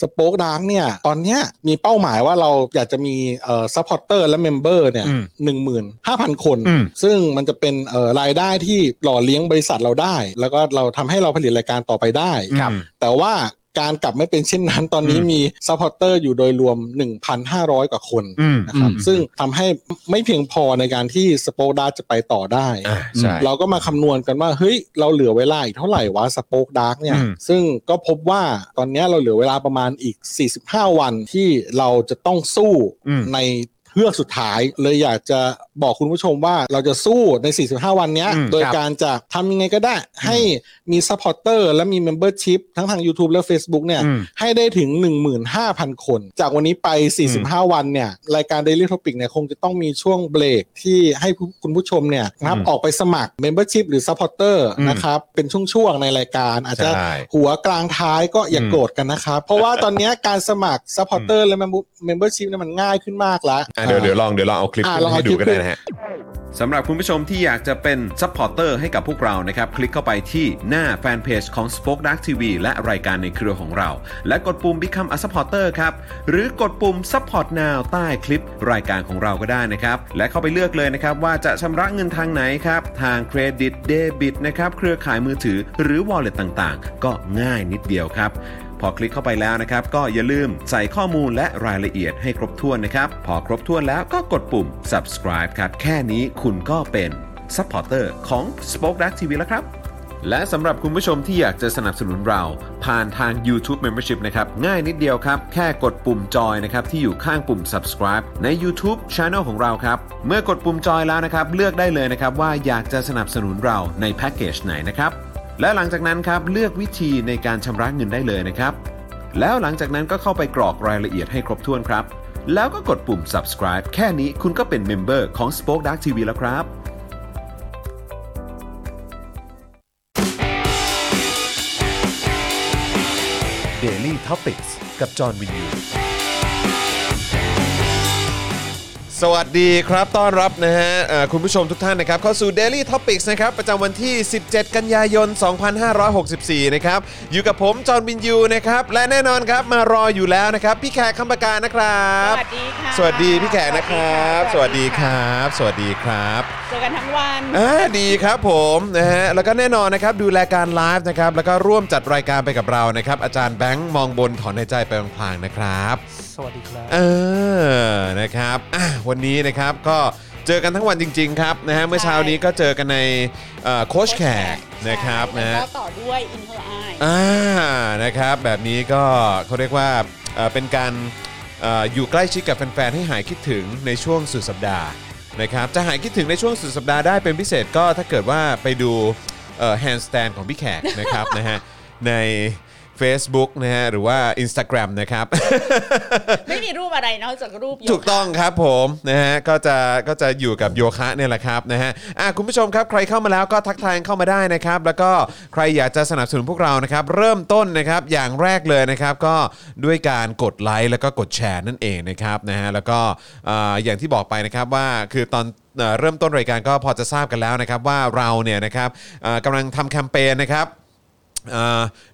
สป o อ e ดาร์กเนี่ยตอนเนี้ยมีเป้าหมายว่าเราอยากจะมีเอ่อ supporter และ member เนี่ยอืมหนึ่งหมื่นห้าพันคนอืมซึ่งมันจะเป็นเอ่อรายได้ที่หล่อเลี้ยงบริษัทเราได้ แล้วก็เราทำให้เราผลิตรายการต่อไปได้ครับแต่ว่า การกลับไม่เป็นเช่นนั้น ตอนนี้อืมมี supporter อยู่โดยรวม 1,500 กว่าคนอืมนะครับอืมซึ่งทำให้ไม่เพียงพอในการที่สป o อ e ดาร์จะไปต่อได้อ่าใช่เราก็มาคำนวณกันว่าเฮ้ยเราเหลือเวลาอีกเท่าไหร่วะสป o อ e ดาร์กเนี่ยอืมซึ่งก็พบว่าตอนเนี้ยเราเหลือเวลาประมาณอีก 45 วันที่เราจะต้องสู้อืมใน เพื่อกสุดท้ายเลยอยากจะบอกคุณผู้ชมว่าเราจะสู้ใน 45 วันเนี้ยอืมโดยครับการจะทำยังไงก็ได้ ให้มี supporter และมี membership ทั้งทาง YouTube และ Facebook เนี่ยอืมให้ได้ถึง 15,000 คน จากวันนี้ไป 45 วันเนี่ยรายการ Daily Topic เนี่ยคงจะต้องมีช่วงเบรกที่ให้คุณผู้ชมเนี่ยนะครับอืมออกไปสมัคร Membership หรือ Supporter อืมนะครับเป็นช่วงๆในรายการ อาจจะใส่หัวกลางท้ายก็อย่าอืมโกรธกันนะครับ เพราะว่าตอนเนี้ยการสมัคร Supporter และ Membership เนี่ยมันง่ายขึ้นมากแล้วอะเดี๋ยวเดี๋ยวลองเดี๋ยวลองเอาคลิปอะขึ้นลองให้เอาดูคลิปก็ได้นะฮะสำหรับคุณผู้ชมที่อยากจะเป็น supporter ให้กับพวกเรานะครับ คลิกเข้าไปที่หน้าแฟนเพจของ Spoke Dark TV และรายการในเครือของเรา และกดปุ่ม Become a supporter ครับ หรือกดปุ่ม Support Now ใต้คลิปรายการของเราก็ได้นะครับ และเข้าไปเลือกเลยนะครับ ว่าจะชำระเงินทางไหนครับ ทางเครดิตเดบิตนะครับ เครือข่ายมือถือหรือ Wallet ต่างๆ ก็ง่ายนิดเดียวครับ พอคลิกเข้าไปแล้วนะครับ ก็อย่าลืมใส่ข้อมูลและรายละเอียดให้ครบถ้วนนะครับ พอครบถ้วนแล้วก็กดปุ่ม subscribe ครับ แค่นี้คุณก็เป็น supporter ของ Spoke Dark TV แล้วครับ และสำหรับคุณผู้ชมที่อยากจะสนับสนุนเรา ผ่านทาง YouTube Membership นะครับ ง่ายนิดเดียวครับ แค่กดปุ่มจอยนะครับ ที่อยู่ข้างปุ่ม subscribe ใน YouTube Channel ของเราครับ เมื่อกดปุ่มจอยแล้วนะครับ เลือกได้เลยนะครับว่าอยากจะสนับสนุนเราในแพ็กเกจไหนนะครับ และหลังจากนั้นครับเลือกวิธีในการชำระเงินได้เลยนะครับ แล้วหลังจากนั้นก็เข้าไปกรอกรายละเอียดให้ครบถ้วนครับ แล้วก็กดปุ่ม subscribe แค่นี้คุณก็เป็นเมมเบอร์ของ Spoke Dark TV แล้วครับ Daily t o p i c กกับจอห์นวินยู สวัสดีครับ ต้อนรับนะฮะเอ่อคุณผู้ชมทุกท่านนะครับ เข้าสู่ Daily Topics นะครับ ประจำวันที่ 17 กันยายน 2564 นะครับ อยู่กับผม จอห์นวินยูนะครับ และแน่นอนครับ มารออยู่แล้วนะครับ พี่แขกคำปากานะครับ สวัสดีค่ะสวัสดีพี่แขกนะครับ สวัสดีคค่ะรับ สวัสดีครับ เจอกันทั้งวัน อ่าดีครับผมนะฮะแล้วก็แน่นอนนะครับดูรายการไลฟ์นะครับแล้วก็ร่วมจัดรายการไปกับเรานะครับอาจารย์แบงค์มองบนถอนในใจไปพลางๆนะครับ สวัสดีครับ เออนะครับอะวันนี้นะครับก็เจอกันทั้งวันจริง ๆ ครับนะฮะเมื่อเช้านี้ก็เจอกันในเอ่อโค้ชแขกนะครับนะแล้ฮะวก็ต่อด้วยอินเทอร์ไออ่านะครับแบบนี้ก็เขาเรียกว่าเอ่อเป็นการเอ่ออยู่ใกล้ชิดกับแฟนๆให้หายคิดถึงในช่วงสุดสัปดาห์นะครับจะหายคิดถึงในช่วงสุดสัปดาห์ได้เป็นพิเศษก็ถ้าเกิดว่าไปดู handstand ของพี่แขกนะครับนะฮะใน Facebook นะฮะหรือว่า Instagram นะครับ ไม่มีรูปอะไรนอกจากรูปโยคะ ถูกต้องครับผมนะฮะก็จะก็จะอยู่กับโยคะเนี่ยแหละครับนะฮะอะคุณผู้ชมครับใครเข้ามาแล้วก็ทักทายเข้ามาได้นะครับ แล้วก็ใครอยากจะสนับสนุนพวกเรานะครับ เริ่มต้นนะครับอย่างแรกเลยนะครับ ก็ด้วยการกดไลค์แล้วก็กดแชร์นั่นเองนะครับนะฮะแล้วก็เอ่ออย่างที่บอกไปนะครับว่าคือตอน เอ่อเริ่มต้นรายการก็พอจะทราบกันแล้วนะครับว่าเราเนี่ยนะครับเอ่อกำลังทำแคมเปญนะครับ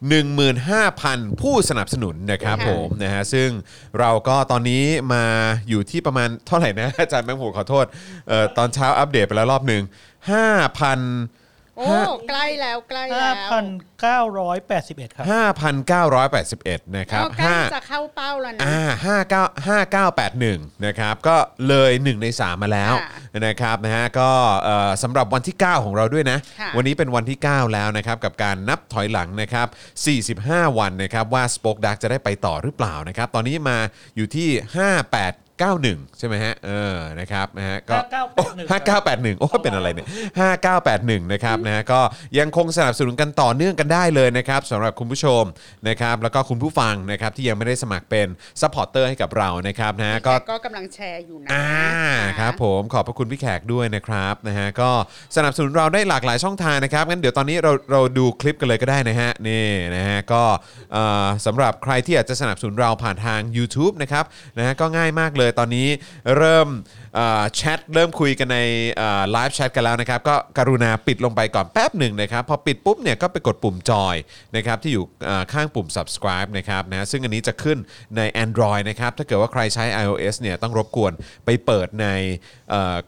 หนึ่งหมื่นห้าพันผู้สนับสนุนนะครับค่ะ ผมนะฮะซึ่งเราก็ตอนนี้มาอยู่ที่ประมาณเท่าไหร่นะ อาจารย์แบงค์ผมขอโทษเอ่อตอนเช้าอัปเดตไปแล้วรอบหนึ่งห้าพัน โอ้ใกล้แล้วใกล้แล้ว5,981 ครับ 5,981 นะครับก็ใกล้ห้าจะเข้าเป้าแล้วนะอ่า59 5981 นะครับ ก็เลย 1 ใน 3 มาแล้วค่ะนะครับนะฮะก็เอ่อสำหรับวันที่ 9 ของเราด้วยนะค่ะวันนี้เป็นวันที่ 9 แล้วนะครับ กับการนับถอยหลังนะครับ 45 วันนะครับ ว่า Spoke Dark จะได้ไปต่อหรือเปล่านะครับ ตอนนี้มาอยู่ที่ 58 91ใช่ไหมฮะเออนะครับนะฮะก็5981ห้าเก้าแปดหนึ่งโอ้เป็นอะไรเนี่ยห้าเก้าแปดหนึ่งนะครับนะฮะก็ยังคงสนับสนุนกันต่อเนื่องกันได้เลยนะครับสำหรับคุณผู้ชมนะครับแล้วก็คุณผู้ฟังนะครับที่ยังไม่ได้สมัครเป็น supporter ให้กับเรานะครับนะฮะก็แต่ก็กำลังแชร์อยู่นะอ่าครับผมขอบพระคุณพี่แขกด้วยนะครับนะฮะก็สนับสนุนเราได้หลากหลายช่องทางนะครับงั้นเดี๋ยวตอนนี้เราเราดูคลิปกันเลยก็ได้นะฮะนี่นะฮะก็เอ่อสำหรับใครที่อยากจะสนับสนุนเราผ่านทาง YouTube นะครับนะฮะก็ง่ายมากเลยตอนนี้เริ่ม แชทเริ่มคุยกันในไลฟ์แชทกันแล้วนะครับ ก็กรุณาปิดลงไปก่อนแป๊บหนึ่งนะครับ พอปิดปุ๊บเนี่ยก็ไปกดปุ่มจอยนะครับที่อยู่ข้างปุ่ม subscribe นะครับนะซึ่งอันนี้จะขึ้นใน Android นะครับ ถ้าเกิดว่าใครใช้ iOS เนี่ยต้องรบกวนไปเปิดใน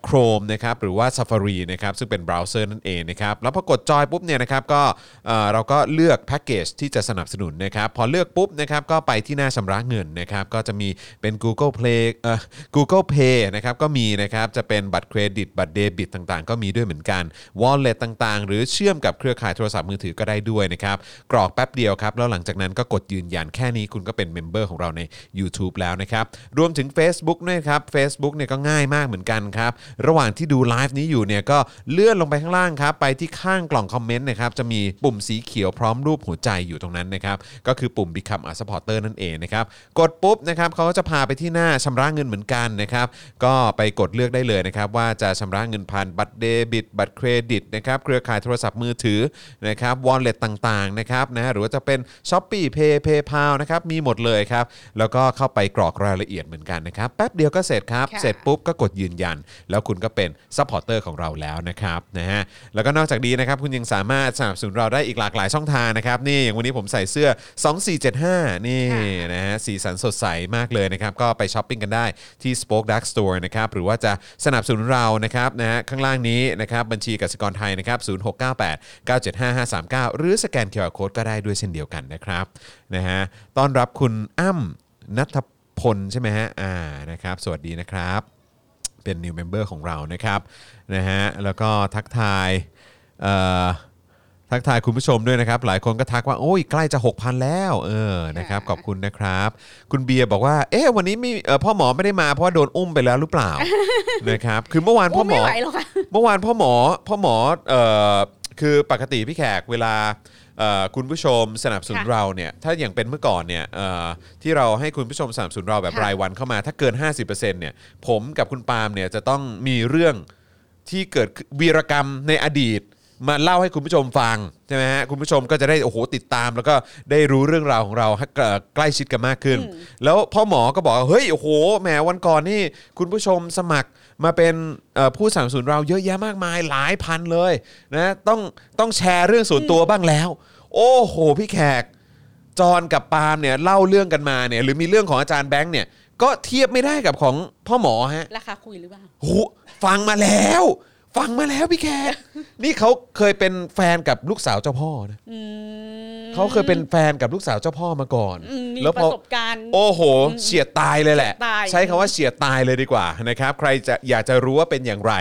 Chrome นะครับหรือว่า Safari นะครับซึ่งเป็นเบราว์เซอร์นั่นเองนะครับแล้วพอกดจอยปุ๊บเนี่ยนะครับก็เอ่อเราก็เลือกแพ็กเกจที่จะสนับสนุนนะครับพอเลือกปุ๊บนะครับก็ไปที่หน้าชำระเงินนะครับก็จะมีเป็น Google Play เอ่อ Google Pay นะครับก็มีนะครับจะเป็นบัตรเครดิตบัตรเดบิตต่างๆ ก็มีด้วยเหมือนกัน Wallet ต่างๆ หรือเชื่อมกับเครือข่ายโทรศัพท์มือถือก็ได้ด้วยนะครับกรอกแป๊บเดียวครับแล้วหลังจากนั้นก็กดยืนยันแค่นี้คุณก็เป็น member ของเราใน YouTube แล้วนะครับรวมถึง Facebook ด้วยครับ Facebook เนี่ยก็ง่ายมากเหมือนกันครับระหว่างที่ดูไลฟ์นี้อยู่เนี่ยก็เลื่อนลงไปข้างล่างครับไปที่ข้างกล่องคอมเมนต์นะครับจะมีปุ่มสีเขียวพร้อมรูปหัวใจอยู่ตรงนั้นนะครับก็คือปุ่ม Become a supporter นั่นเองนะครับกดปุ๊บนะครับเขาก็จะพาไปที่หน้าชำระเงินเหมือนกันนะครับก็ไปกดเลือกได้เลยนะครับ ว่าจะชำระเงินผ่านบัตรเดบิต บัตรเครดิตนะครับเครือข่ายโทรศัพท์มือถือนะครับวอลเล็ตต่างๆนะครับนะหรือว่าจะเป็น s h o p e e Pay PayPal นะครับมีหมดเลยครับแล้วก็เข้าไปกรอกรายละเอียดเหมือนกันนะครับแป๊บเดียวก็เสร็จครับค่ะเสร็จปุ๊บก็กดยืนยัน แล้วคุณก็เป็น supporter ของเราแล้วนะครับนะฮะแล้วก็นอกจากนี้นะครับคุณยังสามารถสนับสนุนเราได้อีกหลากหลายช่องทางนะครับนี่อย่างวันนี้ผมใส่เสื้อ 2475 นี่นะฮะสีสันสดใสมากเลยนะครับก็ไปช้อปปิ้งกันได้ที่ Spoke Dark Store นะครับหรือว่าจะสนับสนุนเรานะครับนะฮะข้างล่างนี้นะครับบัญชีกสิกรไทยนะครับ0698 975 539หรือสแกน QR Code ก็ได้ด้วยเช่นเดียวกันนะครับนะฮะต้อนรับคุณอ้ำนัทพลใช่ไหมฮะอ่านะครับสวัสดีนะครับ เป็น new member ของเรานะครับนะฮะแล้วก็ทักทายเอ่อ ทักทายคุณผู้ชมด้วยนะครับ หลายคนก็ทักว่า โอ้ยใกล้จะ 6,000 แล้วเออนะครับขอบคุณนะครับ คุณเบียร์บอกว่า เอ๊ะวันนี้มีเอ่อพ่อหมอไม่ได้มาเพราะว่าโดนอุ้มไปแล้วหรือเปล่า นะครับคือเมื่อวานพ่โอ้อหมไม่อไหวหรอกค่ะเมื่อวานพ่อหมอพ่อหมอเอ่อคือปกติพี่แขกเวลาเอ่อคุณผู้ชมสนับสนุนค่ะเราเนี่ยถ้าอย่างเป็นเมื่อก่อนเนี่ยเอ่อที่เราให้คุณผู้ชมสนับสนุนเราแบบค่ะรายวันเข้ามาถ้าเกิน 50%เนี่ยผมกับคุณปาล์มเนี่ยจะต้องมีเรื่องที่เกิดขึ้นวีรกรรมในอดีต มาเล่าให้คุณผู้ชมฟังใช่ไหมฮะคุณผู้ชมก็จะได้โอ้โหติดตาม แล้วก็ได้รู้เรื่องราวของเราให้เอ่อใกล้ชิดกันมากขึ้น แล้วพ่อหมอก็บอกว่าเฮ้ยโอ้โหแหมวันก่อนนี่ คุณผู้ชมสมัครมาเป็นเอ่อผู้สนับสนุนเราเยอะแยะมากมายหลายพันเลยนะต้องต้องแชร์เรื่องส่วนตัวบ้างแล้ว โอ้โหพี่แขก จอห์นกับปาล์มเนี่ยเล่าเรื่องกันมาเนี่ยหรือมีเรื่องของอาจารย์แบงค์เนี่ยก็เทียบไม่ได้กับของพ่อหมอฮะ ราคาคุยหรือเปล่าโหฟังมาแล้ว ฟังมาแล้วพี่แขกนี่เขาเคยเป็นแฟนกับลูกสาวเจ้าพ่อนะอืมเขาเคยเป็นแฟนกับลูกสาวเจ้าพ่อมาก่อน อืมมีแล้วปพอ ระสบการณ์ โอ้โห เฉียดตายเลยแหละ เฉียดตาย ใช้คำว่าเฉียดตายเลยดีกว่านะครับ ใครจะอยากจะรู้ว่าเป็นอย่างไร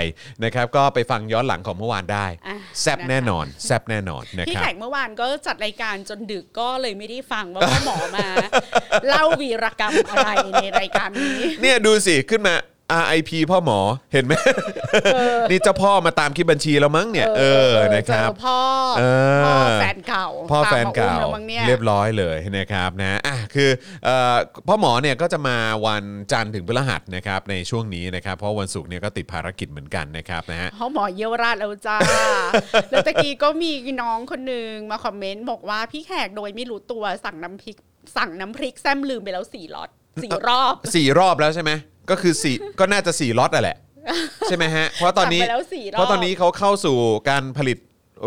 นะครับ ก็ไปฟังย้อนหลังของเมื่อวานได้ อะแซบนะคะ แน่นอน แซบแน่นอนนะพี่ครับ แขกเมื่อวานก็จัดรายการจนดึกก็เลยไม่ได้ฟังว่าพ่อหมอมา เล่าวีรกรรมอะไรในรายการนี้ เนี่ยดูสิ ขึ้นมา RIP พ่อหมอเห็นไหมนี่เจ้าพ่อมาตามคิดบัญชีแล้วมั้งเนี่ยเออนะครับเจอพ่อเออพ่อแฟนเก่าพ่อแฟนเก่าตมมอุ้มแล้วมั้งเนี่ยเรียบร้อยเลยนะครับนะอะคือเอ่อพ่อหมอเนี่ยก็จะมาวันจันทร์ถึงพฤหัสนะครับในช่วงนี้นะครับเพราะวันศุกร์เนี่ยก็ติดภารกิจเหมือนกันนะครับนะฮะพ่อหมอเยี่ยวราชแล้วจ้าแล้วตะกี้ก็มีน้องคนหนึ่งมาคอมเมนต์บอกว่าพี่แขกโดยไม่รู้ตัวสั่งน้ำพริกสั่งน้ำพริกแซมลืมไปแล้วสี่ล็อต สี่รอบสี่รอบแล้วใช่ไหมก็คือสี่ก็น่าจะสี่ล็อตอะแหละ ใช่ไหมฮะ เพราะตอนนี้สั่งไปแล้วสี่รอบ เพราะตอนนี้เขาเข้าสู่การผลิต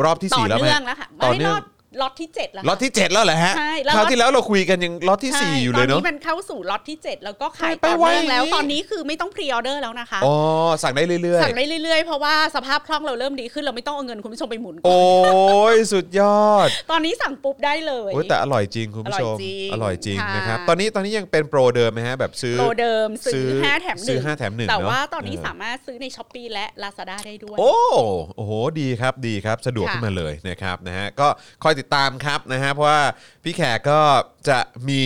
รอบที่ต่อสี่แล้วไหมเนื่องแล้วค่ะต่อไม่เนื่รองอด ล็อตที่เจ็ดแล้วล็อตที่เจ็ดแล้วเหรอฮะใช่แล้วคราวล็อตที่แล้วเราคุยกันยังล็อตที่สี่ใช่อยู่เลยเนาะตอนนี้มันเข้าสู่ล็อตที่ 7 แล้วก็ขายไปต่อไวเนื่องแล้วอย่างนี้ตอนนี้คือไม่ต้องพรีออเดอร์แล้วนะคะอ๋อสั่งได้เรื่อยสั่งได้เรื่อยๆเพราะว่าสภาพคล่องเราเริ่มดีขึ้นเราไม่ต้องเอาเงินคุณผู้ชมไปหมุนๆโอ้ยสุดยอด ตอนนี้สั่งปุ๊บได้เลยโอ้ยแต่อร่อยจริงคุณผู้ชมอร่อยจริงอร่อยจริงค่ะนะครับตอนนี้ตอนนี้ยังเป็นโปรเดิมไหมฮะแบบซื้อโปรเดิมซื้ซื้ออห้าแถมหซื้นึ่องห้าแถมหนึ่งแต่เนอะว่าตอนนี้เออสามารถซื้อใน s h อ p e e และ Lazada ได้ด้วยโอ้โอ้โหดีครับดีครับสะดวกค่ะขึ้นมาเลยนะครับนะฮะก็คอยติดตามครับนะฮะเพราะว่าพี่แขกก็จะมี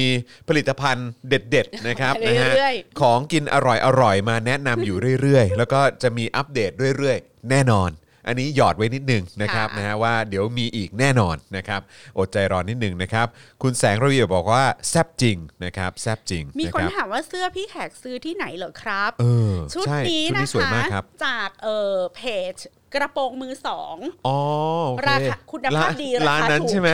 ผลิตภัณฑ์เด็ดๆนะครับไปนะฮะเรื่อยของกินอร่อยๆมาแนะนำอยู่เรื่อยๆ แล้วก็จะมีอัปเดตเรื่อยๆ แน่นอน อันนี้หยอดไว้นิดนึงนะครับค่ะนะฮะว่าเดี๋ยวมีอีกแน่นอนนะครับอดใจรอนิดนึงนะครับ คุณแสงระเวียบอกว่าแซบจริงนะครับแซบจริงมีนะคนรับถามว่าเสื้อพี่แขกซื้อที่ไหนเหรอครับ เออชุดใช่นี้ชุดนะนี้สวยคะมากครับจากเอ่อเพจ กระโปรงมือสองอ๋อโอเคราคาคุณภาพดีราคาร้านนั้นถูกใช่ไหม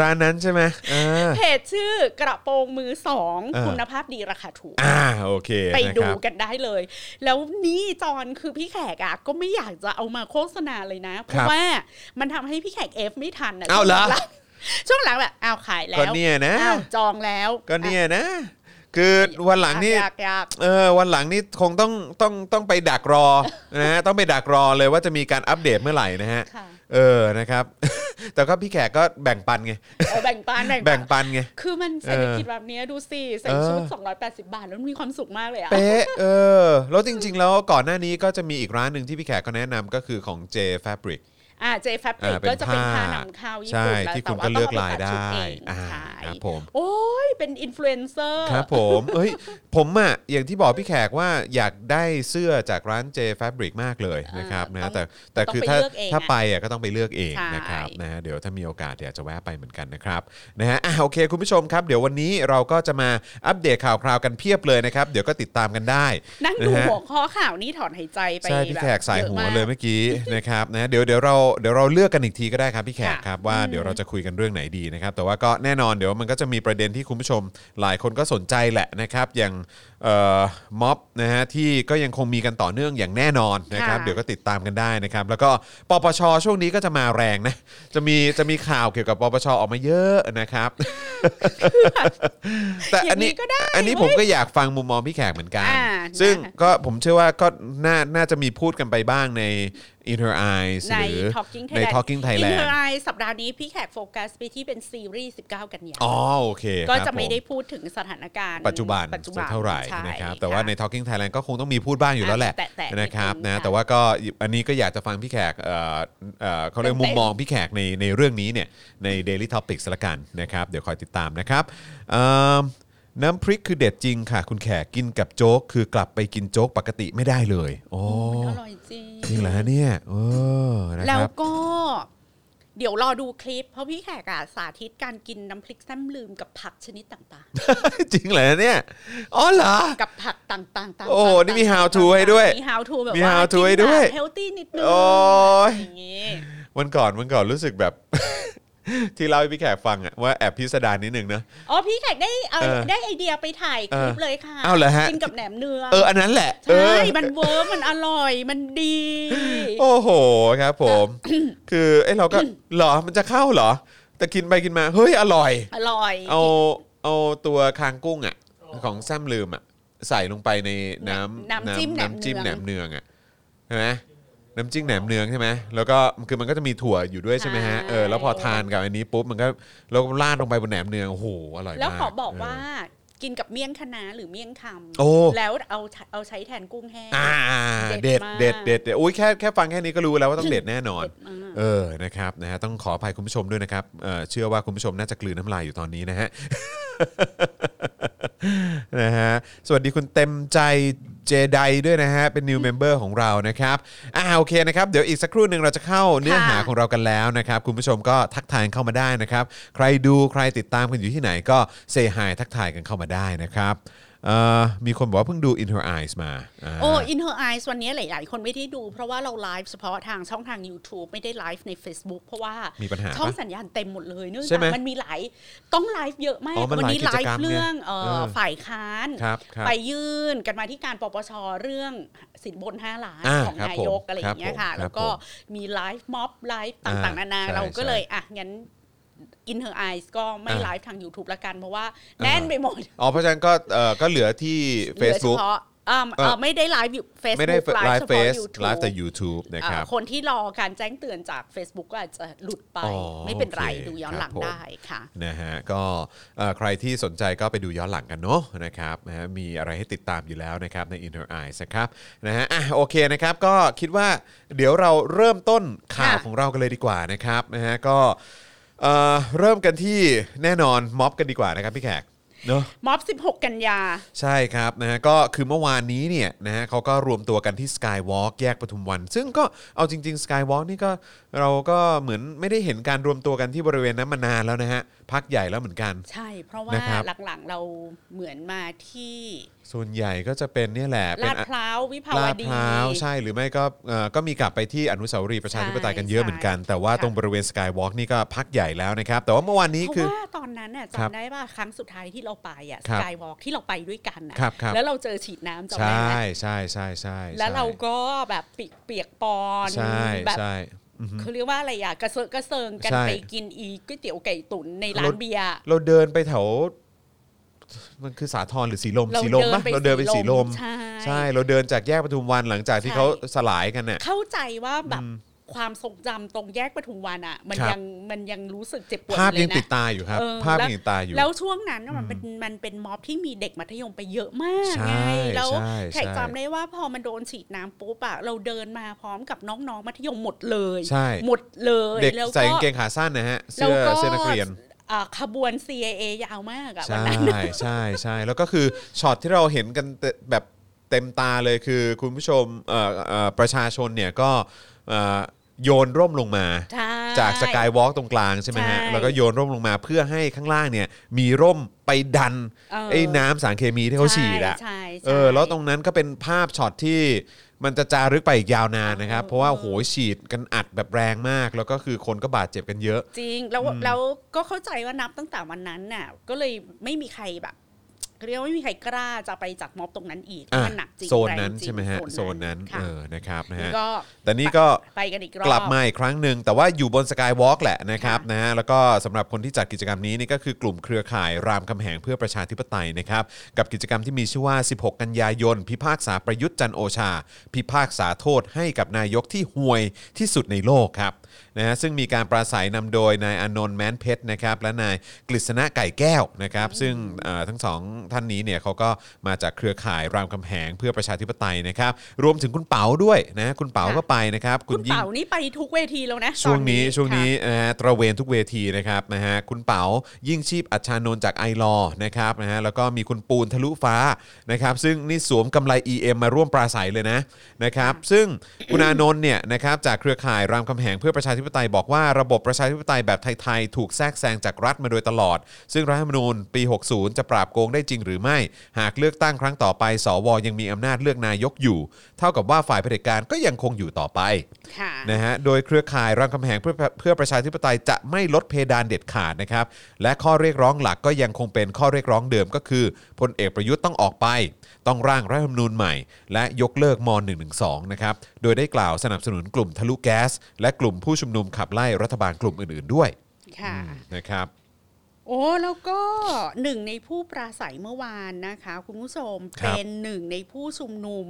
ร้านนั้นใช่ไหมอ่าเพจชื่อกระโปรงมือสองเออคุณภาพดีราคาถูกอ่าโอเค ไปนะดูครับกันได้เลย แล้วนี่จอนคือพี่แขกอะก็ไม่อยากจะเอามาโฆษณาเลยนะ เพราะว่ามันทำให้พี่แขกเอฟไม่ทันนะเอาเหรอช่วงหลังแบบอ้าวขายแล้ก็วเนี่ยนะอ้าวจองแล้ว ก็เนี่ยนะ คือวันหลังนี่อยากอยากเออวันหลังนี่คงต้องต้องต้องไปดักรอนะฮะต้องไปดักรอเลยว่าจะมีการอัปเดตเมื่อไหร่นะฮะค่ะ เออนะครับ แต่ก็พี่แขกก็แบ่งปันไงเออแบ่งปันแบ่แบ่งงปันปันไง คือมันเศรษฐกิจแบบเนี้ยดูสิใส่เออชุด280 บาทแล้วมันมีความสุขมากเลยอะเป๊ะเออแล้วจริง ๆ แล้วก่อนหน้านี้ก็จะมีอีกร้านหนึ่งที่พี่แขกก็แนะนำก็คือของ J Fabric อ่าเจแฟบริอ่ากเป็นก็จะเป็นผ้าผ้านำเข้าญี่ใช่ปุ่นแล้วที่แต่คุณว่าก็ต้เลืองอกเอาไปลายตัดชุดได้เองอ่าขายครับผมโอ้ยเป็นอินฟลูเอนเซอร์ครับผมเอ้ยผมอะอย่างที่บอกพี่แขกว่าอยากได้เสื้อจากร้าน J Fabric มากเลยนะครับต้นะองแต่แต่ต้องคือไปถ้าเลือกเองถ้าอะไปอะก็ต้องไปเลือกเองใช่นะครับนะฮะเดี๋ยวถ้ามีโอกาสเดี๋ยวจะแวะไปเหมือนกันนะครับนะฮะอะโอเคคุณผู้ชมครับ เดี๋ยววันนี้เราก็จะมาอัปเดตข่าวคราวกันเพียบเลยนะครับ เดี๋ยวก็ติดตามกันได้ นั่งดูนะฮะหัวข้อข่าวนี่ถอนหายใจไปใช่พี่แขกบบสายหัวอะมเลยเมื่อกี้นะครับนะเดี๋ยวเดี๋ยวเราเดี๋ยวเราเลือกกันอีกทีก็ได้ครับพี่แขกค่ะครับว่าเดี๋ยวเราจะคุยกันเรื่องไหนดีนะครับ แต่ว่าก็แน่นอนเดี๋ยวมันก็จะมีประเด็นที่คุณผู้ชมหลายคนก็สนใจแหละนะครับ อย่างเอ่อม็อบนะฮะที่ก็ยังคงมีกันต่อเนื่องอย่างแน่นอนนะครับค่ะเดี๋ยวก็ติดตามกันได้นะครับ แล้วก็ปปชช่วงนี้ก็จะมาแรงนะจะมีจะมีข่าวเกี่ยวกับปปชออกมาเยอะนะครับ แต่อันนี้อย่างนี้ก็ได้อันนี้ผมก็อยากฟังมุมมองพี่แขกเหมือนกันอ่าซึ่งนะคะก็ผมเชื่อว่าก็น่าน่าจะมีพูดกันไปบ้างใน In Her Eyes ใน หรือ Talking ใน Thailand Talking อิน Thailand เทอร์ไอสัปดาห์นี้พี่แขกโฟกัสไปที่เป็นซีรีส์19 กันยาอ๋อโอเคก็ครับจะไม่ผ ได้พูดถึงสถานการณ์ปัจจุบันปัจจุบันสักเท่าไหร่ใช่นะครับแต่ว่าค่ะใน Talking Thailand ก็คงต้องมีพูดบ้างอยู่แล้วแหละแตะๆนิดนึงนะครับนะค่ะแต่ว่าก็อันนี้ก็อยากจะฟังพี่แขกเอ่อเอ่อเขาเรียกเต็มๆมุมมองพี่แขกในในเรื่องนี้เนี่ยใน Daily Topics ละกันนะครับ เดี๋ยวคอยติดตามนะครับเอิ่ม น้ำพริกคือเด็ดจริงค่ะ คุณแขกกินกับโจ๊ก คือกลับไปกินโจ๊กปกติไม่ได้เลย โอ้มันอร่อยจริงจริงเหรอฮะเนี่ยเออนะแล้ควรับ ก็ เดี๋ยวรอดูคลิป เพราะพี่แขกอะสาธิตการกินน้ำพริกแซมลืมกับผักชนิดต่างจริงเหรอเนี่ยอ๋อเหรอ ๆ กับผักต่างๆต่างๆโอ้นี่มี how to ให้ด้วยมี how to แบบมีว่า how to ให้ด้วยเฮลตี้นิดนึงโอ้ย อย่างงี้ วันก่อนวันก่อนรู้สึกแบบ ที่เล่าให้พี่แขกฟังอะว่าแอบพิสดารนิดนึงนะ อ๋อพี่แขกได้เอาเออได้ไอเดียไปถ่ายคลิปเออเลยค่ะเอาเหรอฮะ กินกับแหนมเนืองเอออันนั้นแหละเอใช่อมันเวิร์กมันอร่อยมันดี โอ้โหครับผม คือไอ้เราก็เหรอมันจะเข้าเหรอ แต่กินไปกินมาเฮ้ยอร่อย อร่อยเอาเอาตัวคางกุ้งอะของแซมลืมอะใส่ลงไปในน้ำน้ำจิ้มแหนมน้ำจิ้มแหนเนืองมเนืองอะใช่ไหม น้ำจิ้มแหนมเนืองใช่ไหมแล้วก็คือมันก็จะมีถั่วอยู่ด้วยใช่ไหมฮะใช่เออแล้วพอทานกับอันนี้ปุ๊บมันก็แล้วก็ราดลงไปบนแหนมเนืองโอ้โหอร่อยมากแล้วขอบอกเว่ากินกับเมี่ยงคะน้าหรือเมี่ยงคโอ้ำแล้วเอาเอาใช้แทนกุ้งแห้งอ่าเด็เด็ดดมากเด็ดเด็ดเด็ดอุ้ยแค่แค่ฟังแค่นี้ก็รู้แล้วว่าต้องเด็ดแน่นอนเด็ดมากเออนะครับนะฮะต้องขออภัยคุณผู้ชมด้วยนะครับเอ่อเชื่อว่าคุณผู้ชมน่าจะกลืนน้ำลายอยู่ตอนนี้นะฮะนะฮะสวัสดีคุณเต็มใจ เจไดด้วยนะฮะ เป็น new member ของเรานะครับ อ่าโอเคนะครับ เดี๋ยวอีกสักครู่หนึ่งเราจะเข้าเนื้อหาของเรากันแล้วนะครับ คุณผู้ชมก็ทักทายเข้ามาได้นะครับ ใครดูใครติดตามกันอยู่ที่ไหนก็เซฮายทักทายกันเข้ามาได้นะครับเอ่อ มีคนบอกว่าเพิ่งดู In Her Eyes มาาโอ้ In Her Eyes วันนี้หลายๆคนไม่ได้ดู เพราะว่าเราไลฟ์เฉพาะทางช่องทาง YouTube ไม่ได้ไลฟ์ใน Facebook เพราะว่ามีปัญหาปะช่องสัญญาณเต็มหมดเลยเนื่องใช่จากไหมมันมีหลายต้องไลฟ์เยอะมากอ๋อมันวัหลายนี้ไลกิจกรรมฟ์เรื่องเอ่อไงเออฝ่ายค้านครับครับไปยื่นกันมาที่การปปชเรื่องสินบน 5 ล้านอ่าของครับนายกผมอะไรอย่างเงี้ยค่ะครับผมแล้วก็มีไลฟ์ม็อบไลฟ์ต่างๆ นานาใช่เราก็ใช่เลยอะงั้น In Her Eyes ก็ไม่อ่าไลฟ์ทาง YouTube ละกัน เพราะว่าแน่นไปหมด อ๋อ เพราะฉะนั้นก็เอ่อก็เหลือที่เหลือเฉ Facebook พาะอ่าเอ่อเอ่อไม่ได้ไลฟ์อยู่ไม่ได้ Facebook ไลไลฟ์ฟ์เฉเฟพาะซ YouTube ไลฟ์แต่ YouTube นะครับอ่าคนที่รอการแจ้งเตือนจาก Facebook ก็อาจจะหลุดไปอ๋อไม่เป็นไรโอเคดูย้อนหลังครับผมได้ค่ะนะฮะก็เอ่อใครที่สนใจก็ไปดูย้อนหลังกันเนาะนะครับนะฮะมีอะไรให้ติดตามอยู่แล้วนะครับใน Inner Eyes นะครับนะฮะอะโอเคนะครับก็คิดว่าเดี๋ยวเราเริ่มต้นข่าวค่ะของเรากันเลยดีกว่านะครับนะฮะก็ เอ่อเริ่มกันที่แน่นอนม็อบกันดีกว่านะครับพี่แขกเนาะม็อบ 16 กันยา ใช่ครับนะฮะก็คือเมื่อวานนี้เนี่ยนะฮะเขาก็รวมตัวกันที่ Skywalk แยกปทุมวัน ซึ่งก็เอาจริง ๆ Skywalk นี่ก็เราก็เหมือนไม่ได้เห็นการรวมตัวกันที่บริเวณนั้นมานานแล้วนะฮะพักใหญ่แล้วเหมือนกัน ใช่ เพราะว่านะครับ หลังๆเราเหมือนมาที่ส่วนใหญ่ก็จะเป็นเนี่ยแหละเป็นลาดพร้าววิภาวลาดดี พร้าวใช่หรือไม่ก็เอ่อก็มีกลับไปที่อนุสาวรีย์ประชาธิปไตยกันเยอะเหมือนกัน แต่ว่าใช่ตรงบริเวณสกายวอล์กนี่ก็พักใหญ่แล้วนะครับ แต่ว่าเมื่อวานนี้เพราะคือ ว่าตอนนั้นน่ะครับจำได้ว่าครั้งสุดท้ายที่เราไปอะครัสบกายวอล์กที่เราไปด้วยกันน่ะครับครับ แล้วเราเจอฉีดน้ำจำใชได้ไหม่ใช่ใช่ใช่แล้วใช่เราก็แบบปีเปียกปอนใช่แบบ ใช่อือฮึ เขาเรียกว่าอะไรอะกระเซาะกระเซิงกันใช่ไปกินอีก๋วยเตี๋ยวไก่ตุ๋นในร้านเบียร์เราเดินไปแถวมันคือสาทรหรือสีลมเราสีลมปะเดินไปเราเดินไปสีสีลลมมใช่ใช่ เราเดินจากแยกปทุมวันหลังจากที่ใช่เขาสลายกันน่ะเข้าใจว่าแบบ ความทรงจำตรงแยกปทุมวันอะ มันครับยังมันยังรู้สึกเจ็บปวดภาพเลยัยงติดนะตาอยู่ครับเออภาพแล้วยังติดตาอยู่ แล้วช่วงนั้นน่ะมันเป็นมันเป็นม็อบที่มีเด็กมัธยมไปเยอะมากใช่ไงแล้วใช่แขกใช่จำได้ว่าพอมันโดนฉีดน้ำปุ๊บอะเราเดินมาพร้อมกับน้องๆมัธยมหมดเลยใช่หมดเลยเด็กแล้วใส่ก็กางเกงขาสั้นนะฮะแล้เสื้วอก็เสื้อนักเรียนอ่าขบวน CAA ยาวมากอะวันใช่นั้นใช่ใช่แล้วก็คือช็อตที่เราเห็นกันเตแบบเต็มตาเลยคือคุณผู้ชมเอ่อเอ่อประชาชนเนี่ยก็เอ่อ โยนร่มลงมา ใช่ จากสกายวอล์กตรงกลางใช่ไหมฮะใช่แล้วก็โยนร่มลงมาเพื่อให้ข้างล่างเนี่ย มีร่มไปดันเออ ไอ้น้ำสารเคมีที่เขาฉีดอะ ใช่ใช่ เออแล้วตรงนั้นก็เป็นภาพช็อตที่มันจะจารึกไปอีกยาวนานนะครับเออเพราะว่าโหฉีดกันอัดแบบแรงมาก แล้วก็คือคนก็บาดเจ็บกันเยอะ จริงแล้วแล้วก็เข้าใจว่านับตั้งแต่วันนั้นน่ะก็เลยไม่มีใครแบบ เรียกว่าไม่มีใครกล้าจะไปจัดม็อบตรงนั้นอีกอะมันหนักจริงโซนแรงนั้นจริงใช่ไหมฮะโซโซนนั้นค่ะเออนะครับนะฮะก็แต่นี่ก็ไปกันอีกรอบกลับมาอีกครั้งหนึ่งแต่ว่าอยู่บนสกายวอล์กแหละนะครับนะฮะแล้วก็สำหรับคนที่จัดกิจกรรมนี้นี่ก็คือกลุ่มเครือข่ายรามคำแหงเพื่อประชาธิปไตยนะครับกับกิจกรรมที่มีชื่อว่า 16 กันยายน พิพากษาประยุทธ์จันทร์โอชา พิพากษาโทษให้กับนายกที่ห่วยที่สุดในโลกครับ นะฮะซึ่งมีการปราศัยนำโดยนายอานนท์แม้นเพชรนะครับและนายกฤษณะไก่แก้วนะครับซึ่งเอ่อทั้งสองท่านนี้เนี่ยเขาก็มาจากเครือข่ายรามคำแหงเพื่อประชาธิปไตยนะครับรวมถึงคุณเป๋าด้วยนะคุณเป๋าก็ไปนะครับคุณยิ่ง เป๋านี่ไปทุกเวทีแล้วนะช่วงนี้ตอช่วงนี้ค่ะ นะฮะตระเวนทุกเวทีนะครับนะฮะคุณเป๋ายิ่งชีพอัชชานนท์จากไอรอนะครับนะฮะแล้วก็มีคุณปูนทะลุฟ้านะครับซึ่งนี่สวมกำไร EM มาร่วมปราศัยเลยนะนะครับซึ่งคุณอานนท์เนี่ยนะครับจากเครือข่ายรามคำแหงเพื่อประชาธิปไตยบอกว่าระบบประชาธิปไตยแบบไทยๆถูกแทรกแซงจากรัฐมาโดยตลอด ซึ่งรัฐธรรมนูญปี 60 จะปราบโกงได้จริงหรือไม่ หากเลือกตั้งครั้งต่อไป สวยังมีอำนาจเลือกนายกอยู่ เท่ากับว่าฝ่ายเผด็จการก็ยังคงอยู่ต่อไป นะฮะโดยเครือข่ายรามคำแหงเพื่อเพื่อประชาธิปไตยจะไม่ลดเพดานเด็ดขาดนะครับและข้อเรียกร้องหลักก็ยังคงเป็นข้อเรียกร้องเดิมก็คือพลเอกประยุทธ์ต้องออกไป ต้องร่างรัฐธรรมนูญใหม่ และยกเลิกม .112 นะครับโดยได้กล่าวสนับสนุนกลุ่มทะลุแก๊ส และกลุ่มผู้ชุมนุมขับไล่รัฐบาลกลุ่มอื่นๆด้วยค่ะนะครับโอ้แล้วก็หนึ่งในผู้ปราศัยเมื่อวานนะคะ คุณผู้ชมครับเป็นหนึ่งในผู้ชุมนุม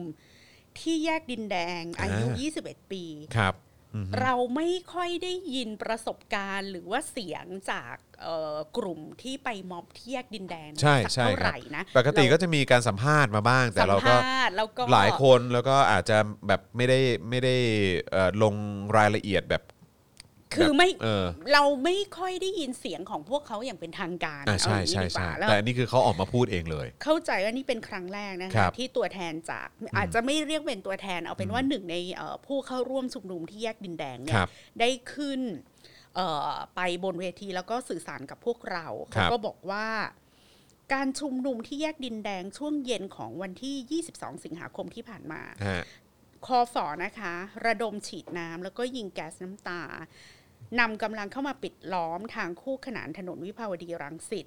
ที่แยกดินแดง อายุอ่า21 ปีครับอือฮึเราไม่ค่อยได้ยินประสบการณ์หรือว่าเสียงจากเอ่อกลุ่มที่ไปม็อบที่แยกดินแดงใช่สักใช่เท่าคไหรับร่นะปกติก็เราจะมีการสัมภาษณ์มาบ้าง แต่สัมเราก็ภาษณ์แล้วก็หลายคนแล้วก็อาจจะแบบไม่ได้ไม่ได้เอ่อลงรายละเอียดแบบ คือไม่เออเราไม่ค่อยได้ยินเสียงของพวกเขาอย่างเป็นทางการอ่าใช่เอาอย่างนี้ใช่ดีกใช่ว่าแล้วแต่อันนี่คือเขาออกมาพูดเองเลย เข้าใจว่านี่เป็นครั้งแรกนะครัคะบที่ตัวแทนจากอาจจะไม่เรียกเป็นตัวแทน เอาเป็นว่าหนึ่งในเอ่อผู้เข้าร่วมชุมนุมที่แยกดินแดงเนี่คยรับได้ขึ้นเอ่อไปบนเวทีแล้วก็สื่อสารกับพวกเราครัเขาบก็บอกว่าการชุมนุมที่แยกดินแดงช่วงเย็นของวันที่ 22 สิงหาคมที่ผ่านมาฮะคอฝอนะคะ ระดมฉีดน้ำแล้วก็ยิงแก๊สน้ำตา นำกำลังเข้ามาปิดล้อมทางคู่ขนานถนนวิภาวดีรังสิต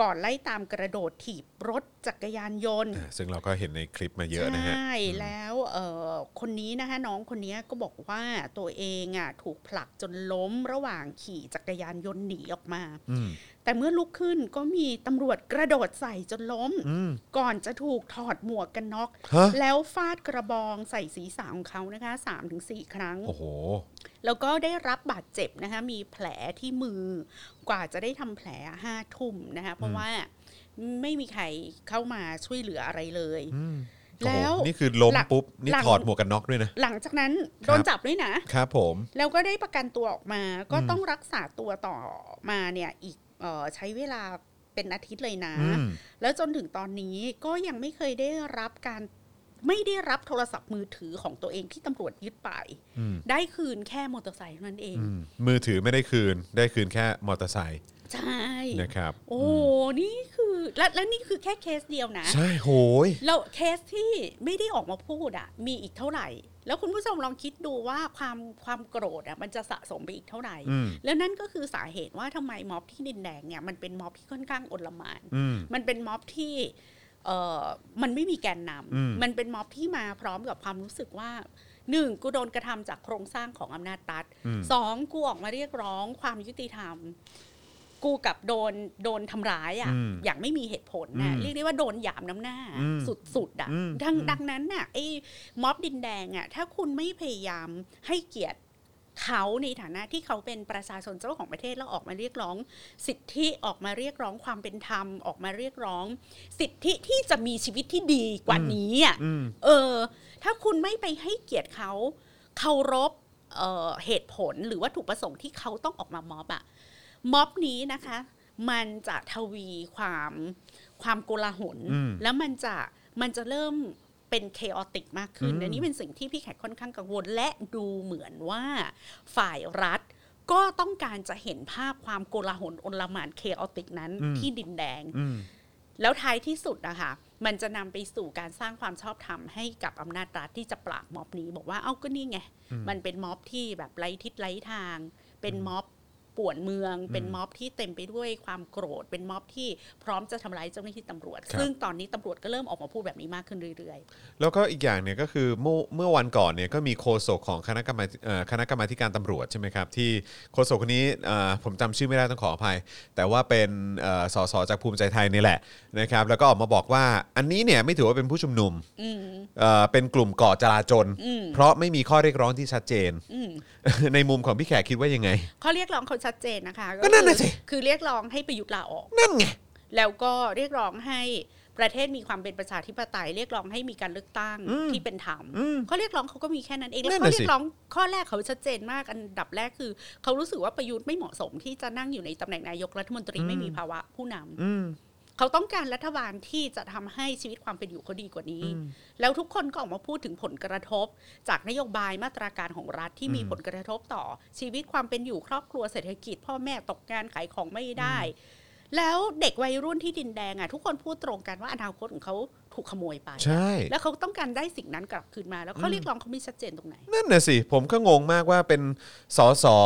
ก่อนไล่ตามกระโดดถีบรถจักรยานยนต์อ่าซึ่งเราก็เห็นในคลิปมาเยอะนะฮะ ใช่ แล้วเอ่อคนนี้นะคะน้องคนนี้ก็บอกว่าตัวเองอะถูกผลักจนล้มระหว่างขี่จักรยานยนต์หนีออกมาอืม แต่เมื่อลุกขึ้นก็มีตำรวจกระโดดใส่จนล้มอืมก่อนจะถูกถอดหมวกกันน็อกฮะแล้วฟาดกระบองใส่ศีรษะของเขานะคะ3-4ครั้ง โอ้โห แล้วก็ได้รับบาดเจ็บนะคะ มีแผลที่มือกว่าจะได้ทำแผลห้าทุ่มนะคะ เพราะว่าไม่มีใครเข้ามาช่วยเหลืออะไรเลยแล้วโอ้โหนี่คือล้มหลังปุ๊บ นี่หลังถอดหมวกกันน็อกด้วยนะ หลังจากนั้นครับโดนจับด้วยนะครับผม แล้วก็ได้ประกันตัวออกมา ก็ต้องรักษาตัวต่อมาเนี่ยอีกเออ ใช้เวลาเป็นอาทิตย์เลยนะอืมแล้วจนถึงตอนนี้ก็ยังไม่เคยได้รับการไม่ได้รับโทรศัพท์มือถือของตัวเองที่ตำรวจยึดไปอืมได้คืนแค่มอเตอร์ไซค์เท่านั้นเองอืมมือถือไม่ได้คืน ได้คืนแค่มอเตอร์ไซค์ใช่นะครับ โอ้นี่คือและและนี่คือแค่เคสเดียวนะ ใช่โหยแล้วเคสที่ไม่ได้ออกมาพูดอะมีอีกเท่าไหร่ แล้วคุณผู้ชมลองคิดดูว่าความความโกรธอะมันจะสะสมไปอีกเท่าไหร่อืมแล้วนั่นก็คือสาเหตุว่าทำไมม็อบที่ดินแดงเนี่ยมันเป็นม็อบที่ค่อนข้างอลหมานอืมมันเป็นม็อบที่เออมันไม่มีแกนนอืมำมันเป็นม็อบที่มาพร้อมกับความรู้สึกว่าหนึ่งกูโดนกระทำจากโครงสร้างของอำนาจรัฐอืมสองกูออกมาเรียกร้องความยุติธรรม กูกับโดนโดนทำร้ายอะอืมอย่างไม่มีเหตุผลนะอืมเรียกได้ว่าโดนหยามน้ำหน้าอืมสุดๆอะอืมดังอืมดังนั้นน่ะไอ้ม็อบดินแดงอะถ้าคุณไม่พยายามให้เกียรติเขาในฐานะที่เขาเป็นประชาชนเจ้าของประเทศแล้วออกมาเรียกร้อง สิทธิออกมาเรียกร้องความเป็นธรรมออกมาเรียกร้อง สิทธิที่จะมีชีวิตที่ดีกว่านี้อะอืมเออ ถ้าคุณไม่ไปให้เกียรติเขาเคารพเอ่อเหตุผลหรือวัตถุประสงค์ที่เขาต้องออกมาม็อบอะ ม็อบนี้นะคะ มันจะทวีความความโกลาหลอืมแล้วมันจะมันจะเริ่มเป็นเคอติกมากขึ้นอืมอันนี้เป็นสิ่งที่พี่แขกค่อนข้างกังวล และดูเหมือนว่าฝ่ายรัฐก็ต้องการจะเห็นภาพความโกลาหลอนลหมานเคอติกนั้นที่ดินแดงอืมแล้วท้ายที่สุดนะคะมันจะนำไปสู่การสร้างความชอบธรรมให้กับอำนาจรัฐที่จะปราบม็อบนี้ บอกว่าเอ้าก็นี่ไง มันเป็นม็อบที่แบบไร้ทิศไร้ทาง เป็นม็อบ ป่วนเมือง เป็นม็อบที่เต็มไปด้วยความโกรธ เป็นม็อบที่พร้อมจะทำร้ายเจ้าหน้าที่ตำรวจครับซึ่งตอนนี้ตำรวจก็เริ่มออกมาพูดแบบนี้มากขึ้นเรื่อยแล้วก็อีกอย่างเนี่ยก็คือเมื่อเมื่อวันก่อนเนี่ยก็มีโฆษกของคณะกรรมการเอ่อคณะกรรมาธิการตำรวจใช่ไหมครับ ที่โฆษกคนนี้เอ่อผมจำชื่อไม่ได้ต้องขออภัย แต่ว่าเป็นเอ่อสสจากภูมิใจไทยนี่แหละนะครับแล้วก็ออกมาบอกว่าอันนี้เนี่ยไม่ถือว่าเป็นผู้ชุมนุมๆอืมเอ่อเป็นกลุ่มก่อจลาจลอืมเพราะไม่มีข้อเรียกร้องที่ชัดเจนอืมในมุมของพี่แขกคิดว่ายังไง ข้อเรียกร้องเขาชัดเจนนะคะก็นั่นน่ะคือสิคือเรียกร้องให้ประยุทธ์ลาออกนั่นไงแล้วก็เรียกร้องให้ประเทศมีความเป็นประชาธิปไตยเรียกร้องให้มีการเลือกตั้งอืมที่เป็นธรรมอืมข้อเรียกร้องเขาก็มีแค่นั้นเองแล้วนั่นข้อน่ะเรียสิกร้องข้อแรกเขาชัดเจนมากอันดับแรกคือ เขารู้สึกว่าประยุทธ์ไม่เหมาะสมที่จะนั่งอยู่ในตำแหน่งนายกรัฐมนตรีไม่มีภาวะผู้นำอืม เขาต้องการรัฐบาลที่จะทำให้ชีวิตความเป็นอยู่เขาดีกว่านี้ แล้วทุกคนก็ออกมาพูดถึงผลกระทบ จากนโยบายมาตราการของรัฐที่มีอืมผลกระทบต่อ ชีวิตความเป็นอยู่ครอบครัวเศรษฐกิจ พ่อแม่ตกงานขายของไม่ได้ แล้วเด็กวัยรุ่นที่ดินแดงอะทุกคนพูดตรงกันว่าอนาคตของเขาถูกขโมยไป ใช่ แล้วเขาต้องการได้สิ่งนั้นกลับคืนมา แล้วเขาเรียกร้องเขาไม่ชัดเจนตรงไหน นั่นน่ะสิ ผมก็งงมากว่าเป็นสอสอ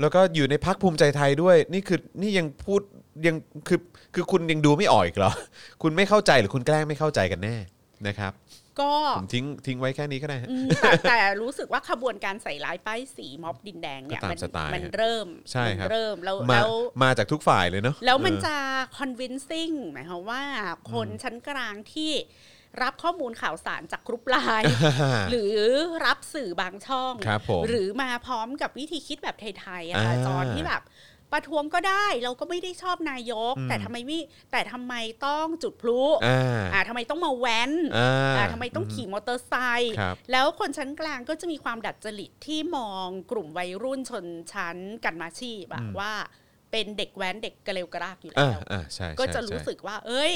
แล้วก็อยู่ในพักภูมิใจไทยด้วย นี่คือนี่ยังพูด ยังคือคือคุณยังดูไม่ออกอีกเหรอ คุณไม่เข้าใจหรือคุณแกล้งไม่เข้าใจกันแน่นะครับก็ผมทิ้งทิ้งไว้แค่นี้ก็ได้ฮะอืมแต่แต่รู้สึกว่าขบวนการใส่ร้ายป้ายสีม็อบดินแดงเนี่ยก็ตามมันสไตล์มันเริ่มใช่ครับมันเริ่มแล้วมาแล้วมาจากทุกฝ่ายเลยเนาะแล้วมันเออจะ convincing หมายความว่าคนชั้นกลางที่รับข้อมูลข่าวสารจากกรุ๊ปไลน์หรือรับสื่อบางช่องครับผมหรือมาพร้อมกับวิธีคิดแบบไทยๆอะค่ะอ่าจอนที่แบบ ประท้วงก็ได้เราก็ไม่ได้ชอบนายกอืมแต่ทำไมไม่แต่ทำไมต้องจุดพลุอ่าอ่าทำไมต้องมาแว้นอ่าอ่าทำไมต้องขี่มอเตอร์ไซค์ครับแล้วคนชั้นกลางก็จะมีความดัดจริตที่มองกลุ่มวัยรุ่นชนชั้นกันมาชีพอะอืมว่าเป็นเด็กแว้นเด็กกระเลวกระรากอยู่อ่าแล้วอ่าใช่ก็ใช่จะรู้ใช่สึกว่า เอ้ย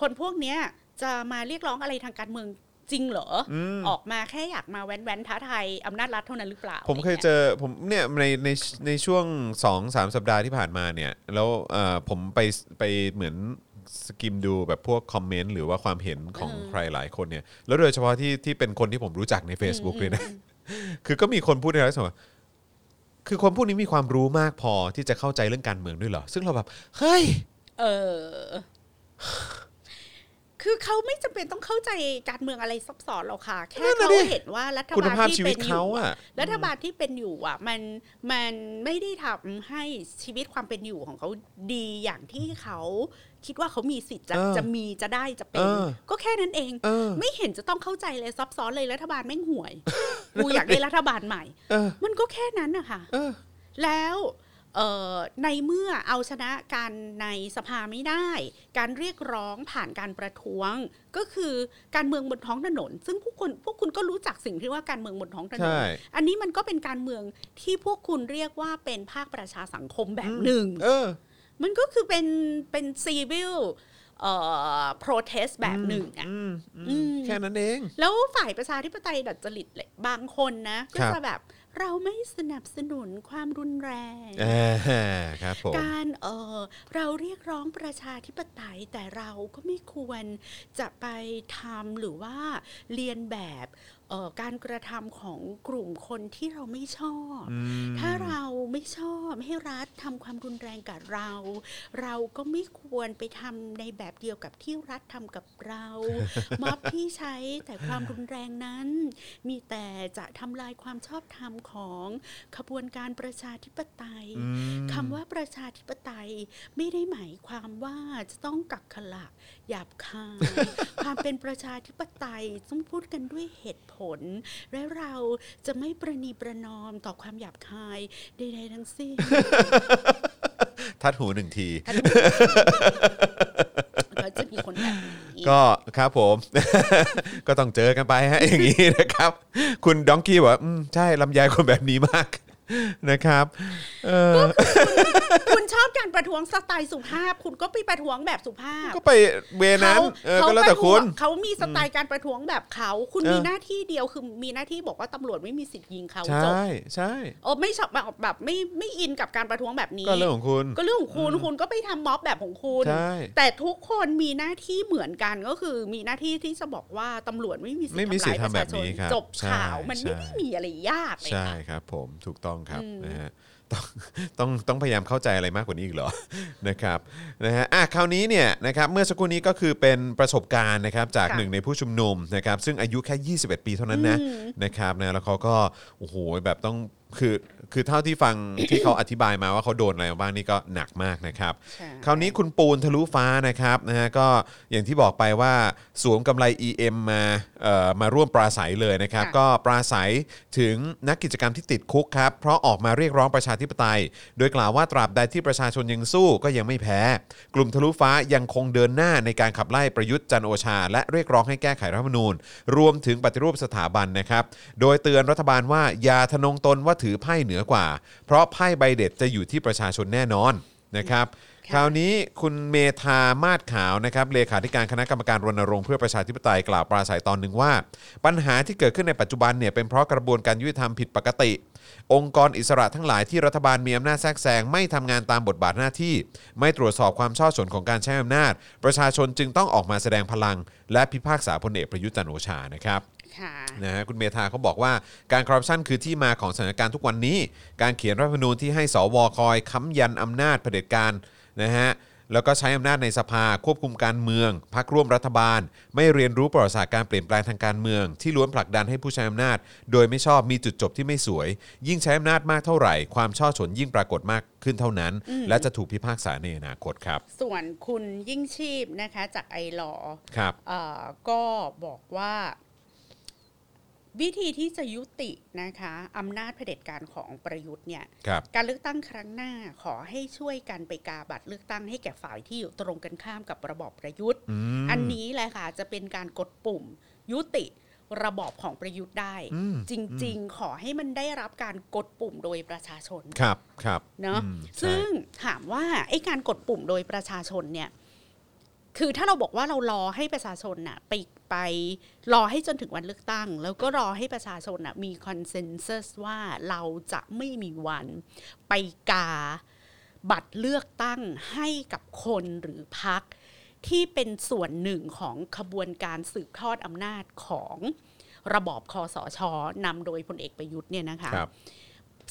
คนพวกเนี้ยจะมาเรียกร้องอะไรทางการเมือง จริงเหรออมออกมาแค่อยากมาแว้นๆท้าทายอำนาจรัฐเท่านั้นหรือเปล่า ผมเคยเจอผมเนี่ยในในในช่วง2อสสัปดาห์ที่ผ่านมาเนี่ย แล้วเอ่อผมไปไปเหมือนสกิมดูแบบพวกคอมเมนต์หรือว่าความเห็นของใครหลายคนเนี่ย แล้วโดยเฉพาะที่ที่เป็นคนที่ผมรู้จักใน Facebook เลยนะ คือก็มีคนพูดในลักษณะว่าคือคนพวกนี้มีความรู้มากพอที่จะเข้าใจเรื่องการเมืองด้วยเหรอ ซึ่งเราแบบ เฮ้ย เออ คือเขาไม่จำเป็นต้องเข้าใจการเมืองอะไรซับซ้อนหรอกค่ะ แค่นั่นน่ะเขาดิเห็นว่ารัฐคุณบาลภาพที่ชีเป็วิตนอเขายู่อะอะรัฐบาลที่เป็นอยู่อะ มันมันไม่ได้ทำให้ชีวิตความเป็นอยู่ของเขาดีอย่างที่เขาคิดว่าเขามีสิทธิ์จะเออจะมีจะได้จะเป็นเออก็แค่นั้นเองเออไม่เห็นจะต้องเข้าใจเลยซับซ้อนเลยรัฐบาลแม่งห่วยกูอยากได้รัฐบาลใหม่เออมันก็แค่นั้นนะคะเออแล้วเอ่อ ในเมื่อเอาชนะการในสภาไม่ได้ การเรียกร้องผ่านการประท้วง ก็คือการเมืองบนท้องถนน ซึ่งพวกคุณพวกคุณก็รู้จักสิ่งที่ว่าการเมืองบนท้องถนนใช่อันนี้มันก็เป็นการเมืองที่พวกคุณเรียกว่าเป็นภาคประชาสังคมแบบหนึ่งเออมันก็คือเป็นเป็น civil เอ่อ protest แบบหนึ่งอะอืมอืมอืมแค่นั้นเอง แล้วฝ่ายประชาธิปไตยดัดจริตเลยบางคนนะ ก็ครับจะแบบ เราไม่สนับสนุนความรุนแรงอ่าครับผมการเออเราเรียกร้องประชาธิปไตยแต่เราก็ไม่ควรจะไปทำหรือว่าเรียนแบบเอ่อ การกระทำของกลุ่มคนที่เราไม่ชอบ ถ้าเราไม่ชอบให้รัฐทำความรุนแรงกับเรา เราก็ไม่ควรไปทำในแบบเดียวกับที่รัฐทำกับเราม็อบที่ใช้แต่ความรุนแรงนั้น มีแต่จะทำลายความชอบธรรมของขบวนการประชาธิปไตยคำว่าประชาธิปไตยไม่ได้หมายความว่าจะต้องกักขละหยาบคายความเป็นประชาธิปไตยต้องพูดกันด้วยเหตุผลและเราจะไม่ประนีประนอมต่อความหยาบคายใดๆทั้งสิ้นทัดหูหนึ่งทีก็จะมีคนแบบนี้ก็ครับผม ก็ต้องเจอกันไปฮะอย่างนี้นะครับ คุณดองกี้บอกว่าอืมใช่ลำไยคนแบบนี้มากนะครับเออ คุณชอบการประท้วงสไตล์สุภาพ คุณก็ไปประท้วงแบบสุภาพ ก็ไปเวนั้นเออก็แล้วแต่คุณเขามีสไตล์การประท้วงแบบเขา คุณเออมีหน้าที่เดียวคือมีหน้าที่บอกว่าตำรวจไม่มีสิทธิ์ยิงเขาใชจบ่ใช่โอ้ไม่ชอบแบบแบบไม่ไม่อินกับการประท้วงแบบนี้ก็เรื่องของคุณ ก็เรื่องของคุณคุณก็ไปทำม็อบแบบของคุณใช่แต่ทุกคนมีหน้าที่เหมือนกันก็คือมีหน้าที่ที่จะบอกว่าตำรวจไม่มีสิทไม่ธิ์มีสิทธิ์ทำร้ายทำแบบนี้ประชาชนครับจบใช่ข่าวมันไม่ใช่ได้มีอะไรยากเลยใช่ค่ะครับ ผมถูกต้องครับอืมนะฮะ ต้องต้องต้องพยายามเข้าใจอะไรมากกว่านี้อีกเหรอ นะครับนะฮะอะคราวนี้เนี่ยนะครับเมื่อสักครู่นี้ก็คือเป็นประสบการณ์นะครับจากค่ะหนึ่งในผู้ชุมนุมนะครับซึ่งอายุแค่ 21 ปีเท่านั้นนะอืมนะครับนะแล้วเขาก็โอ้โหแบบต้อง คือคือเท่าที่ฟัง ที่เขาอธิบายมาว่าเขาโดนอะไรมาบ้างนี่ก็หนักมากนะครับใช่คราวนี้คุณปูนทะลุฟ้านะครับนะฮะก็อย่างที่บอกไปว่าสวมกำไร EM มาเอ่อมาร่วมปราศัยเลยนะครับค่ะก็ปราศัยถึงนักกิจกรรมที่ติดคุกครับ เพราะออกมาเรียกร้องประชาธิปไตย โดยกล่าวว่าตราบใดที่ประชาชนยังสู้ก็ยังไม่แพ้ กลุ่มทะลุฟ้ายังคงเดินหน้าในการขับไล่ประยุทธ์จันทร์โอชา และเรียกร้องให้แก้ไขรัฐธรรมนูญ รวมถึงปฏิรูปสถาบันนะครับ โดยเตือนรัฐบาลว่าอย่าทะนงตนว่าถือไพ่เหนือกว่า เพราะไพ่ใบเด็ดจะอยู่ที่ประชาชนแน่นอนนะครับค่ะคราวนี้คุณเมธามาศขาวนะครับเลขาธิการคณะกรรมการรณรงค์เพื่อประชาธิปไตยกล่าวปราศัยตอนหนึ่งว่า ปัญหาที่เกิดขึ้นในปัจจุบันเนี่ยเป็นเพราะกระบวนการยุติธรรมผิดปกติ องค์กรอิสระทั้งหลายที่รัฐบาลมีอำนาจแทรกแซงไม่ทำงานตามบทบาทหน้าที่ ไม่ตรวจสอบความช่อฉนของการใช้อำนาจ ประชาชนจึงต้องออกมาแสดงพลัง และพิพากษาพลเอกประยุทธ์จันทร์โอชานะครับค่ะ นะฮะคุณเมธาเขาบอกว่าการคอร์รัปชันคือที่มาของสถานการณ์ทุกวันนี้ การเขียนรัฐธรรมนูญที่ให้สวคอยค้ำยันอำนาจเผด็จการนะฮะแล้วก็ใช้อำนาจในสภาควบคุมการเมืองพักร่วมรัฐบาล ไม่เรียนรู้ประวัติศาสตร์การเปลี่ยนแปลงทางการเมือง ที่ล้วนผลักดันให้ผู้ใช้อำนาจ โดยไม่ชอบมีจุดจบที่ไม่สวย ยิ่งใช้อำนาจมากเท่าไหร่ ความช่อฉนยิ่งปรากฏมากขึ้นเท่านั้น และจะถูกพิพากษาในอนาคตครับ ส่วนคุณยิ่งชีพนะคะจากไอหลอครับเอ่อก็บอกว่า วิธีที่จะยุตินะคะอำนาจเผด็จการของประยุทธ์เนี่ยครับการเลือกตั้งครั้งหน้าขอให้ช่วยกันไปกาบัตรเลือกตั้งให้แก่ฝ่ายที่อยู่ตรงกันข้ามกับระบอบประยุทธ์อืมอันนี้แหละค่ะจะเป็นการกดปุ่มยุติระบอบของประยุทธ์ได้อืมจริง ๆ ขอให้มันได้รับการกดปุ่มโดยประชาชนครับครับเนาะอืมใช่ซึ่งถามว่าไอ้การกดปุ่มโดยประชาชนเนี่ย คือถ้าเราบอกว่าเรารอให้ประชาชนน่ะไปไปรอให้จนถึงวันเลือกตั้ง แล้วก็รอให้ประชาชนน่ะมีคอนเซนแซสว่าเราจะไม่มีวันไปกาบัตรเลือกตั้งให้กับคนหรือพักที่เป็นส่วนหนึ่งของขบวนการสืบทอดอำนาจของระบอบคอสชนำโดยพลเอกประยุทธ์เนี่ยนะคะครับ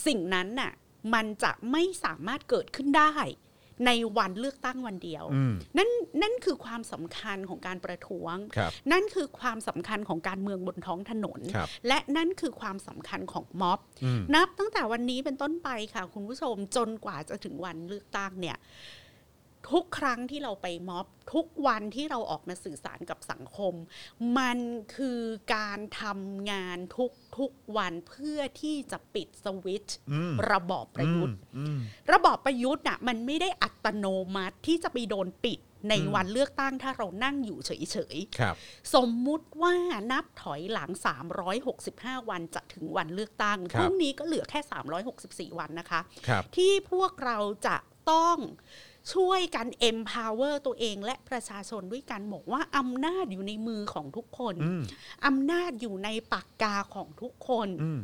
สิ่งนั้นน่ะมันจะไม่สามารถเกิดขึ้นได้ ในวันเลือกตั้งวันเดียวอืมนั่นนั่นคือความสำคัญของการประท้วงครับนั่นคือความสำคัญของการเมืองบนท้องถนนครับและนั่นคือความสำคัญของม็อบอืมนับตั้งแต่วันนี้เป็นต้นไปค่ะ คุณผู้ชมจนกว่าจะถึงวันเลือกตั้งเนี่ยทุกครั้งที่เราไปม็อบ ทุกวันที่เราออกมาสื่อสารกับสังคม มันคือการทำงานทุกทุกๆวันเพื่อที่จะปิดสวิตช์อืมระบอบประยุทธ์อืม ระบอบประยุทธ์น่ะมันไม่ได้อัตโนมัติที่จะไปโดนปิดในอืมวันเลือกตั้งถ้าเรานั่งอยู่เฉยครับๆสมมุติว่านับถอยหลัง 365 วันจะถึงวันเลือกตั้งคพรับรุ่งนี้ก็เหลือแค่ 364 วันนะคะครับที่พวกเราจะต้องช่วยกัน empower ตัวเองและประชาชนด้วยกันบอกว่าอำนาจอยู่ในมือของทุกคนอืมอำนาจอยู่ในปากกาของทุกคนอืม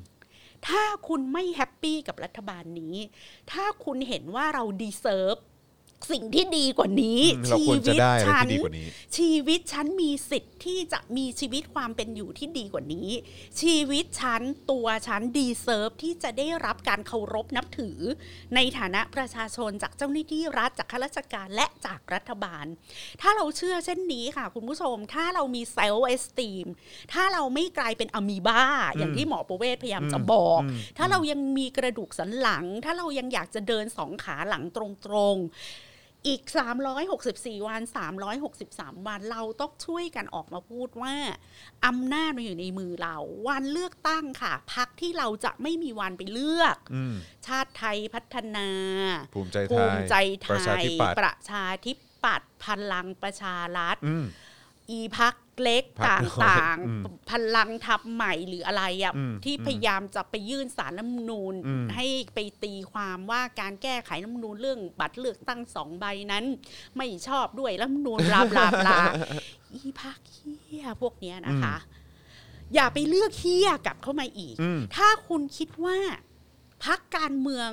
ถ้าคุณไม่ happy กับรัฐบาลนี้ ถ้าคุณเห็นว่าเรา deserve สิ่งที่ดีกว่านี้อืมเราควรจะได้อะไรฉัที่ดีกว่านี้ชีวิตฉันมีสิทธิ์ที่จะมีชีวิตความเป็นอยู่ที่ดีกว่านี้ ชีวิตฉันตัวฉัน deserve ที่จะได้รับการเคารพนับถือ ในฐานะประชาชนจากเจ้าหน้าที่รัฐจากข้าราชการและจากรัฐบาล ถ้าเราเชื่อเช่นนี้ค่ะ คุณผู้ชม ถ้าเรามี self-esteem ถ้าเราไม่กลายเป็นอะมีบา อย่างที่หมอประเวศพยายามจะบอก ถ้าเรายังมีกระดูกสันหลัง ถ้าเรายังอยากจะเดินสองขาหลังตรงๆ อีก 364 วัน 363 วัน เราต้องช่วยกันออกมาพูดว่า อำนาจมันอยู่ในมือเรา วันเลือกตั้งค่ะพักที่เราจะไม่มีวันไปเลือกอืมชาติไทยพัฒนา ภูมิใจไทภูยมิใจไทประชายธิปัตย์ประชาธิปัตย์พลังประชารัฐอืมอีพัก เล็กพรรคตน้อย่างอืมๆพลังทับใหม่หรืออะไรอะอืมที่พยายามจะไปยื่นสารรัฐธรรมนูญอืมให้ไปตีความว่าการแก้ไขรัฐธรรมนูญเรื่องบัตรเลือกตั้งสองใบนั้น ไม่ชอบด้วยรัฐธรรมนูญบลาบลาบลาอีพักเฮียพวกเนี้ยนะคะ อย่าไปเลือกเฮียกลับเข้ามาอีกอืมถ้าคุณคิดว่าพักการเมือง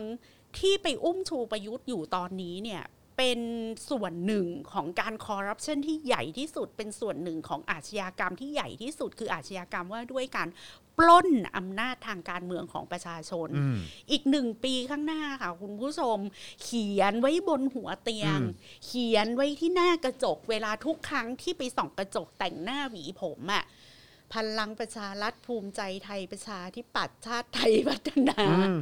ที่ไปอุ้มชูประยุทธ์อยู่ตอนนี้เนี่ย เป็นส่วนหนึ่งของการคอร์รัปชันที่ใหญ่ที่สุด เป็นส่วนหนึ่งของอาชญากรรมที่ใหญ่ที่สุด คืออาชญากรรมว่าด้วยการปล้นอำนาจทางการเมืองของประชาชนอืมอีกหนึ่งปีข้างหน้าค่ะ คุณผู้ชม เขียนไว้บนหัวเตียงอืมเขียนไว้ที่หน้ากระจก เวลาทุกครั้งที่ไปส่องกระจกแต่งหน้าหวีผมอะพลังประชารัฐภูมิใจไทยประชาธิปัตย์ชาติไทยพัฒนาอืม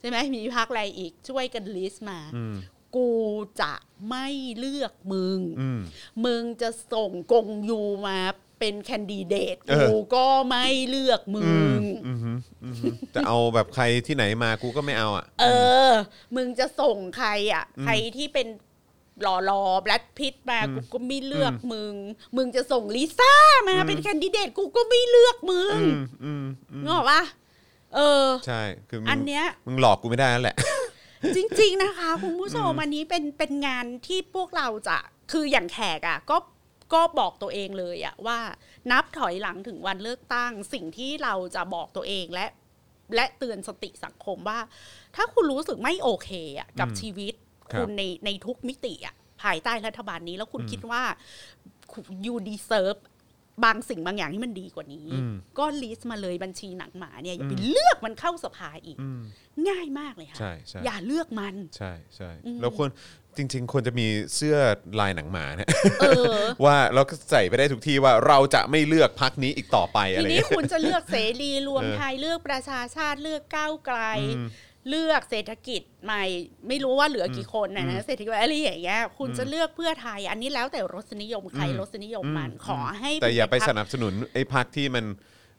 ใช่ไหมมีพักอะไรอีกช่วยกันลิสต์มาอืม กูจะไม่เลือกมึงอืมมึงจะส่งกงยูมาเป็นแคนดิเดตเออกูก็ไม่เลือกมึอืมงอืมอืมอืมจะเอาแบบใครที่ไหนมากูก็ไม่เอาอะ เออ มึงจะส่งใครอะ ใครที่เป็นหล่อรอแบล็ดพิตมากูก็ไม่เลือกมึง มึงจะส่งลิซ่ามาเป็นแคนดิเดตกูก็ไม่เลือกมึงอืมอืมอืมนึกออกปะเออ ใช่ คือมึงอันเนี้ย มึงหลอกกูไม่ได้นั่นแหละ จริง ๆ นะคะ คุณผู้ชมอันนี้เป็นเป็นงานที่พวกเราจะคืออย่างแขกอะก็ก็บอกตัวเองเลยอะว่านับถอยหลังถึงวันเลือกตั้ง สิ่งที่เราจะบอกตัวเองและ และเตือนสติสังคมว่า ถ้าคุณรู้สึกไม่โอเคอะกับอืมชีวิตครับคุณในในทุกมิติอะภายใต้รัฐบาลนี้แล้วคุณคิดว่า you deserve บางสิ่งบางอย่างที่มันดีกว่านี้อืมก็ลิสต์มาเลยบัญชีหนังหมาเนี่ยอย่าไปเลือกมันเข้าสภาอีกอืมง่ายมากเลยค่ะใช่ใช่อย่าเลือกมัน ใช่ใช่อืมแล้วควรจริง ๆควรจะมีเสื้อลายหนังหมาเนี่ยเออว่าเราก็ใส่ไปได้ทุกที่ว่าเราจะไม่เลือกพักนี้อีกต่อไปอะทีไรนี้เงี้ยคุณจะเลือกเสรีรวมเออไทยเลือกประชาชาติเลือกก้าวไกลอืม เลือกเศรษฐกิจใหม่ไม่รู้ว่าเหลือกี่คนนะอืนะมเศรษฐกิจอะไรอย่างเงี้ยคุณจะเลือกเพื่อไทย อันนี้แล้วแต่รสนิยมใครอืมรสนิยมมันขอให้แต่อย่าไปพรรคสนับสนุนไอ้พักที่มัน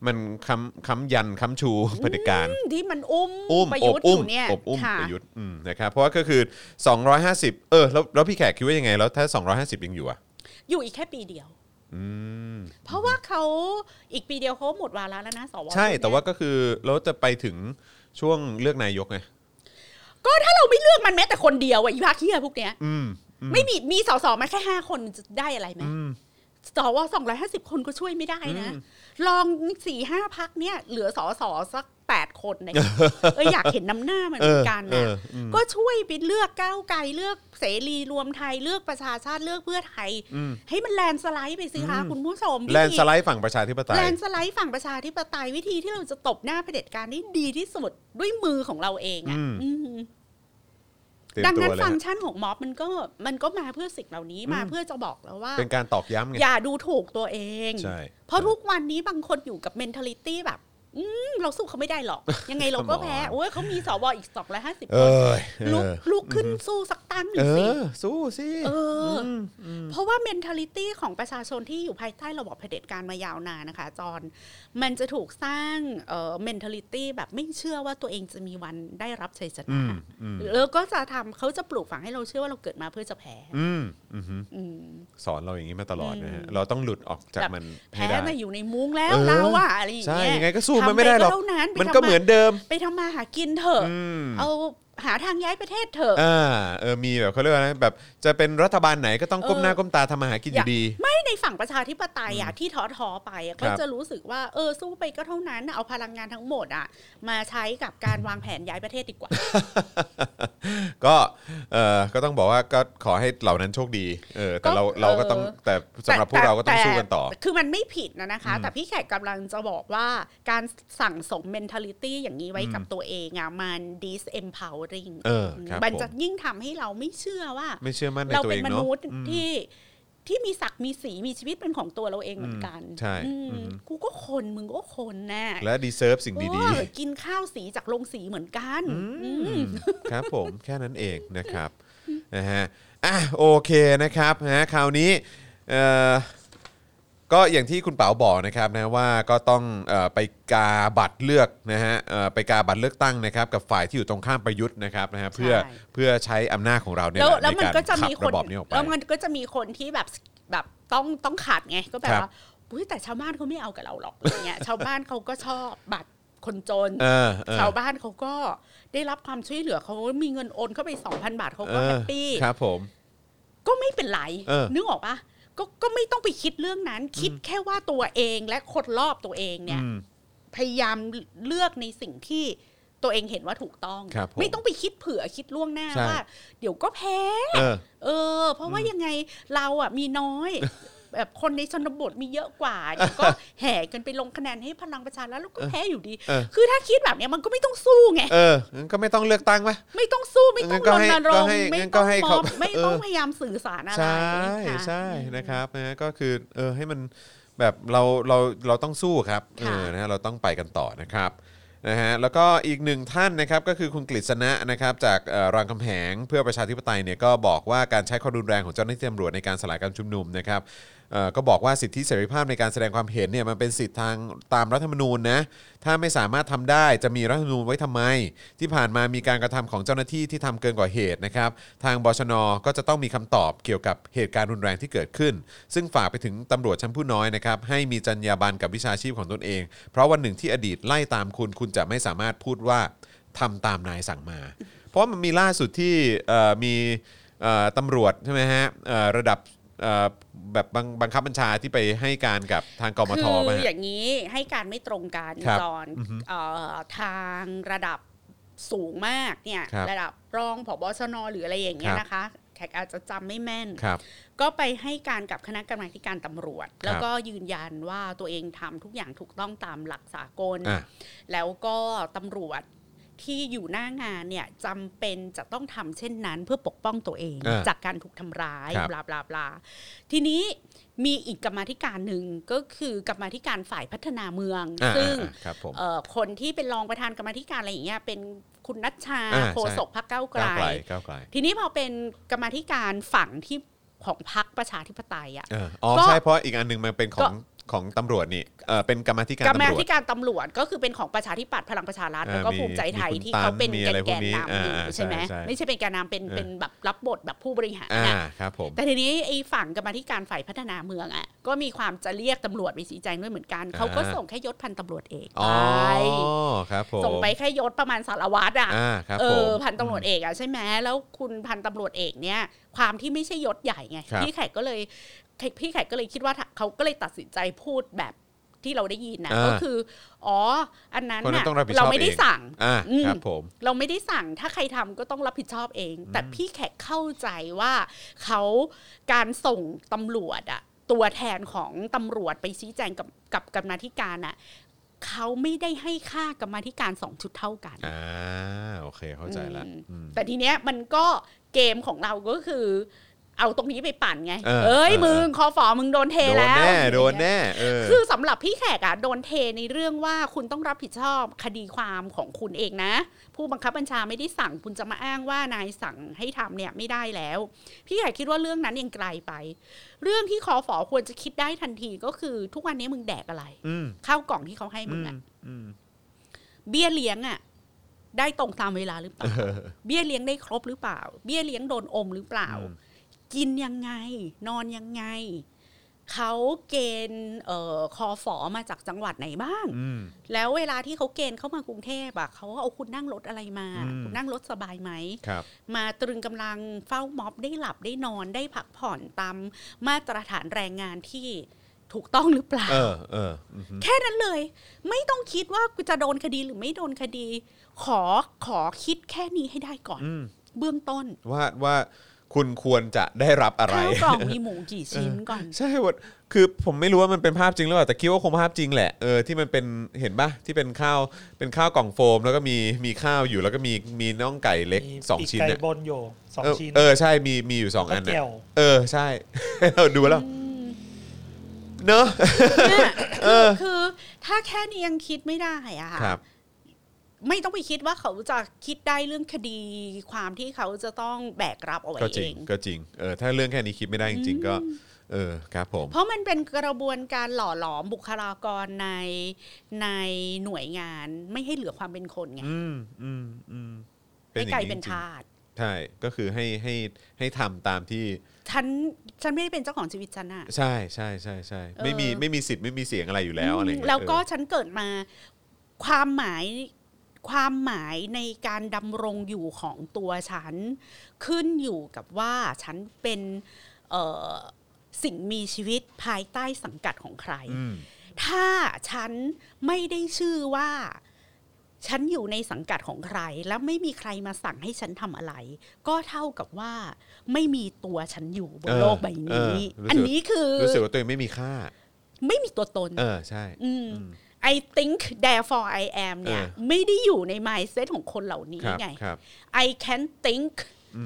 มันค้ำค้ำยันค้ำชูเผด็จการที่มันอุ้มอุ้มประอยุบทธ์ออุ้มยู่เนี่ยอบอุ้มค่ะประยุทธ์อืมนะครับเพราะว่าก็คือ 250 เออแล้วแล้วพี่แขกคิดว่ายังไง แล้วถ้า 250 ยังอยู่อะ อยู่อีกแค่ปีเดียวอืมเพราะว่าเขาอีกปีเดียวเขาหมดวาระแล้วนะสวใช่ชุดเนี้ยแต่ว่าก็คือเราจะไปถึง ช่วงเลือกนายกไงก็ถ้าเราไม่เลือกมันแม้แต่คนเดียวอะอีพาคียพวกเนี้ยอืมไม่มีมีสสมาแค่ห้าคนจะได้อะไรไหมอืม สวสองร้อยห้าสิบคนก็ช่วยไม่ได้นะ ลองสี่ห้าพักเนี่ย เหลือสอสอสักแปดคนเนี่ยเอออยากเห็นน้ำหน้ามันเหมือนกันเอนะออืมก็ช่วยไปเลือกก้าวไกลเลือกเสรีรวมไทยเลือกประชาชาติเลือกเพื่อไทยอืมให้มันแลนด์สไลด์ไปสิคะคุณผู้ชมแลนด์สไลด์ฝั่งประชาธิปไตยแลนด์สไลด์ฝั่งประชาธิปไตยวิธีที่เราจะตบหน้าเผด็จการได้ดีที่สุดด้วยมือของเราเองอะ ดังตัวนั้นเลยฟังก์ฮะของม็อบมันก็มันก็มาเพื่อสิ่งเหล่านี้มาเพื่อจะบอกแล้วว่า เป็นการตอกย้ำไงอย่าดูถูกตัวเองใช่เพราะทุกวันนี้บางคนอยู่กับ mentality แบบอืม เราสู้เขาไม่ได้หรอก ยังไงเราก็แพ้ Come on โอ้ยเขามีสวอีกสองร้อยห้าสิบเอคนอลุกเออลุกขึ้นสู้สักตั้งหเอนึ่งสิอสู้สิเอออมอืมเพราะว่า mentality ของประชาชนที่อยู่ภายใต้ระบอบเผด็จการมายาวนานนะคะ จอนมันจะถูกสร้างเอ่อ mentality แบบไม่เชื่อว่าตัวเองจะมีวันได้รับชัยชอืนะมอืมแล้วก็จะทำเขาจะปลูกฝังให้เราเชื่อว่าเราเกิดมาเพื่อจะแพ้อืมอืมอืมสอนเราอย่างนี้มาตลอดนะฮะอืมเราต้องหลุดออกจากแบบมันให้แพ้ได้มาอยู่ในมุ้งแล้วเออเราอะอะไรอย่างใช่เงี้ยยังไงก็สู้มันไม่ได้หรอกทำปเท่านั้นไปมันทำก็เหมือนเดิม ไปทำมาหากินเถอะอืมเอา หาทางย้ายประเทศเถอะอ่าเออมีแบบเขาเรียกว่าอะไรแบบจะเป็นรัฐบาลไหนก็ต้องก้มหน้าก้มตาทำมาหากินอยู่ดี ไม่ในฝั่งประชาธิปไตยอะที่ท้อท้อๆไปอะคก็รับจะรู้สึกว่าเออสู้ไปก็เท่านั้นเอาพลังงานทั้งหมดอะมาใช้กับการวางแผนย้ายประเทศดีกว่า ก็เออก็ต้องบอกว่าก็ขอให้เหล่านั้นโชคดีเออแต่เราก็เราก็ต้องเออแต่สำหรับพวกเราก็ต้องแสู้กันต่อ คือมันไม่ผิดนะนะคะ แต่พี่แขกกำลังจะบอกว่าการสั่งสม mentality อย่างนี้ไว้กับตัวเองอะมัน disempowering เออครับมันผมจะยิ่งทำให้เราไม่เชื่อว่า ไม่เชื่อมั่นในเราตัวเป็เอนงมเนาะนุษย์อืมที่ที่มีศักดิ์มีสีมีชีวิตเป็นของตัวเราเองเหมือนกัน ใช่อืมอืมกูก็คนมึงก็คนแน่และดีเซิร์ฟสิ่งดีเออกินข้าวสีจากโรงสีเหมือนกันอืมๆครับผมแค่นั้นเองนะครับนะฮะอะโอเคนะครับนะคราวนี้เอ่อ ก็อย่างที่คุณเป๋าบอกนะครับนะว่าก็ต้องเออไปกาบัตรเลือกนะฮะเอ่อไปกาบัตรเลือกตั้งนะครับกับฝ่ายที่อยู่ตรงข้ามประยุทธ์นะครับนะฮะเพื่อใช่ เพื่อใช้อำนาจของเราเนี่ยแล้วแหละแล้วในมันการก็จะขับมีคระนบอบนี้ออกไป แล้วมันก็จะมีคนที่แบบแบบต้องต้องขัดไงก็แบบครับ ว่าอุ้ยแต่ชาวบ้านเขาไม่เอากับเราหรอกอะไรเงี้ย ชาวบ้านเขาก็ชอบบัตรคนจน เออเออ ชาวบ้านเขาก็ได้รับความช่วยเหลือเขามีเงินโอนเข้าไป 2,000 บาทเขาก็เออแฮปปี้ ครับผม ก็ไม่เป็นไร เออนึกออกปะ ก็ก็ไม่ต้องไปคิดเรื่องนั้น คิดแค่ว่าตัวเองและคนรอบตัวเองเนี่ยอืมพยายามเลือกในสิ่งที่ตัวเองเห็นว่าถูกต้อง ครับผมไม่ต้องไปคิดเผื่อคิดล่วงหน้าใช่ว่า เดี๋ยวก็แพ้ เออ เออ เพราะว่ายังไงเราอะมีน้อย แบบคนในชนบทมีเยอะกว่าเดี๋ยวก็แห่กันไปลงคะแนนให้พลังประชารัฐแล้วก็แพ้อยู่ดีเออคือถ้าคิดแบบเนี้ยมันก็ไม่ต้องสู้ไงเอองั้นก็ไม่ต้องเลือกตั้งไหมไม่ต้องสู้ไม่ต้องงั้นก็รให้ณรก็งให้ค์ไม่งั้นก็ต้องให้ม็เขาอบไม่ต้องเออพยายามสื่อสารอะไรใช่ค่ะใช่นะครับนะก็คือเออให้มันแบบเราเราเราต้องสู้ครับเอค่ะอนะฮะเราต้องไปกันต่อนะครับนะฮะแล้วก็อีกหนึ่งท่านนะครับก็คือคุณกฤษณะนะครับจากเอ่อรามคำแหงเพื่อประชาธิปไตยเนี่ยก็บอกว่าการใช้ความรุนแรงของเจ้าหน้าที่ตำรวจในการสลายการชุมนุมนะครับเอ่อก็บอกว่าสิทธิเสรีภาพในการแสดงความเห็นเนี่ยมันเป็นสิทธิทางตามรัฐธรรมนูญนะถ้าไม่สามารถทำได้จะมีรัฐธรรมนูญไว้ทำไม ที่ผ่านมามีการกระทำของเจ้าหน้าที่ที่ทำเกินกว่าเหตุนะครับทางบชนก็จะต้องมีคำตอบเกี่ยวกับเหตุการณ์รุนแรงที่เกิดขึ้น ซึ่งฝากไปถึงตำรวจชั้นผู้น้อยนะครับให้มีจรรยาบรรณกับวิชาชีพของตนเอง เพราะวันหนึ่งที่อดีตไล่ตามคุณคุณจะไม่สามารถพูดว่าทำตามนายสั่งมา เพราะมันมีล่าสุดที่มีตำรวจใช่ไหมฮะระดับ แบบบังบังคับบัญชาที่ไปให้การกับทางกมทคือมาฮะอย่างนี้ให้การไม่ตรงกันครับจอนเอ่อทางระดับสูงมากเนี่ยครับระดับรองผบชนหรืออะไรอย่างเงี้คยรับ นะคะแขกอาจจะจำไม่แม่น ครับ ก็ไปให้การกับคณะกรรมาธิการตำรวจ แล้วก็ยืนยันว่าตัวเองทำทุกอย่างถูกต้องตามหลักสากล อะ แล้วก็ตำรวจ ที่อยู่หน้างานเนี่ยจำเป็นจะต้องทำเช่นนั้นเพื่อปกป้องตัวเองอ่าจากการถูกทำร้ายครับบลาบลาบลาทีนี้มีอีกกรรมาธิการหนึ่งก็คือกรรมาธิการฝ่ายพัฒนาเมืองอ่าซึ่งอ่าอ่าครับผมเอ่อคนที่เป็นรองประธานกรรมาธิการอะไรอย่างเงี้ยเป็นคุณนัชชาอ่าใช่โฆษกพรรคก้าวไกลก้าวไกลก้าวไกล ทีนี้พอเป็นกรรมาธิการฝั่งที่ของพรรคประชาธิปไตยอะเอออ๋อก็ใช่เพราะอีกอันหนึงมันเป็นขก็อง ของตำรวจนี่เออเป็นกรรมาธิการกรรตำมารวจ ธิการตำรวจก็คือเป็นของประชาธิปัตย์พลังประชารัฐอ่าแล้วก็มีภูมิใจไทยมีคุณที่เขาเป็นตันมีแกอะไรนพแกวกนนี้นำอยู่อ่าใช่ไหมใช่ใช่ไม่ใช่เป็นแกนนำเป็นเออ เป็นแบบรับบทแบบผู้บริหารอ่านะครับผม แต่ทีนี้ไอ้ฝั่งกรรมาธิการฝ่ายพัฒนาเมืองอะก็มีความจะเรียกตำรวจไปชี้แจงด้วยเหมือนกัน เขาก็อ่า ส่งแค่ยศพันตำรวจเอกอ๋อไปครับผมส่งไปแค่ยศประมาณสารวัตรอะอ่าครับเอผม อพันตำรวจเอกอะใช่ไหมแล้วคุณพันตำรวจเอกเนี่ย ความที่ไม่ใช่ยศใหญ่ไงครับ พี่แขกก็เลย พี่แขกก็เลยคิดว่าเขาก็เลยตัดสินใจพูดแบบที่เราได้ยินนะอ่าก็คือ อ๋อ อันนั้นคนนั้นน่ะต้องรับผิดชอบเราไม่ได้เองสั่งอ่าอืมครับผม เราไม่ได้สั่งถ้าใครทำก็ต้องรับผิดชอบเอง แต่พี่แขกเข้าใจว่าเขาการส่งตำรวจอะตัวแทนของตำรวจไปชี้แจงกับกับกรรมาธิการอะเขาไม่ได้ให้ค่ากรรมาธิการสองชุดเท่ากันอ่าโอเคเข้าใจละอืมอืมแต่ทีเนี้ยมันก็เกมของเราก็คือ เอาตรงนี้ไปปั่นไง เออเอ้ยเออ มึงคอฟอมึงโดนเทโดนแล้วแน่อะไรอย่างเงี้ยโดนแน่เออ คือสำหรับพี่แขกอะโดนเทในเรื่องว่าคุณต้องรับผิดชอบคดีความของคุณเองนะ ผู้บังคับบัญชาไม่ได้สั่งคุณจะมาอ้างว่านายสั่งให้ทำเนี่ยไม่ได้แล้ว พี่แขกคิดว่าเรื่องนั้นยังไกลไป เรื่องที่คอฟอควรจะคิดได้ทันทีก็คือทุกวันนี้มึงแดกอะไรอืมข้าวกล่องที่เขาให้มึอืงมอะ อืมเบี้ยเลี้ยงอะได้ตรงตามเวลาหรือเปล่าเออเบี้ยเลี้ยงได้ครบหรือเปล่า เบี้ยเลี้ยงโดนอมหรือเปล่า อืม กินยังไง นอนยังไง เขาเกณฑ์เอ่อคอฝอมาจากจังหวัดไหนบ้างอืมแล้วเวลาที่เขาเกณฑ์เข้ามากรุงเทพอะเขาเอาคุณนั่งรถอะไรมาอืมคุณนั่งรถสบายไหมครับมาตรึงกำลังเฝ้าม็อบได้หลับได้นอนได้พักผ่อนตามมาตรฐานแรงงานที่ถูกต้องหรือเปล่า เออเอออือฮึแค่นั้นเลย ไม่ต้องคิดว่ากูจะโดนคดีหรือไม่โดนคดี ขอขอคิดแค่นี้ให้ได้ก่อนอืมเบื้องต้นว่าว่า คุณควรจะได้รับอะไร ข้าวกล่องมีหมูกี่ชิ้นก่อน ใช่ว่าคือผมไม่รู้ว่ามันเป็นภาพจริงหรือเปล่าแต่คิดว่าคงภาพจริงแหละเออที่มันเป็นเห็นปะที่เป็นข้าวเป็นข้าวกล่องโฟม แล้วก็มีมีข้าวอยู่แล้วก็มีมีน่องไก่เล็กมีสองปีกชิ้นไก่เนี่ยบนอยู่สองเออชิ้นเออใช่มีมีอยู่สองอันแล้วแจ่วเออใช่ เราดูแล้วเนอะ เนี่ยคือคือถ้าแค่นี้ยังคิดไม่ได้อะค่ะ ครับ ไม่ต้องไปคิดว่าเขาจะคิดได้เรื่องคดีความที่เขาจะต้องแบกรับเอาไว้ก็จเอริงง ก็จริงเออถ้าเรื่องแค่นี้คิดไม่ได้จริง ๆ ก็ เออครับผม เพราะมันเป็นกระบวนการหล่อหลอมบุคลากรในในหน่วยงานไม่ให้เหลือความเป็นคนไงอืมอืมอืมให้อย่งกลายเป็นจริงๆทาสใช่ก็คือให้ให้ให้ทำตามที่ ฉันฉันไม่ได้เป็นเจ้าของชีวิตฉันอะ ใช่ใช่ใช่ใช่ไม่มีเออไม่มีสิทธิ์ไม่มีเสียงอะไรอยู่แล้วอะไรอย่างเงี้ยแล้วก็เออ ฉันเกิดมาความหมาย ความหมายในการดำรงอยู่ของตัวฉัน ขึ้นอยู่กับว่าฉันเป็นเอ่อสิ่งมีชีวิตภายใต้สังกัดของใครอืมถ้าฉันไม่ได้ชื่อว่าฉันอยู่ในสังกัดของใคร แล้วไม่มีใครมาสั่งให้ฉันทำอะไร ก็เท่ากับว่าไม่มีตัวฉันอยู่บนเออโลกใบเอนี้อรู้สึกอันนี้คือรู้สึกว่าตัวเองไม่มีค่า ไม่มีตัวตน เออใช่ อืม I think therefore I am เนี่ยเออไม่ได้อยู่ใน mindset ของคนเหล่านี้ครับไงครับ I can think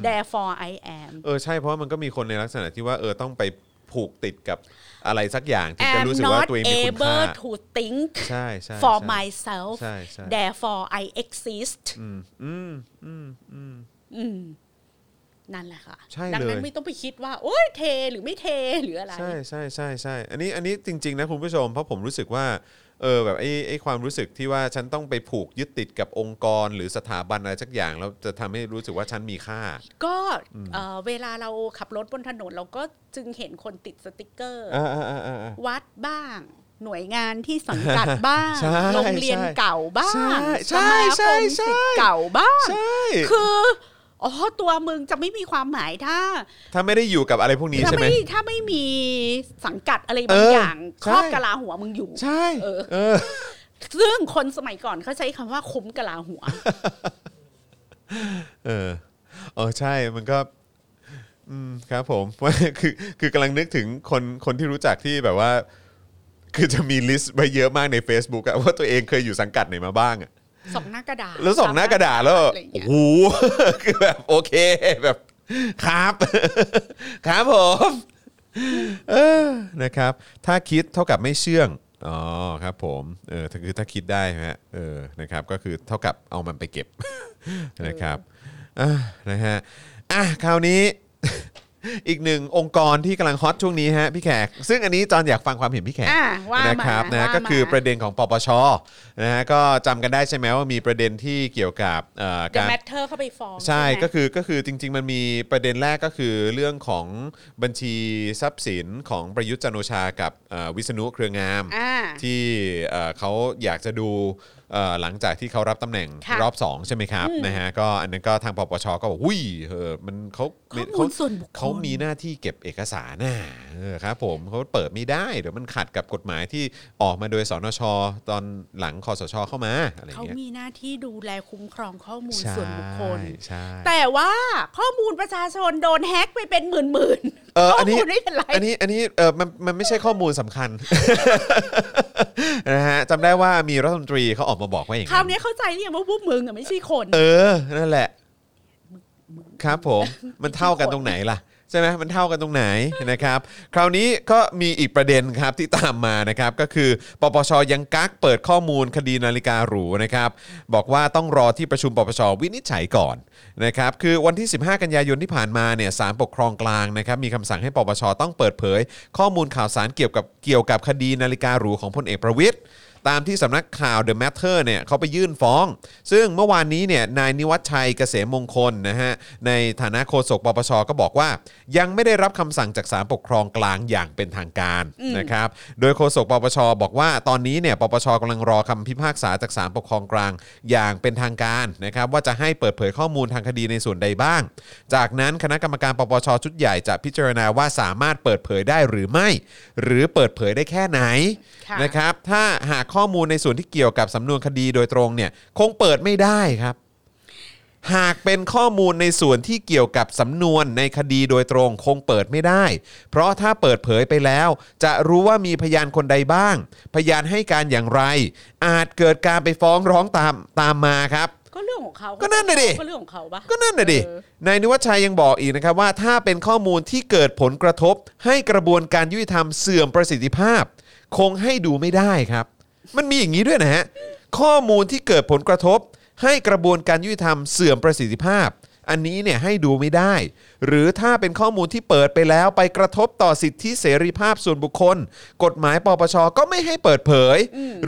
therefore I am เออใช่เพราะว่ามันก็มีคนในลักษณะที่ว่าเออต้องไปผูกติดกับอะไรสักอย่างถึงจะ am รู้สึกว่า not ตัวเองมีคุณค่า able to think ใช่ใช่ for ใช่ myself ใช่ใช่ therefore I exist อืมอืมอืมอืมอืมนั่นแหละค่ะใช่ดันั้นเลยไม่ต้องไปคิดว่า โอ้ยเทหรือไม่เทหรืออะไร ใช่ใช่ใช่ใช่อันนี้อันนี้จริง ๆ นะคุณผู้ชมเพราะผมรู้สึกว่า เออแบบไอ้ไอ้ความรู้สึกที่ว่าฉันต้องไปผูกยึดติดกับองค์กรหรือสถาบันอะไรสักอย่างแล้วจะทำให้รู้สึกว่าฉันมีค่า ก็เอ่อเวลาเราขับรถบนถนนเราก็จึงเห็นคนติดสติกเกอร์ อ่าอ่าอ่าอ่าวัดบ้าง หน่วยงานที่สังกัดบ้าง ใช่โรงเรียนใช่เก่าบ้างใช่สมาใช่คมใช่ศิษย์เก่าบ้าง ใช่ คือ อ๋อตัวมึงจะไม่มีความหมายถ้า ถ้าไม่ได้อยู่กับอะไรพวกนี้ถ้าใช่ไหม ไม่ถ้าไม่มีสังกัดอะไรบางเอออย่างใช่ ครอบกะลาหัวมึงอยู่ ใช่ เออ เออ ซึ่งคนสมัยก่อนเขาใช้คำว่าคุ้มกะลาหัว เออเออใช่มันก็ อืมครับผม ว่าคือคือกำลังนึกถึงคนคนที่รู้จักที่แบบว่า คือจะมีลิสต์ไว้เยอะมากใน Facebook อะว่าตัวเองเคยอยู่สังกัดไหนมาบ้างอะ สองหน้ากระดาษแล้วส่องหน้ากระดาษแล้วอะไรอย่างโอ้เงี้ย โหคือแบบโอเคแบบ ครับ ครับผมเออนะครับ ถ้าคิดเท่ากับไม่เชื่องอ๋อครับผมเออคือถ้าคิดได้ฮะเออนะครับ ก็คือเท่ากับเอามันไปเก็บ นะครับอะนะฮะอะคราวนี้ อีกหนึ่งองค์กรที่กำลังฮอตช่วงนี้ฮะพี่แขก ซึ่งอันนี้จอนอยากฟังความเห็นพี่แขกอะว่านะมาครับนะว่าก็คือมาประเด็นของปปชนะฮะก็จำกันได้ใช่ไหมว่ามีประเด็นที่เกี่ยวกับเอ่อ The การ Matter เข้าไปฟ้องใช่ไหม ก็คือก็คือจริง ๆ มันมีประเด็นแรกก็คือเรื่องของบัญชีทรัพย์สินของประยุทธ์จันทร์โอชากับเอ่อวิษณุเครืองาม อ่าที่เอ่อเขาอยากจะดูเอ่อ หลังจากที่เขารับตำแหน่งค่ะรอบ 2 ใช่ไหมครับนะฮะก็อันนั้นก็ทางปปชก็บอกอุ้ยเออมันเขาข้อเขามูลส่วนบุคคลเขามีหน้าที่เก็บเอกสารน่ะเออครับผมเขาเปิดไม่ได้เดี๋ยวมันขัดกับกฎหมายที่ออกมาโดยสนช ตอนหลังคอสชเข้ามาอะไรอย่างเขาเงี้ยมีหน้าที่ดูแลคุ้มครองข้อมูลใช่ส่วนบุคคลใช่แต่ว่าข้อมูลประชาชนโดนแฮ็กไปเป็นหมื่นๆ เออข้อัอนนี้มูลไม่เป็นไรอันนี้อันนี้เออมันมันไม่ใช่ข้อมูลสำคัญนะฮะจำได้ว่ามีรัฐมนตรีเขาออกมาบอกว่าอย่างคราวนั้นนี้เข้าใจหรือยังว่าพวกมึงอะไม่ใช่คน เออ นั่นแหละ ครับผม มันเท่ากันตรงไหนล่ะ ใช่ไหมมันเท่ากันตรงไหนนะครับคราวนี้ก็มีอีกประเด็นครับที่ตามมานะครับก็คือปปชยังกักเปิดข้อมูลคดีนาฬิกาหรูนะครับบอกว่าต้องรอที่ประชุมปปชวินิจฉัยก่อนนะครับคือวันที่ 15 กันยายนที่ผ่านมาเนี่ยศาลปกครองกลางนะครับมีคำสั่งให้ปปชต้องเปิดเผย ข้อมูลข่าวสารเกี่ยวกับเกี่ยวกับคดีนาฬิกาหรูของพลเอกประวิทย์ ตามที่สำนักข่าว The Matter เนี่ยเขาไปยื่นฟ้อง ซึ่งเมื่อวานนี้เนี่ยนายนิวัฒชัยเกษมมงคลนะฮะในฐานะโฆษกปปชก็บอกว่า ยังไม่ได้รับคำสั่งจากศาลปกครองกลางอย่างเป็นทางการนะครับโดยโฆษกปปชบอกว่าตอนนี้เนี่ยปปชกำลังรอคำพิพากษาจากศาลปกครองกลางอย่างเป็นทางการนะครับว่าจะให้เปิดเผยข้อมูลทางคดีในส่วนใดบ้าง จากนั้นคณะกรรมการปปชชุดใหญ่จะพิจารณาว่าสามารถเปิดเผยได้หรือไม่ หรือเปิดเผยได้แค่ไหนค่ะนะครับถ้าหากข้อมูลในส่วนที่เกี่ยวกับสำนวนคดีโดยตรงเนี่ยคงเปิดไม่ได้ครับ หากเป็นข้อมูลในส่วนที่เกี่ยวกับสำนวนในคดีโดยตรงคงเปิดไม่ได้ เพราะถ้าเปิดเผยไปแล้ว จะรู้ว่ามีพยานคนใดบ้าง พยานให้การอย่างไร อาจเกิดการไปฟ้องร้องตามตามมาครับก็เรื่องของเขาก็นั่นน่ะดิก็เรื่องของเขาปะก็นั่นน่ะดิเออนายนิวัฒชัยยังบอกอีกนะครับว่าถ้าเป็นข้อมูลที่เกิดผลกระทบ ให้กระบวนการยุติธรรมเสื่อมประสิทธิภาพ คงให้ดูไม่ได้ครับ มันมีอย่างนี้ด้วยนะฮะ ข้อมูลที่เกิดผลกระทบ ให้กระบวนการยุติธรรมเสื่อมประสิทธิภาพ อันนี้เนี่ยให้ดูไม่ได้ หรือถ้าเป็นข้อมูลที่เปิดไปแล้วไปกระทบต่อสิทธิเสรีภาพส่วนบุคคล กฎหมายปปชก็ไม่ให้เปิดเผย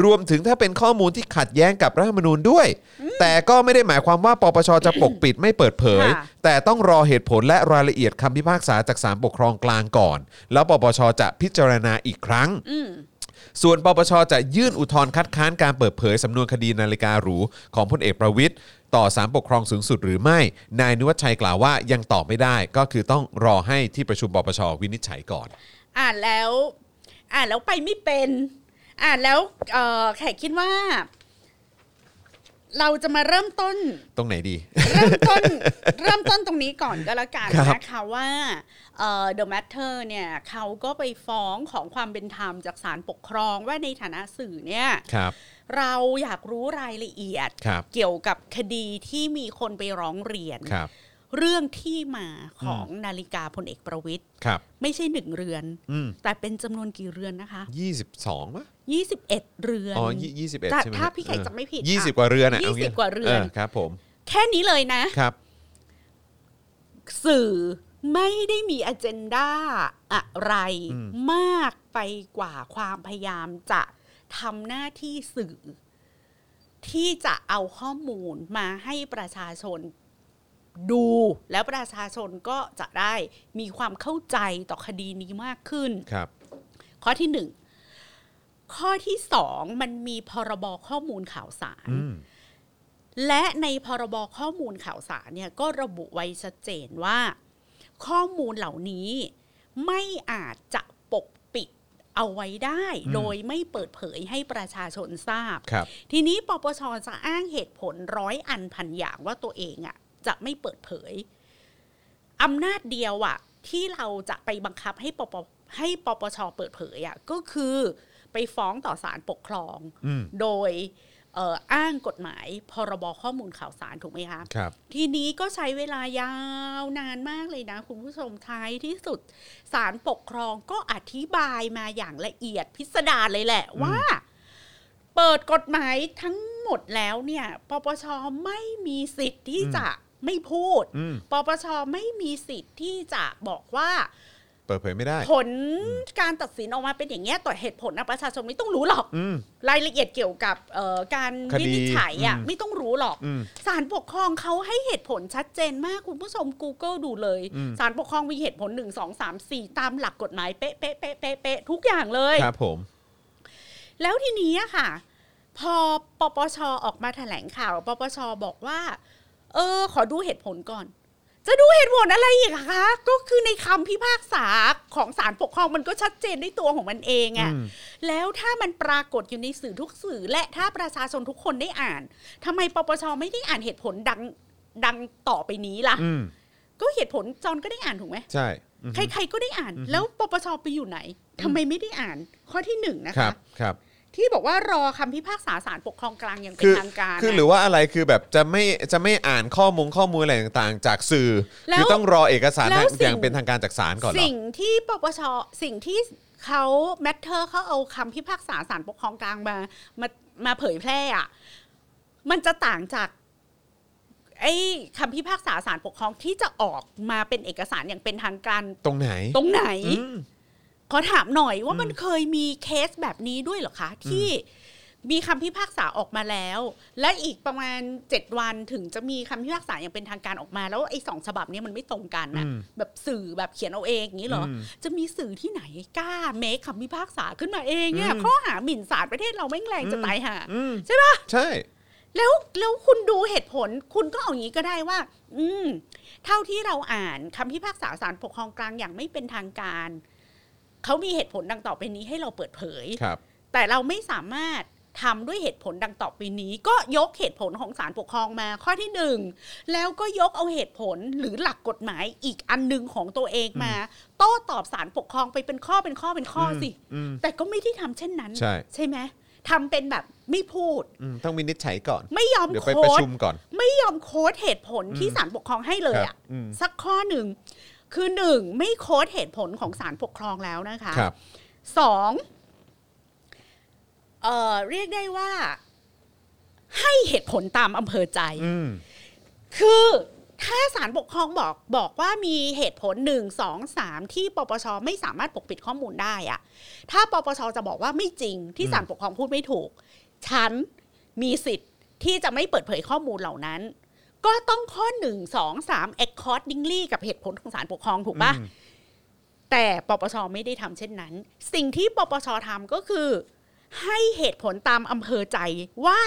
รวมถึงถ้าเป็นข้อมูลที่ขัดแย้งกับรัฐธรรมนูญด้วย แต่ก็ไม่ได้หมายความว่าปปชจะปกปิดไม่เปิดเผย ค่ะ แต่ต้องรอเหตุผลและรายละเอียดคำพิพากษาจากศาลปกครองกลางก่อน แล้วปปชจะพิจารณาอีกครั้ง อืม ส่วนปปชจะยื่นอุทธรณ์คัดค้านการเปิดเผยสำนวนคดีนาฬิกาหรูของพลเอกประวิทย์ต่อศาลปกครองสูงสุดหรือไม่ นายนุวัชชัยกล่าวว่ายังตอบไม่ได้ ก็คือต้องรอให้ที่ประชุมปปชวินิจฉัยก่อน อ่านแล้ว อ่านแล้วไปไม่เป็น อ่านแล้วแขกคิดว่า เราจะมาเริ่มต้น ตรงไหนดี เริ่มต้นเริ่มต้นตรงนี้ก่อนก็แล้วกันครับนะคะว่าเอ่อ The Matter เนี่ยเขาก็ไปฟ้องของความเป็นธรรมจากศาลปกครองว่าในฐานะสื่อเนี่ยครับเราอยากรู้รายละเอียดครับเกี่ยวกับคดีที่มีคนไปร้องเรียนครับเรื่องที่มาของนาฬิกาพลเอกประวิทย์ครับไม่ใช่หนึ่งเรือนอืมแต่เป็นจำนวนกี่เรือนนะคะยี่สิบสองมั้ย 21 เรือนอ๋อยี่สิบเอ็ดแต่ใช่ไหมถ้าพี่ไข่จำไม่ผิดยี่สิบอะกว่าเรือนอะยี่เอางี้สิบกว่าเรือนครับ ผม แค่นี้เลยนะครับ สื่อไม่ได้มีอเจนดาอะไรอืมมากไปกว่าความพยายามจะทำหน้าที่สื่อ ที่จะเอาข้อมูลมาให้ประชาชนดูแล้วประชาชนก็จะได้มีความเข้าใจต่อคดีนี้มากขึ้นครับ ข้อที่หนึ่ง ข้อที่สองมันมีพรบข้อมูลข่าวสารอืมและในพรบข้อมูลข่าวสารเนี่ยก็ระบุไว้ชัดเจนว่า ข้อมูลเหล่านี้ไม่อาจจะปกปิดเอาไว้ได้อืมโดยไม่เปิดเผยให้ประชาชนทราบครับทีนี้ปปชจะอ้างเหตุผลร้อยอันพันอย่างว่าตัวเองอะ่ะจะไม่เปิดเผยอำนาจเดียวอะ่ะที่เราจะไปบังคับให้ปปให้ปปชเปิดเผยอะ่ะก็คือ ไปฟ้องต่อศาลปกครองอืมโดยเอ่ออ้างกฎหมายพรบข้อมูลข่าวสารถูกไหมคะครับ ทีนี้ก็ใช้เวลายาวนานมากเลยนะ คุณผู้ชมท้ายที่สุดศาลปกครองก็อธิบายมาอย่างละเอียดพิสดารเลยแหละว่า เปิดกฎหมายทั้งหมดแล้วเนี่ยปปชไม่มีสิทธิ์ที่จะไม่พูดอืมปปชไม่มีสิทธิ์ที่จะบอกว่า เปิดเผยไม่ได้ ผลการตัดสินออกมาเป็นอย่างเงี้ยต่อเหตุผลนะประชาชนไม่ต้องรู้หรอก อืม รายละเอียดเกี่ยวกับเอ่อการคดีวินิจฉัยอะอืม ไม่ต้องรู้หรอก อืมศาลปกครองเขาให้เหตุผลชัดเจนมากคุณผู้ชม Google ดูเลยอืมศาลปกครองมีเหตุผลหนึ่งสองสามสี่ตามหลักกฎหมายเป๊ะเป๊ะเป๊ะเป๊ะเป๊ะทุกอย่างเลย ครับผม แล้วทีนี้อะค่ะ พอปปชออกมาแถลงข่าว ปปชบอกว่า เออ ขอดูเหตุผลก่อน จะดูเหตุผลอะไรอีกอะคะ ก็คือในคำพิพากษาของศาลปกครองมันก็ชัดเจนด้วยตัวของมันเองอะอืมแล้วถ้ามันปรากฏอยู่ในสื่อทุกสื่อ และถ้าประชาชนทุกคนได้อ่านทำไมปปชไม่ได้อ่านเหตุผลดังดังต่อไปนี้ล่ะอืมก็เหตุผลจอนก็ได้อ่านถูกไหมใช่อืมใครๆก็ได้อ่าน แล้วปปชไปอยู่ไหนทำไมไม่ได้อ่าน ข้อที่หนึ่งนะครัคะบครับ ที่บอกว่ารอคำพิพากษาศาลปกครองกลางอย่างเป็คืนอทางการคือนะหรือว่าอะไรคือแบบจะไม่จะไม่อ่านข้อมูลข้อมูลอะไรต่างๆ จากสื่อแล้วคือต้องรอเอกสารแล้วทางสิ่งอย่างเป็นทางการจากศาลก่อนเหรอ สิ่งที่ปปชสิ่งที่เขา Matter เขาเอาคำพิพากษาศาลปกครองกลางมามามาเผยแพร่อะมันจะต่างจาก ไอ้คำพิพากษาศาลปกครองที่จะออกมาเป็นเอกสารอย่างเป็นทางการตรงไหนตรงไหน อืม ขอถามหน่อยว่ามันเคยมีเคสแบบนี้ด้วยเหรอคะ ที่มีคำพิพากษาออกมาแล้ว และอีกประมาณ7วันถึงจะมีคำพิพากษาอย่างเป็นทางการออกมา แล้วไอ้สองฉบับเนี้มันไม่ตรงกันนะอืมแบบสื่อแบบเขียนเอาเองอย่างนี้เหรออมจะมีสื่อที่ไหนกล้าเมคคำพิพากษาขึ้นมาเองเนี่ยอืมข้อหาหมิ่นศาลประเทศเราแม่งแรงจะตายห่าอืมใช่ปะใช่ แล้วแล้วคุณดูเหตุผล คุณก็เอาอย่างนี้ก็ได้ว่า อืม เท่าที่เราอ่านคำพิพากษาศาลปกครองกลางอย่างไม่เป็นทางการ เขามีเหตุผลดังต่อไปนี้ให้เราเปิดเผยครับแต่เราไม่สามารถทำด้วยเหตุผลดังต่อไปนี้ ก็ยกเหตุผลของศาลปกครองมาข้อที่หนึ่งแล้วก็ยกเอาเหตุผลหรือหลักกฎหมายอีกอันหนึ่งของตัวเองมา โต้ตอบศาลปกครองไปเป็นข้อเป็นข้อเป็นข้อสิอืมแต่ก็ไม่ได้ทำเช่นนั้น ใช่ใช่ไหมทำเป็นแบบไม่พูดอืมต้องวินิจฉัยก่อน ไม่ยอมเดี๋ยวไปโค้ประดชุมก่อนไม่ยอมโค้ดเหตุผลที่ศาลปกครองให้เลยครัอะบอืมสักข้อหนึ่ง คือหนึ่งไม่โค้ดเหตุผลของศาลปกครองแล้วนะคะครับสองเอ่อเรียกได้ว่า ให้เหตุผลตามอำเภอใจอืมคือถ้าศาลปกครองบอกบอกว่ามีเหตุผลหนึ่งสองสามที่ปปชไม่สามารถปกปิดข้อมูลได้อะถ้าปปชจะบอกว่าไม่จริงที่ศาลปกครองพูดไม่ถูก ฉันมีสิทธิ์ที่จะไม่เปิดเผยข้อมูลเหล่านั้น ก็ต้องข้อหนึ่งสองสาม accordingly กับเหตุผลของศาลปกครองถูกปะอืมแต่ปปชไม่ได้ทำเช่นนั้น สิ่งที่ปปชทำก็คือ ให้เหตุผลตามอำเภอใจว่า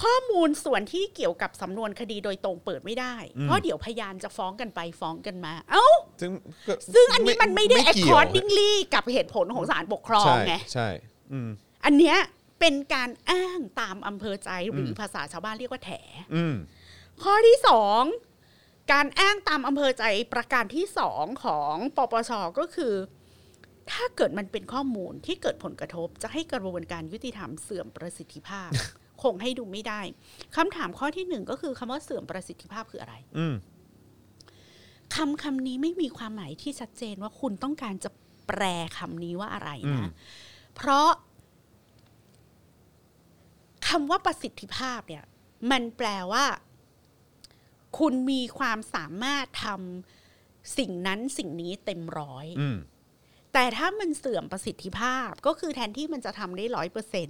ข้อมูลส่วนที่เกี่ยวกับสำนวนคดีโดยตรงเปิดไม่ได้ เพราะเดี๋ยวพยานจะฟ้องกันไปฟ้องกันมา เอ้า ซึ่งก็ซึ่งอันนี้มันไม่ได้เกี่ยว accordingly กับเหตุผลของศาลปกครองใช่ไงใช่อืมอันเนี้ย เป็นการอ้างตามอำเภอใจหรืออมภาษาชาวบ้านเรียกว่าแถอืมข้อที่สองการอ้างตามอำเภอใจประการที่สองของปปชก็คือ ถ้าเกิดมันเป็นข้อมูลที่เกิดผลกระทบ จะให้กระบวนการยุติธรรมเสื่อมประสิทธิภาพ คงให้ดูไม่ได้คำถามข้อที่หนึ่งก็คือคำว่าเสื่อมประสิทธิภาพคืออะไรอืมคำคำนี้ไม่มีความหมายที่ชัดเจนว่าคุณต้องการจะแปลคำนี้ว่าอะไรอืมนะ เพราะ คำว่าประสิทธิภาพเนี่ย มันแปลว่า คุณมีความสามารถทำสิ่งนั้นสิ่งนี้เต็มร้อยอืมแต่ถ้ามันเสื่อมประสิทธิภาพก็คือแทนที่มันจะทำได้ร้อยเปอร์เซ็น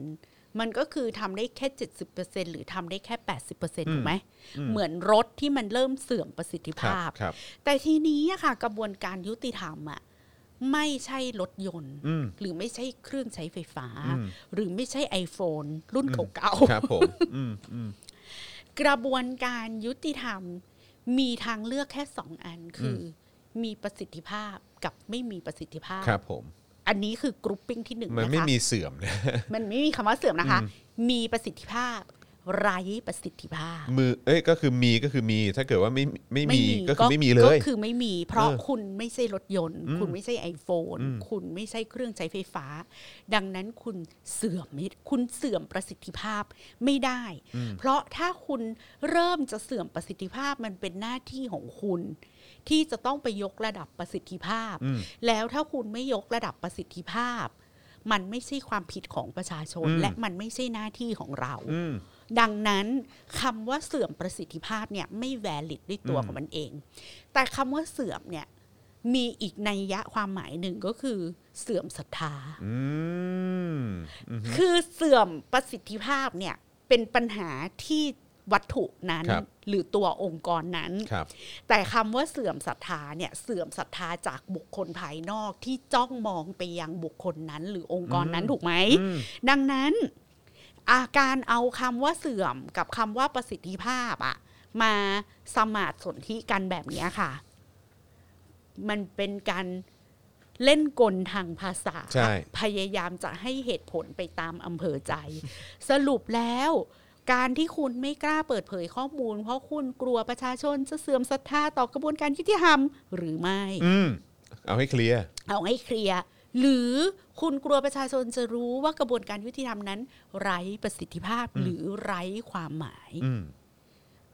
มันก็คือทำได้แค่เจ็ดสิบเปอร์เซ็นหรือทำได้แค่แปดสิบเปอร์เซ็นถูกไหมอืมเหมือนรถที่มันเริ่มเสื่อมประสิทธิครับภาพครับแต่ทีนี้อะค่ะ กระบวนการยุติธรรมอะ ไม่ใช่รถยนต์อืมหรือไม่ใช่เครื่องใช้ไฟฟ้าอืมหรือไม่ใช่ iPhone รุ่นเก่าครับผมอืมอืมๆกระบวนการยุติธรรมมีทางเลือกแค่สองอันคืออมีประสิทธิภาพกับไม่มีประสิทธิภาพ ครับผม อันนี้คือกรุ๊ปปิ้งที่หนึ่งมันนะคะไม่มีเสื่อมนะมันไม่มีคำว่าเสื่อมนะคะอืมมีประสิทธิภาพ ไร้ประสิทธิภาพ มือเอ้ยก็คือมีก็คือมี ถ้าเกิดว่าไม่ไม่มีก็คือไม่มีเลก็ยคือไม่มี เพราะเออคุณไม่ใช่รถยนต์อืมคุณไม่ใช่ iPhone อืมคุณไม่ใช่เครื่องใช้ไฟฟ้า ดังนั้นคุณเสื่อมไม่คุณเสื่อมประสิทธิภาพไม่ได้ เพราะถ้าคุณเริ่มจะเสื่อมประสิทธิภาพมันเป็นหน้าที่ของคุณที่จะต้องไปยกระดับประสิทธิภาพอืมแล้วถ้าคุณไม่ยกระดับประสิทธิภาพ มันไม่ใช่ความผิดของประชาชนอืมและมันไม่ใช่หน้าที่ของเราอืม ดังนั้นคำว่าเสื่อมประสิทธิภาพเนี่ยไม่แวลิดด้วยตัวอืมของมันเอง แต่คำว่าเสื่อมเนี่ยมีอีกนัยยะความหมายหนึ่งก็คือเสื่อมศรัทธาอืมอืมคือเสื่อมประสิทธิภาพเนี่ยเป็นปัญหาที่วัตถุนั้นครับหรือตัวองค์กรนั้นครับแต่คำว่าเสื่อมศรัทธาเนี่ยเสื่อมศรัทธาจากบุคคลภายนอกที่จ้องมองไปยังบุคคลนั้น หรือองค์กรนั้นอืมถูกไหมอืมดังนั้น อาการเอาคำว่าเสื่อมกับคำว่าประสิทธิภาพอะมาสมาดสนธิกันแบบเนี้ยค่ะ มันเป็นการเล่นกลทางภาษาใช่พยายามจะให้เหตุผลไปตามอำเภอใจ สรุปแล้ว การที่คุณไม่กล้าเปิดเผยข้อมูล เพราะคุณกลัวประชาชนจะเสื่อมศรัทธาต่อกระบวนการยุติธรรมหรือไม่ อืมเอาให้เคลียร์ เอาให้เคลียร์ หรือคุณกลัวประชาชนจะรู้ว่ากระบวนการยุติธรรมนั้น ไร้ประสิทธิภาพหรือไร้ความหมายอืม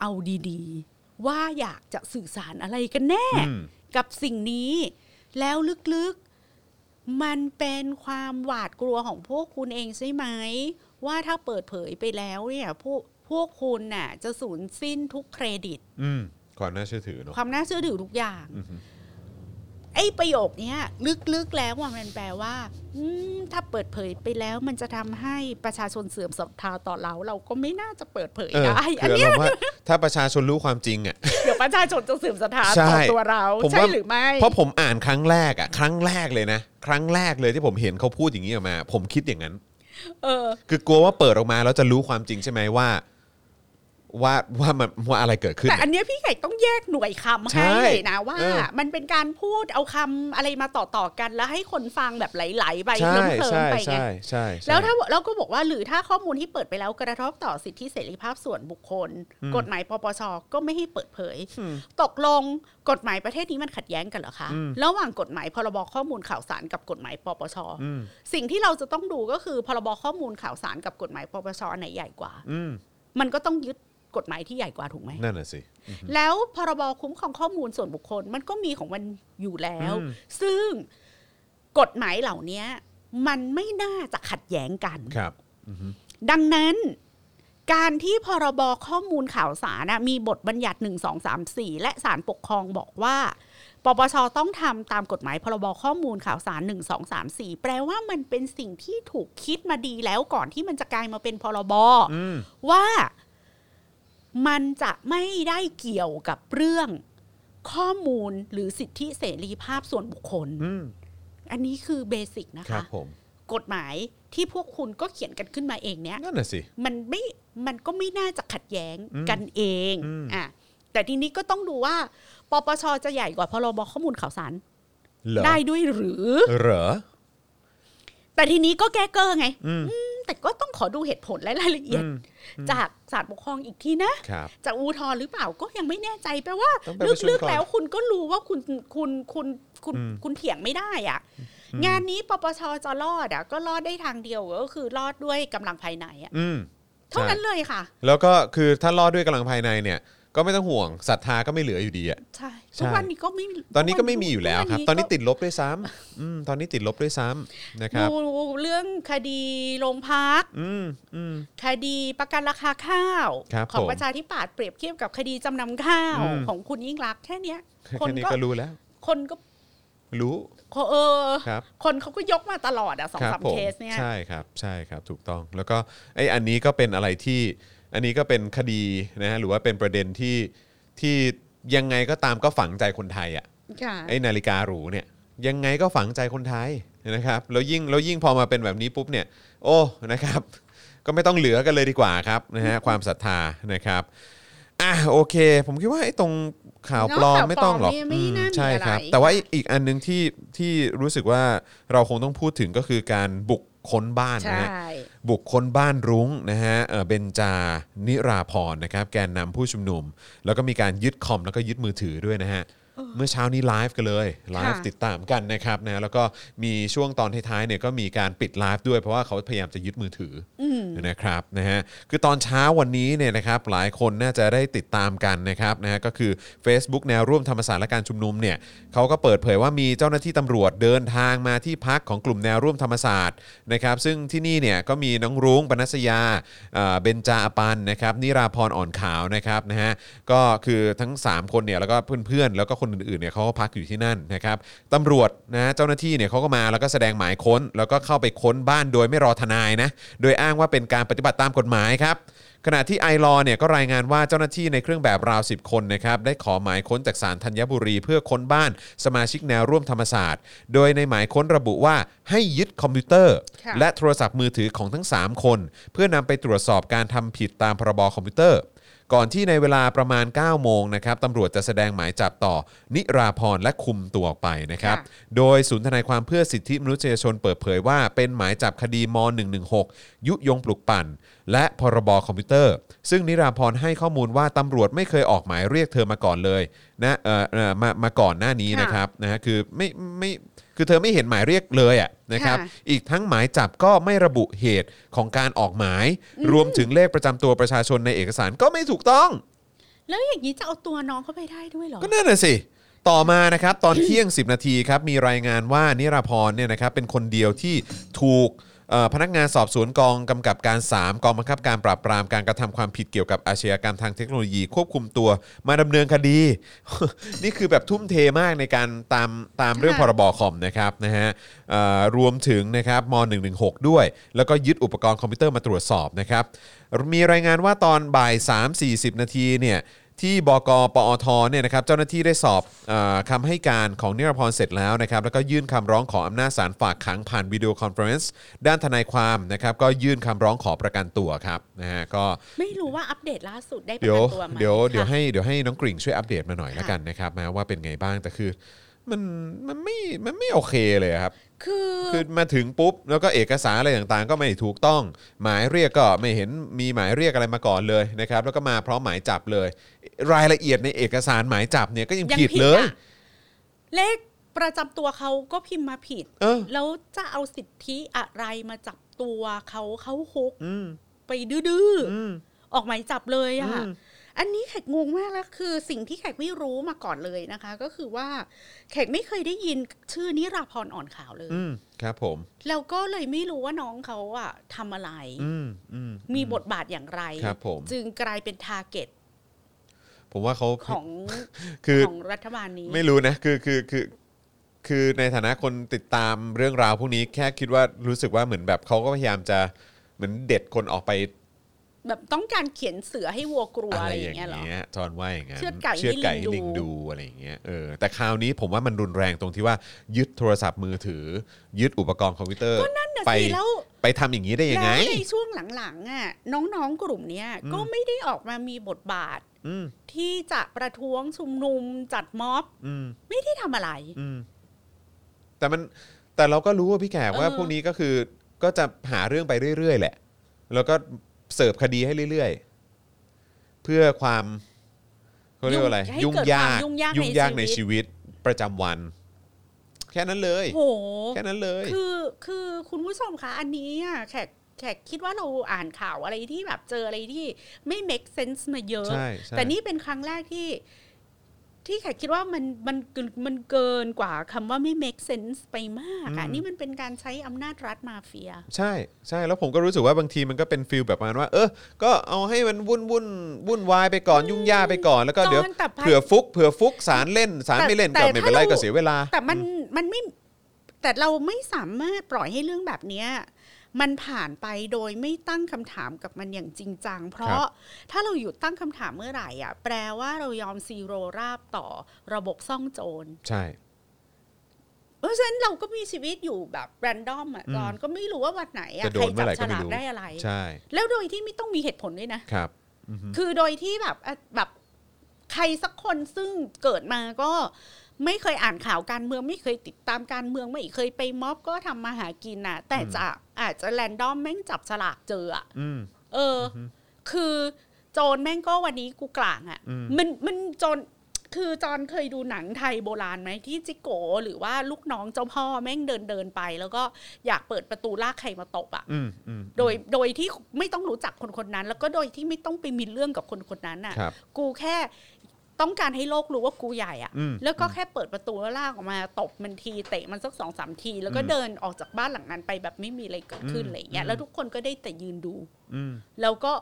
เอาดีๆ ว่าอยากจะสื่อสารอะไรกันแน่อืมกับสิ่งนี้ แล้วลึกๆ มันเป็นความหวาดกลัวของพวกคุณเองใช่ไหม ว่าถ้าเปิดเผยไปแล้วเนี่ยพวกพวกคุณน่ะ จะสูญสิ้นทุกเครดิตอืมความน่าเชื่อถือเนอะความน่าเชื่อถือทุกอย่างอือฮึ ไอไอ้ประโยคเนี้ยลึกๆแล้วว่ามันแปลว่าอืมถ้าเปิดเผยไปแล้วมันจะทำให้ประชาชนเสื่อมศรัทธาต่อเรา เราก็ไม่น่าจะเปิดเผยเออได้อันคือเนี้ยเราว่าถ้าประชาชนรู้ความจริงอะเดี๋ยวประชาชนจะเสื่อมศรัทธาใช่ต่อตัวเราผมใช่ว่าหรือไม่เพราะผมอ่านครั้งแรกอะครั้งแรกเลยนะ ครั้งแรกเลยที่ผมเห็นเขาพูดอย่างนี้ออกมา ผมคิดอย่างนั้น เออ คือกลัวว่าเปิดออกมาแล้วจะรู้ความจริงใช่ไหมว่า ว่าว่ามันว่าอะไรเกิดขึ้น แต่อัอะนเนี้ยพี่ไก่ต้องแยกหน่วยคำใช่ให้เลยนะว่าเออมันเป็นการพูดเอาคำอะไรมาต่อๆกันแล้วให้คนฟังแบบไหลๆไปใช่เคลิ้มใช่ๆไปไงใช่ใช่ใช่แล้วถ้าเราก็บอกว่าหรือถ้าข้อมูลที่เปิดไปแล้วกระทบต่อสิทธิเสรีภาพส่วนบุคคล กฎหมายปปชก็ไม่ให้เปิดเผย ตกลงกฎหมายประเทศนี้มันขัดแย้งกันเหรอคะระหว่างกฎหมายพรบข้อมูลข่าวสารกับกฎหมายปปชอืมสิ่งที่เราจะต้องดูก็คือพรบข้อมูลข่าวสารกับกฎหมายปปชอันไหนใหญ่กว่าอืมมันก็ต้องยึด กฎหมายที่ใหญ่กว่าถูกไหมนั่นน่ะสิ แล้วพรบคุ้มครองข้อมูลส่วนบุคคลมันก็มีของมันอยู่แล้วอืมซึ่งกฎหมายเหล่านี้มันไม่น่าจะขัดแย้งกันครับดังนั้นการที่พรบข้อมูลข่าวสารนะมีบทบัญญัติ1 2 3 4 และศาลปกครองบอกว่า ปปชต้องทำตามกฎหมายพรบข้อมูลข่าวสาร 1 2 3 4 แปลว่ามันเป็นสิ่งที่ถูกคิดมาดีแล้วก่อนที่มันจะกลายมาเป็นพรบอืมว่า มันจะไม่ได้เกี่ยวกับเรื่องข้อมูลหรือสิทธิเสรีภาพส่วนบุคคลอืมอันนี้คือเบสิกนะครัคะบผมกฎหมายที่พวกคุณก็เขียนกันขึ้นมาเองเนี้ยนั่นน่ะสิมันไม่มันก็ไม่น่าจะขัดแย้งอืมกันเองอืมอะแต่ทีนี้ก็ต้องดูว่าปปชจะใหญ่กว่าพรบข้อมูลข่าวสารเหรอได้ด้วยหรือ เหรอ แต่ทีนี้ก็แก้เกอร์ไงอืมอืมแต่ก็ต้องขอดูเหตุผลและรายละเอียดอืมจากศาลปกครองอีกทีนะครับจะอุทธรณ์หรือเปล่าก็ยังไม่แน่ใจแปลว่าต้องไปประชุมลึกก่อนๆแล้วคุณก็รู้ว่าคุณคุณคุณคุณอืมคุณเถียงไม่ได้อะ งานนี้ปปชจะรอดอะก็รอดได้ทางเดียวก็คือรอดด้วยกำลังภายในอะอืมเท่านั้นใช่เลยค่ะ แล้วก็คือถ้ารอดด้วยกำลังภายในเนี่ย ก็ไม่ต้องห่วงศรัทธาก็ไม่เหลืออยู่ดีอะใช่ใช่ทุกวันนี้ก็ไม่ตอนนี้ก็ไม่มีอยู่แล้วครับ ตอนนี้ก็ติดลบด้วยซ้ำอืมตอนนี้ติดลบด้วยซ้ำนะครับดูเรื่องคดีโรงพักอืมอืมคดีประกันราคาข้าวครับของผมประชาธิปัตย์เปรียบเทียบกับคดีจำนำข้าวอืมของคุณยิ่งรักษณ์แค่เนี้ยแค่คนนี้ก็ก็รู้แล้ว คนก็รู้เออครับคนเขาก็ยกมาตลอดอะสองครัสามผมเคสเนี่ยใช่ครับ ใช่ครับถูกต้อง แล้วก็ไอ้อันนี้ก็เป็นอะไรที่ อันนี้ก็เป็นคดีนะฮะหรือว่าเป็นประเด็นที่ที่ยังไงก็ตามก็ฝังใจคนไทยอะค่ะไอ้นาฬิกาหรูเนี่ยยังไงก็ฝังใจคนไทยนะครับแล้วยิ่งแล้วยิ่งพอมาเป็นแบบนี้ปุ๊บเนี่ย โอ้นะครับ ก็ไม่ต้องเหลือกันเลยดีกว่าครับนะฮะความศรัทธานะครับอะโอเค ผมคิดว่าไอ้ตรงข่าวปลอมเนอะข่าวไม่ต้องหรอกปลอมเนี่ยไม่อืมน่ามีใช่ครับอะไรแต่ว่าอีกอันหนึงที่ที่รู้สึกว่าเราคงต้องพูดถึงก็คือการบุก ค้นบ้านใช่นะฮะบุกค้นบ้านรุ้งนะฮะเอ่อเบนจานิราพรนะครับแกนนำผู้ชุมนุม แล้วก็มีการยึดคอมแล้วก็ยึดมือถือด้วยนะฮะ เมื่อเช้านี้ไลฟ์กันเลยไลฟ์ค่ะติดตามกันนะครับนะแล้วก็มีช่วงตอนท้ายๆเนี่ยก็มีการปิดไลฟ์ด้วยเพราะว่าเขาพยายามจะยึดมือถือออืมนะครับนะฮะคือตอนเช้าวันนี้เนี่ยนะครับหลายคนน่าจะได้ติดตามกันนะครับนะฮะก็คือ Facebook แนวร่วมธรรมศาสตร์และการชุมนุมเนี่ยเขาก็เปิดเผยว่ามีเจ้าหน้าที่ตำรวจเดินทางมาที่พักของกลุ่มแนวร่วมธรรมศาสตร์นะครับซึ่งที่นี่เนี่ยก็มีน้องรุ้งปนัสยาเอ่อเบนจาอปันนะครับนิราพรอ่อนขาวนะครับนะฮะก็คือทั้ง 3 คนเนี่ยแล้วก็เพื่อนๆแล้วก็คนอื่นๆเนี่ยเขาก็พักอยู่ที่นั่นนะครับตำรวจนะเจ้าหน้าที่เนี่ยเขาก็มาแล้วก็แสดงหมายค้น แล้วก็เข้าไปค้นบ้านโดยไม่รอทนายนะโดยอ้างว่าเป็นการปฏิบัติตามกฎหมายครับขณะที่ไอรอเนี่ยก็รายงานว่าเจ้าหน้าที่ในเครื่องแบบราว 10 คนนะครับได้ขอหมายค้นจากศาลธัญบุรี เพื่อค้นบ้านสมาชิกแนวร่วมธรรมศาสตร์ โดยในหมายค้นระบุว่าให้ยึดคอมพิวเตอร์ค่ะและโทรศัพท์มือถือของทั้ง 3 คน เพื่อนำไปตรวจสอบการทำผิดตามพรบคอมพิวเตอร์ ก่อนที่ในเวลาประมาณ 9 โมงนะครับตำรวจจะแสดงหมายจับต่อนิราพรและคุมตัวออกไปนะครับค่ะโดยศูนย์ทนายความเพื่อสิทธิมนุษยชนเปิดเผยว่าเป็นหมายจับคดีม .116 ยุยงปลุกปั่น และพรบคอมพิวเตอร์ ซึ่งนิราพรให้ข้อมูลว่าตำรวจไม่เคยออกหมายเรียกเธอมาก่อนเลยนะเออเออมามาก่อนหน้านี้ค่ะนะครับนะฮะคือไม่ไม่คือเธอไม่เห็นหมายเรียกเลยอะนะครับค่ะอีกทั้งหมายจับก็ไม่ระบุเหตุของการออกหมาย รวมถึงเลขประจำตัวประชาชนในเอกสารก็ไม่ถูกต้อง แล้วอย่างนี้จะเอาตัวน้องเข้าไปได้ด้วยเหรอ ก็นั่นน่ะสิ ต่อมานะครับ ตอนเที่ยง 10 นาทีครับ มีรายงานว่านิราพรเนี่ยนะครับเป็นคนเดียวที่ถูกเอ่อ พนักงานสอบสวนกองกำกับการ 3 กองบังคับการปราบปรามการกระทำความผิดเกี่ยวกับอาชญากรรมทางเทคโนโลยีควบคุมตัวมาดำเนินคดี นี่คือแบบทุ่มเทมากในการตามตามเรื่องพรบคอมนะครับนะฮะรวมถึงนะครับม .116 ด้วย แล้วก็ยึดอุปกรณ์คอมพิวเตอร์มาตรวจสอบนะครับมีรายงานว่าตอนบ่าย 3-40 นาทีเนี่ย ที่บกปอทเนี่ยนะครับเจ้าหน้าที่ได้สอบเออคำให้การของนิราพรเสร็จแล้วนะครับแล้วก็ยื่นคำร้องขออำนาจศาลฝากขังผ่าน video conference ด้านทนายความนะครับก็ยื่นคำร้องขอประกันตัวครับนะฮะก็ไม่รู้ว่าอัปเดตล่าสุดได้ประเดี๋ยวกันตัวไหมเดี๋ยวเดี๋ยวค่ะให้เดี๋ยวให้น้องกริ่งช่วยอัปเดตมาหน่อยค่ะแล้วกันนะครับนะว่าเป็นไงบ้างแต่คือ มันมันไม่มันไม่โอเคเลยครับ คือคือมาถึงปุ๊บ แล้วก็เอกสารอะไรต่างๆ ก็ไม่ถูกต้อง หมายเรียกก็ไม่เห็นมีหมายเรียกอะไรมาก่อนเลยนะครับ แล้วก็มาพร้อมหมายจับเลย รายละเอียดในเอกสารหมายจับเนี่ยก็ยังยังผิดผิดเลยอะเลขประจำตัวเขาก็พิมพ์มาผิดเออแล้วจะเอาสิทธิอะไรมาจับตัวเขาเขาคุกอืมไปดื้ออืมๆออกหมายจับเลยอะ อืมอันนี้แขกงงมากแล้วคือสิ่งที่แขกไม่รู้มาก่อนเลยนะคะ ก็คือว่าแขกไม่เคยได้ยินชื่อนิราพรอ่อนขาวเลยอืมครับ ผมแล้วก็เลยไม่รู้ว่าน้องเขาอะทำอะไรอืมอืมมีบทบาทอย่างไร ครับผม จึงกลายเป็นทาร์เก็ตผมว่าเขาของคือของรัฐบาลนี้ ไม่รู้นะคือคือคือคือในฐานะคนติดตามเรื่องราวพวกนี้แค่คิดว่ารู้สึกว่าเหมือนแบบเขาก็พยายามจะเหมือนเด็ดคนออกไป แบบต้องการเขียนเสือให้วัวกลัวอะอะไรไรออย่างย่างเงี้ยเหรอเงี้ยจอนว่าอย่างงั้นเชือดไก่ให้เชือดไก่ลิให้งลิงดูดูอะไรอย่างเงี้ยเออแต่คราวนี้ผมว่ามันรุนแรงตรงที่ว่ายึดโทรศัพท์มือถือ ยึดอุปกรณ์คอมพิวเตอร์นั่นน่ะไปสิแล้วไปทำอย่างนี้ได้ยังไงแล้วในช่วงหลังๆอะน้องๆกลุ่มเนี้ยก็ไม่ได้ออกมามีบทบาทอืมที่จะประท้วงชุมนุมจัดม็อบอืมไม่ได้ทำอะไรอืมแต่มันแต่เราก็รู้ว่าพี่แขกว่าเออพวกนี้ก็คือก็จะหาเรื่องไปเรื่อยๆ แหละ แล้วก็ เสิร์ฟคดีให้เรื่อยๆ เพื่อความเขาเรียกว่าอะไร ให้ยุ่งเกิดยากความยุ่งยากยุ่งยากในในชีชีวิตวิตประจำวัน แค่นั้นเลย โห แค่นั้นเลย คือคือคุณผู้ชมคะอันนี้อะแขกแขกคิดว่าเราอ่านข่าวอะไรที่แบบเจออะไรที่ไม่ make sense มาเยอะ ใช่ใช่แต่นี่เป็นครั้งแรกที่ ที่แขกคิดว่ามันมันมันเกินกว่าคำว่าไม่ make sense ไปมากอะนี่มันเป็นการใช้อำนาจรัฐมาเฟีย ใช่ใช่แล้วผมก็รู้สึกว่าบางทีมันก็เป็นฟิลแบบประมาณว่า เออ ก็เอาให้มันวุ่นวุ่นวุ่นวายไปก่อนยุ่งยากไปก่อนแล้วก็เดี๋ยวจอนแต่ภายเผื่อฟุกเผื่อฟุกสารเล่นสารแต่ไม่เล่นแต่ก็ไม่เป็นไรถ้าเราก็เสียเวลา แต่มันมันไม่แต่เราไม่สามารถปล่อยให้เรื่องแบบเนี้ย มันผ่านไปโดยไม่ตั้งคำถามกับมันอย่างจริงจัง เพราะถ้าเราหยุดตั้งคำถามเมื่อไหร่อะแปลว่าเรายอมซีโรราบต่อระบบซ่องโจร ใช่ เพราะฉะนั้นเราก็มีชีวิตอยู่แบบแรนดอมอะอืมจอนก็ไม่รู้ว่าวันไหนอะจะโดใครนเมื่จัอไหร่ฉก็ไม่ลากรู้ได้อะไร ใช่ แล้วโดยที่ไม่ต้องมีเหตุผลด้วยนะครับอือฮึคือโดยที่แบบอะแบบใครสักคนซึ่งเกิดมาก็ ไม่เคยอ่านข่าวการเมืองไม่เคยติดตามการเมืองไม่เคยไปม็อบก็ทำมาหากินน่ะ แต่จะอาจจะแรนดอมแม่งจับฉลากเจออะอืมเอออ คือโจรแม่งก็วันนี้กูกลางอะอืมมันมันโจรคือจอนเคยดูหนังไทยโบราณไหมที่จิโกหรือว่าลูกน้องเจ้าพ่อแม่งเดินเดินไป แล้วก็อยากเปิดประตูลากใครมาตบอะอืมอืมโดยโดยที่ไม่ต้องรู้จักคนคนนั้น แล้วก็โดยที่ไม่ต้องไปมีเรื่องกับคนคนนั้นน่ะครับกูแค่ ต้องการให้โลกรู้ว่ากูใหญ่อะอืมแล้วก็แค่เปิดประตูแล้วลากออกมาตบมันทีเตะมันสักสองสามที แล้วก็อืมเดินออกจากบ้านหลังนั้นไปแบบไม่มีอะไรเกิดขึ้นอืมอะไรอย่างเงี้อืยมแล้วทุกคนก็ได้แต่ยืนดูอืมแล้วก็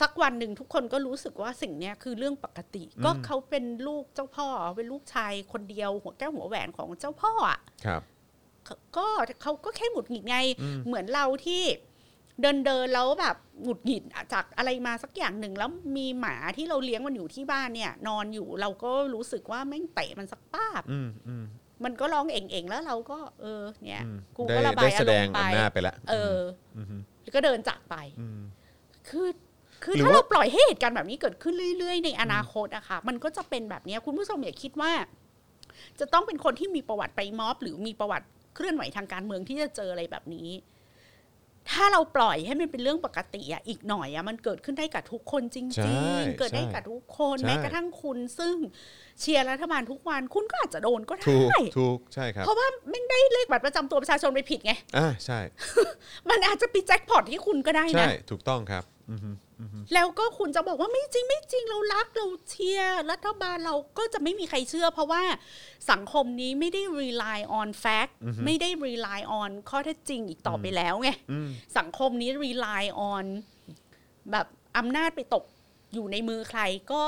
สักวันหนึ่งทุกคนก็รู้สึกว่าสิ่งเนี้ยคือเรื่องปกติ ก็อืมเขาเป็นลูกเจ้าพ่อ เป็นลูกชายคนเดียวหัวแก้วหัวแหวนของเจ้าพ่ออะครับ ก็เขาก็แค่หงุดหงิดไงอืมเหมือนเราที่ เดินเดินแล้วแบบหงุดหงิดจากอะไรมาสักอย่างหนึ่งแล้วมีหมาที่เราเลี้ยงมันอยู่ที่บ้านเนี่ย นอนอยู่เราก็รู้สึกว่าแม่งเตะมันสักป้าบอืมอืมมันก็ร้องเอ่งๆแล้วเราก็ เออ เนี่ยอืมกูได้ก็ระบาได้ยแสอารดมงณ์ไปอำนาจไปแล้วเอออืมแล้วก็เดินจากไปอืมคือคือหรือถ้าว่าเราปล่อยให้เหตุการณ์แบบนี้เกิดขึ้นเรื่อย ๆ ในอนาคตอะค่ะ มันก็จะเป็นแบบเนี้ยคุณผู้ชมอย่าคิดว่า จะต้องเป็นคนที่มีประวัติไปม็อบ หรือมีประวัติเคลื่อนไหวทางการเมืองที่จะเจออะไรแบบนี้ ถ้าเราปล่อยให้มันเป็นเรื่องปกติอะอีกหน่อยอะมันเกิดขึ้นได้กับทุกคนจใช่ริง ๆ เกิดได้กับทุกคนใช่แม้กระทั่งคุณซึ่งเชียร์รัฐบาลทุกวันคุณก็อาจจะโดนก็ถูกได้ถูกใช่ครับเพราะว่าไม่ได้เลขบัตรประจำตัวประชาชนไปผิดไงอ่าใช่ มันอาจจะไปแจ็คพอตที่คุณก็ได้ใช่นะถูกต้องครับอือฮึ แล้วก็คุณจะบอกว่าไม่จริงไม่จริงเรารักเราเชียร์รัฐบาลเราก็จะไม่มีใครเชื่อ เพราะว่าสังคมนี้ไม่ได้ rely on fact ไม่ได้ rely on ข้อเท็จจริงอีกต่อไปแล้วไงอืมสังคมนี้ rely on แบบอำนาจไปตกอยู่ในมือใครก็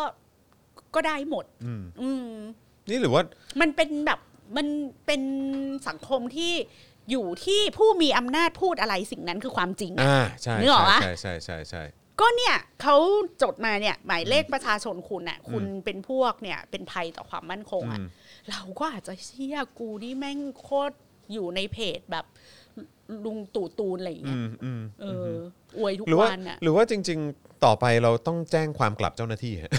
ก็ได้หมดอืมอืมนี่หรือว่า มันเป็นแบบมันเป็นสังคมที่อยู่ที่ผู้มีอำนาจพูดอะไรสิ่งนั้นคือความจริงอะอ่าใช่นึกออกปะใช่ใช่ใช่ใช่ ก็เนี่ยเขาจดมาเนี่ยหมายเลขประชาชนคุณน่ะคุณเป็นพวกเนี่ยเป็นภัยต่อความมั่นคงอะอืมเราก็อาจจะเชื่อกูนี่แม่งโคตรอยู่ในเพจแบบลุงตู่ตูนอะไรอย่างอืเงี้ยมอืมเอออวยทุกหรือว่าวันอะหรือว่าจริง ๆ ต่อไปเราต้องแจ้งความกลับเจ้าหน้าที่ฮะ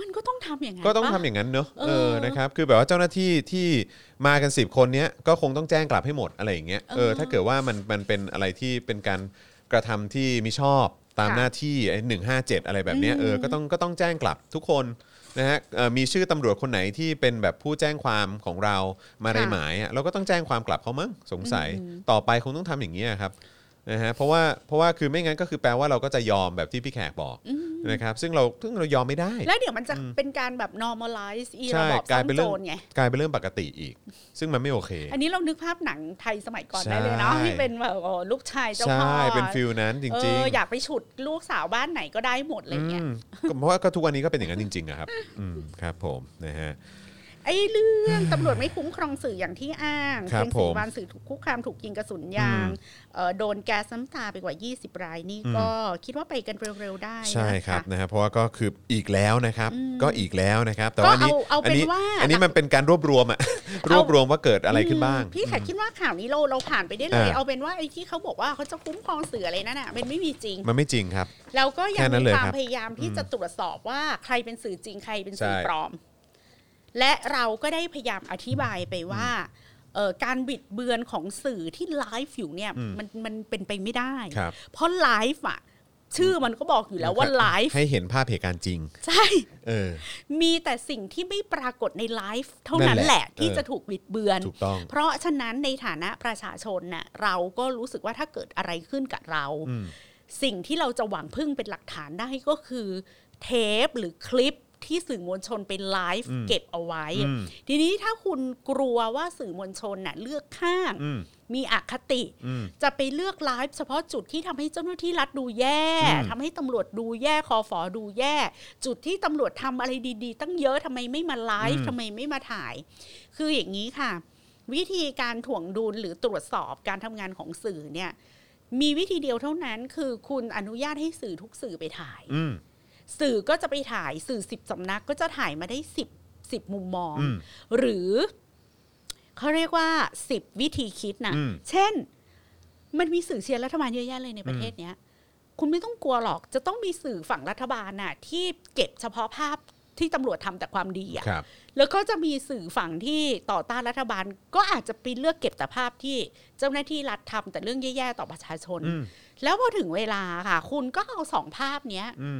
มันก็ต้องทำอย่างนั้นก็ต้องปะทำอย่างนั้นเนอะเออเออนะครับคือแบบว่าเจ้าหน้าที่ที่มากัน10คนเนี้ยก็คงต้องแจ้งกลับให้หมดอะไรอย่างเงี้ยเออถ้าเกิดว่ามันมันเป็นอะไรที่เป็นการกระทำที่มิชอบ ตามค่ะหน้าที่ไอ้หนึ่งห้าเจ็ดอะไรแบบเนี้ยอืมเออก็ต้องก็ต้องแจ้งกลับทุกคนนะฮะเอ่อมีชื่อตำรวจคนไหนที่เป็นแบบผู้แจ้งความของเรามาในหมายอะเราก็ต้องแจ้งความกลับเขามั้งสงสัยต่อไปคงต้องทำอย่างนี้ยครับ นะฮะเพราะว่าเพราะว่าคือไม่งั้นก็คือแปลว่าเราก็จะยอมแบบที่พี่แขกบอกนะครับซึ่งเราซึ่งเรายอมไม่ได้ แล้วเดี๋ยวมันจะเป็นการแบบ normalize อีใช่ระบอบกลาซ่ยองเป็นโจเรื่องรไงกลายเป็นเรื่องปกติอีก ซึ่งมันไม่โอเค อันนี้เรานึกภาพหนังไทยสมัยก่อนใช่ได้เลยเนาะที่เป็นแบบอ๋อลูกชายเจ้าพ่อใช่เป็นฟิลนั้นจเอริงอๆอยากไปฉุดลูกสาวบ้านไหนก็ได้หมดอะไรเงี้ยอืมก็เพราะว่าก็ทุกวันนี้ก็เป็นอย่างนั้นจริงๆอะครับอืมครับผมนะฮะ ไอ้เรื่องตำรวจไม่คุ้มครองสื่ออย่างที่อ้างครับเป็นผสีมวันสื่อถูกคุกคามถูกยิงกระสุนยางเอ่อโดนแก๊สน้ำตาไปกว่า 20 รายนี่ก็คิดว่าไปกันเร็วๆได้นะใช่ครับะนะฮะเพราะว่าก็คืออีกแล้วนะครับอืมก็อีกแล้วนะครับ แต่ว่าอันนี้ก็เอาเอาอัเป็นนี้ว่าอันนี้มันเป็นการรวบรวมอะรวบรวมว่าเกิดอะไรขึ้นบ้างอืมพี่แขกคิดว่าข่าวนี้เราเราผ่านไปได้เลยอ่าเอาเป็นว่าไอ้ที่เขาบอกว่าเขาจะคุ้มครองสื่ออะไรนั่นน่ะเป็นไม่มีจริง มันไม่จริงครับแล้วก็ยัแค่งนั้นมีเลยความครับพยายามที่จะตรวจสอบว่าใครเป็นสื่อจริงใครเป็นสื่อใช่ปลอม และเราก็ได้พยายามอธิบายไปว่าเอ่อการบิดเบือนของสื่อที่ไลฟ์อยู่เนี่ยมันมันเป็นไปไม่ได้ครับเพราะไลฟ์อะชื่อมันก็บอกอยู่แล้วว่าไลฟ์ให้เห็นภาพเหตุการณ์จริง ใช่เออมีแต่สิ่งที่ไม่ปรากฏในไลฟ์เท่านั่นั้นนแหแหละละที่เออจะถูกบิดเบือนถูกต้องเพราะฉะนั้นในฐานะประชาชนน่ะเราก็รู้สึกว่าถ้าเกิดอะไรขึ้นกับเราอืมสิ่งที่เราจะหวังพึ่งเป็นหลักฐานได้ก็คือเทปหรือคลิป ที่สื่อมวลชนเป็นไลฟ์อืมเก็บเอาไว้อืมทีนี้ถ้าคุณกลัวว่าสื่อมวลชนน่ะเลือกข้างอืมมีอคติอืมจะไปเลือกไลฟ์เฉพาะจุดที่ทำให้เจ้าหน้าที่รัฐดูแย่อืมทำให้ตำรวจดูแย่คอฟอดูแย่ จุดที่ตำรวจทำอะไรดี ๆ ตั้งเยอะทำไมไม่มาไลฟ์ทำไมไม่มาถ่าย คืออย่างนี้ค่ะ วิธีการถ่วงดุลหรือตรวจสอบการทำงานของสื่อเนี่ย มีวิธีเดียวเท่านั้น คือคุณอนุญาตให้สื่อทุกสื่อไปถ่ายอืม สื่อก็จะไปถ่ายสื่อสิบสำนักก็จะถ่ายมาได้สิบสิบมุมมองอืมหรือเขาเรียกว่าสิบวิธีคิดนะอืมเช่น มันมีสื่อเชียร์รัฐบาลเยอะแยะเลยในประเทศเนี้ย คุณไม่ต้องกลัวหรอก จะต้องมีสื่อฝั่งรัฐบาลน่ะ ที่เก็บเฉพาะภาพที่ตำรวจทำแต่ความดีอะครับแล้วก็จะมีสื่อฝั่งที่ต่อต้านรัฐบาล ก็อาจจะไปเลือกเก็บแต่ภาพที่เจ้าหน้าที่รัฐทำแต่เรื่องแย่ๆต่อประชาชนอืมแล้วพอถึงเวลาค่ะ คุณก็เอาสองภาพเนี้ยอื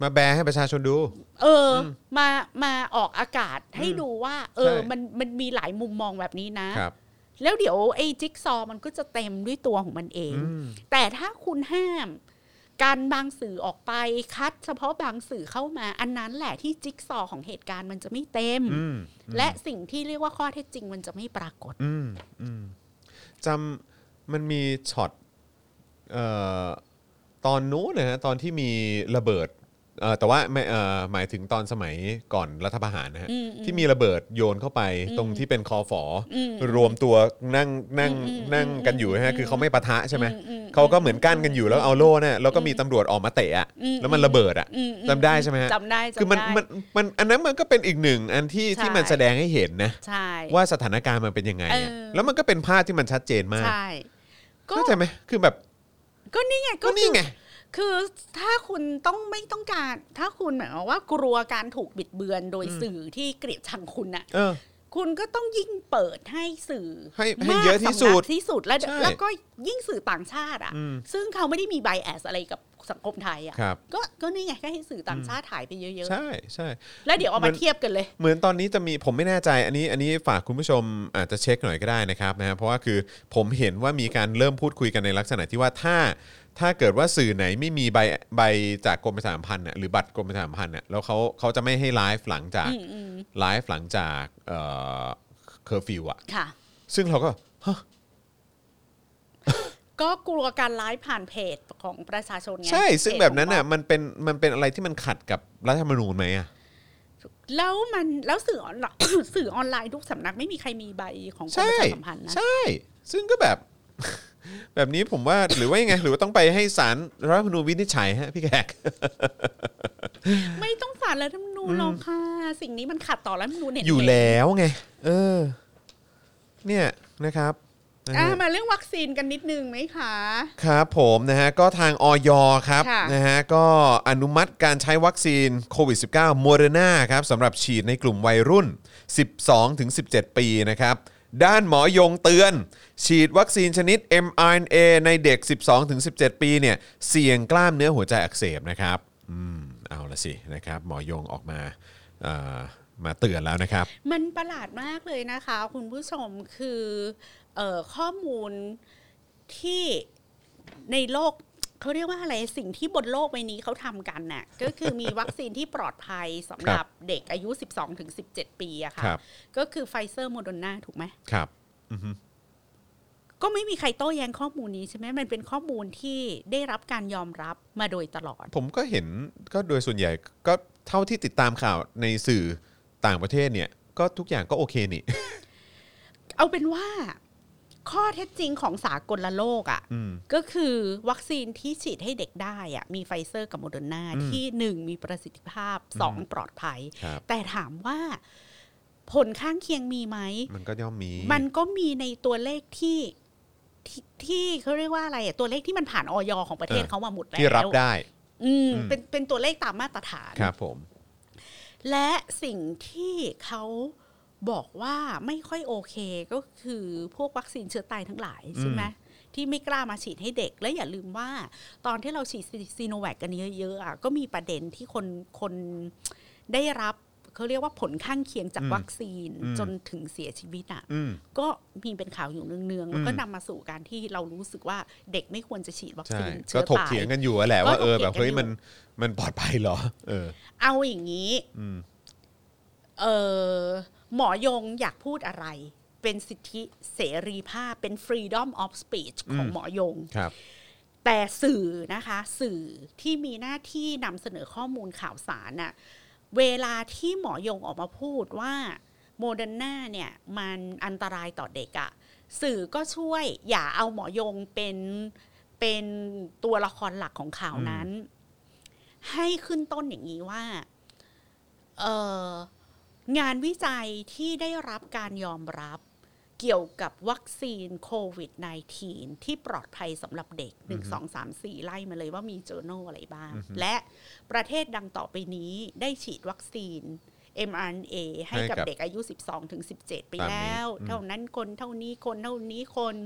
มมาแบร์ให้ประชาชนดู เอออมามาออกอากาศให้ดูว่า เออ ใช่ มันมันมีหลายมุมมองแบบนี้นะ ครับ แล้วเดี๋ยวไอ้จิ๊กซอว์มันก็จะเต็มด้วยตัวของมันเอง อืม แต่ถ้าคุณห้าม การบางสื่อออกไปคัด เฉพาะบางสื่อเข้ามา อันนั้นแหละที่จิ๊กซอว์ของเหตุการณ์มันจะไม่เต็ม อืมและสิ่งที่เรียกว่าข้อเท็จจริงมันจะไม่ปรากฏ อืมอืมจำมันมีช็อตเอ่อตอนนู้นนะฮะตอนที่มีระเบิด เอ่อแต่ว่าไม่เอ่อหมายถึงตอนสมัยก่อนรัฐประหารนะฮะ อืมอืมที่มีระเบิดโยนเข้าไปตรงที่เป็นคอฝออมรวมตัวนั่งนั่งอืมอืมนั่งกันอยู่นะฮะคือเขาไม่ปะทะใช่ไหมอืมอืม เขาก็เหมือนกั้นกันอยู่แล้วเอาโล่เนี่ยแล้วก็มีตำรวจออกมาเตะอะอืมแล้วมันระเบิดอะอืมอืมจำได้ใช่ไหมฮะ จำได้จำได้คือมันมันมันอันนั้นมันก็เป็นอีกหนึ่งอันที่ใช่ ที่มันแสดงให้เห็นนะ ใช่ ว่าสถานการณ์มันเป็นยังไงอะเออ แล้วมันก็เป็นภาพที่มันชัดเจนมากใช่ ก็เข้าใจไหมคือแบบก็นี่ไงก็ก็นี่คือไง คือถ้าคุณต้องไม่ต้องการ ถ้าคุณหมายความว่ากลัวการถูกบิดเบือนโดยสื่อที่เกลียดชังคุณน่ะเออคุณก็ต้องยิ่งเปิดให้สื่อให้ให้มากเยอะที่สุดสำนักที่สุดแล้วใช่แล้วก็ยิ่งสื่อต่างชาติอะอืมซึ่งเขาไม่ได้มีไบแอสอะไรกับสังคมไทยอะครับก็ก็นี่ไงก็ให้สื่อต่างชาติถ่ายไปเยอะใช่ใช่ๆแล้วเดี๋ยวเอามัมานเทียบกันเลย เหมือนตอนนี้จะมีผมไม่แน่ใจ อันนี้อันนี้ฝากคุณผู้ชมอาจจะเช็คหน่อยก็ได้นะครับนะฮะเพราะว่าคือผมเห็นว่ามีการเริ่มพูดคุยกันในลักษณะที่ว่าถ้า ถ้าเกิดว่าสื่อไหนไม่มีใบใบจากกรมประชาสัมพันธ์น่ะหรือบัตรกรมประชาสัมพันธ์เนี่ยแล้วเขาเขาจะไม่ให้ไลฟ์หลังจากอืมอืมไลฟ์หลังจากเอ่อเคอร์ฟิวอะค่ะ ซึ่งเราก็ฮะก็กลัวการไลฟ์ผ่านเพจของประชาชนไงใช่ ซึ่งเพจแบบนั้นขน่ะงมันเป็นมันเป็นอะไรที่มันขัดกับรัฐธรรมนูญไหมอะแล้วมันแล้วสื่อออนไลน์สื่อออนไลน์ทุกสำนักไม่มีใครมีใบของกรมใช่ประชาสัมพันธ์นะใช่ ซึ่งก็แบบ แบบนี้ผมว่าหรือว่ายังไง หรือว่าต้องไปให้ศาลรัฐธรรมนูญวินิจฉัยฮะพี่แขก ไม่ต้องสารรัฐธรรมนูญหรอกค่ะ สิ่งนี้มันขัดต่อรัฐธรรมนูญเห็นอยู่ไหมแล้วไง เออ เนี่ยนะครับนะอะฮะมาเรื่องวัคซีนกันนิดนึงไหมคะ ครับผมนะฮะก็ทางออยครับค่ะนะฮะก็อนุมัติการใช้วัคซีนโควิด -19 โมเดอร์นาครับสำหรับฉีดในกลุ่มวัยรุ่น 12-17 ปีนะครับ ด้านหมอยงเตือน ฉีดวัคซีนชนิด mRNA ในเด็ก 12-17 ปีเนี่ยเสี่ยงกล้ามเนื้อหัวใจอักเสบนะครับอืมเอาละสินะครับ หมอยงออกมาเอ่อมาเตือนแล้วนะครับ มันประหลาดมากเลยนะคะ คุณผู้ชมคือเอ่อข้อมูลที่ในโลก เขาเรียกว่าอะไรสิ่งที่บนโลกใบนี้เขาทำกันน่ะก็คือมีวัคซีนที่ปลอดภัยสำหรับเด็กอายุ 12-17 ปีอะค่ะ ครับ ก็คือไฟเซอร์โมเดอร์นาถูกไหม ครับก็ไม่มีใครโต้แย้งข้อมูลนี้ใช่ไหมมันเป็นข้อมูลที่ได้รับการยอมรับมาโดยตลอด ผมก็เห็นก็โดยส่วนใหญ่ก็เท่าที่ติดตามข่าวในสื่อต่างประเทศเนี่ย ก็ทุกอย่างก็โอเคนี่ เอาเป็นว่า ข้อเท็จจริงของสากลโลกอะ่ะอืมก็คือวัคซีนที่ฉีดให้เด็กได้อะ่ะมีไฟเซอร์กับโมเดอร์นาอืมที่หนึ่งมีประสิทธิภาพสองปลอดภัยครับแต่ถามว่าผลข้างเคียงมีไหม มันก็ย่อมมี มันก็มีในตัวเลขที่ที่ที่เขาเรียกว่าอะไรอะตัวเลขที่มันผ่านออยของประเทศเออเขามาหมดแล้วที่รับได้อืมอืมเป็นเป็นตัวเลขตามมาตรฐานครับผม และสิ่งที่เขา บอกว่าไม่ค่อยโอเคก็คือพวกวัคซีนเชื้อตายทั้งหลายใช่ไหมที่ไม่กล้ามาฉีดให้เด็กและอย่าลืมว่า ตอนที่เราฉีดซีโนแวคกันเยอะๆอะก็มีประเด็นที่คนคนได้รับเขาเรียกว่าผลข้างเคียงจากอืมวัคซีนอืมจนถึงเสียชีวิตอะอืมก็มีเป็นข่าวอยู่เนืองๆแล้วก็อืมนำมาสู่การที่เรารู้สึกว่าเด็กไม่ควรจะฉีดวัคใช่ซีนก็เชื้อถกตายเถียงกันอยู่อะแหละก็ว่าเออถกเถีแบยงบกันเฮ้ยอยู่มันมันปลอดภัยเหรอ เออ เอาอย่างนี้อืมเออ หมอยงอยากพูดอะไร เป็นสิทธิเสรีภาพเป็น freedom of speech ของอืมหมอยงครับแต่สื่อนะคะสื่อที่มีหน้าที่นำเสนอข้อมูลข่าวสารน่ะเวลาที่หมอยงออกมาพูดว่าโมเดอร์นาเนี่ยมันอันตรายต่อเด็กอะสื่อก็ช่วยอย่าเอาหมอยงเป็นเป็นตัวละครหลักของข่าวนั้น ให้ขึ้นต้นอย่างนี้ว่า เออ งานวิจัยที่ได้รับการยอมรับเกี่ยวกับวัคซีนโควิด -19 ที่ปลอดภัยสำหรับเด็ก 1 2 3 4 ไล่มาเลยว่ามี journal อะไรบ้าง และประเทศดังต่อไปนี้ได้ฉีดวัคซีน mRNA ให้กับให้กับเด็กอายุ 12ถึง17 ไปตามนี้แล้วอืมเท่านั้นคนเท่านี้คนเท่านี้คน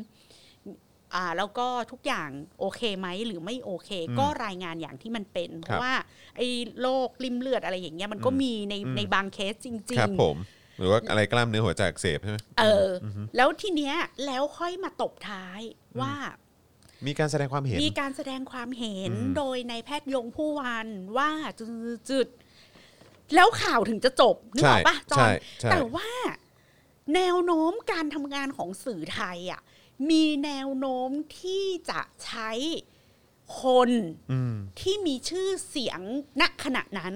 อ่าแล้วก็ทุกอย่างโอเคไหมหรือไม่โอเค ก็รายงานอย่างที่มันเป็น เพครัราะบว่าไอ้โรคริมเลือดอะไรอย่างเงี้ยมันก็มีในอืมในบางเคสจริงครับๆผมหรือว่าอะไรกล้ามเนื้อหัวใจอักเสบใช่ไหมเอออ แล้วทีเนี้ยแล้วค่อยมาตบท้ายว่า มีการแสดงความเห็น มีการแสดงความเห็นอืมโดยนายแพทย์ยง ภู่วรวรรณว่าจุดๆแล้วข่าวถึงจะจบนึกออกปะจอใช่ใช่แต่ว่าแนวโน้มการทำงานของสื่อไทยอะ มีแนวโน้มที่จะใช้คนอืมที่มีชื่อเสียงณขณะนั้น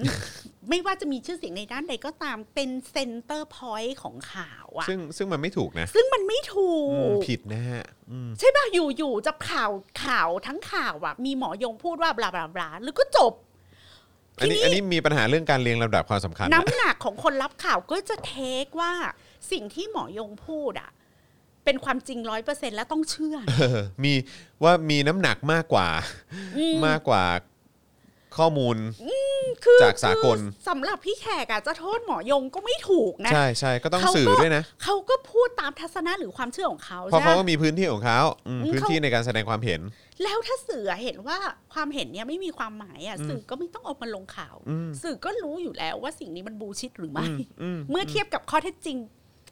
ไม่ว่าจะมีชื่อเสียงในด้านใดก็ตามเป็น center point ของข่าวอะซึ่งซึ่งมันไม่ถูกนะ ซึ่งมันไม่ถูอืมกผิดนะฮะอืมใช่ป่ะอยู่อยู่จะข่าวข่าวทั้งข่าวอะมีหมอยงพูดว่าบลาบลาบลาแล้วก็จบอันนี้ทีนี้อันนี้มีปัญหาเรื่องการเรียงลำดับความสำคัญนะน้ำหนักของคนรับข่าวก็จะเทคว่าสิ่งที่หมอยงพูดอะ เป็นความจริงร้อยเปอร์เซ็นแล้วต้องเชื่อเออมีว่ามีน้ำหนักมากกว่าอืมมากกว่าข้อมูลคือจากสากลคือสำหรับพี่แขกอะจะโทษหมอยงก็ไม่ถูกนะ ใช่ใช่ก็ต้องเขาสื่อก็ด้วยนะเขาก็พูดตามทัศนะหรือความเชื่อของเขาเพราะใช่เขาไหมก็มีพื้นที่ของเขาอืมอืมพื้นเขาที่ในการแสดงความเห็น แล้วถ้าสื่อเห็นว่าความเห็นเนี้ยไม่มีความหมายอะสื่อก็ไม่ต้องเอามาลงข่าวอืมสื่อก็รู้อยู่แล้วว่าสิ่งนี้มันบูชิดหรือไม่อืมอืมเมื่อเทียบกับข้อเท็จจริง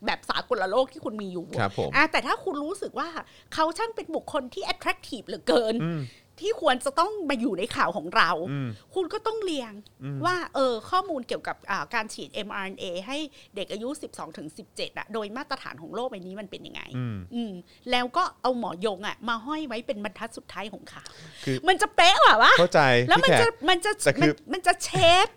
แบบสากลโลกที่คุณมีอยู่ครับผมอะแต่ถ้าคุณรู้สึกว่าเขาช่างเป็นบุคคลที่ attractive เหลือเกินอืมที่ควรจะต้องมาอยู่ในข่าวของเราอืมคุณก็ต้องเรียงอืมว่าเออข้อมูลเกี่ยวกับอ่าการฉีด mRNA ให้เด็กอายุ 12ถึง17อะโดยมาตรฐานของโลกใบนี้มันเป็นยังไงอืมอืมแล้วก็เอาหมอยงอะมาห้อยไว้เป็นบรรทัดสุดท้ายของข่าวคือมันจะเป๊ะว่ะวะเข้าใจแล้วมันพี่ขจะกมันจะแต่คืมันอมันจะเชฟ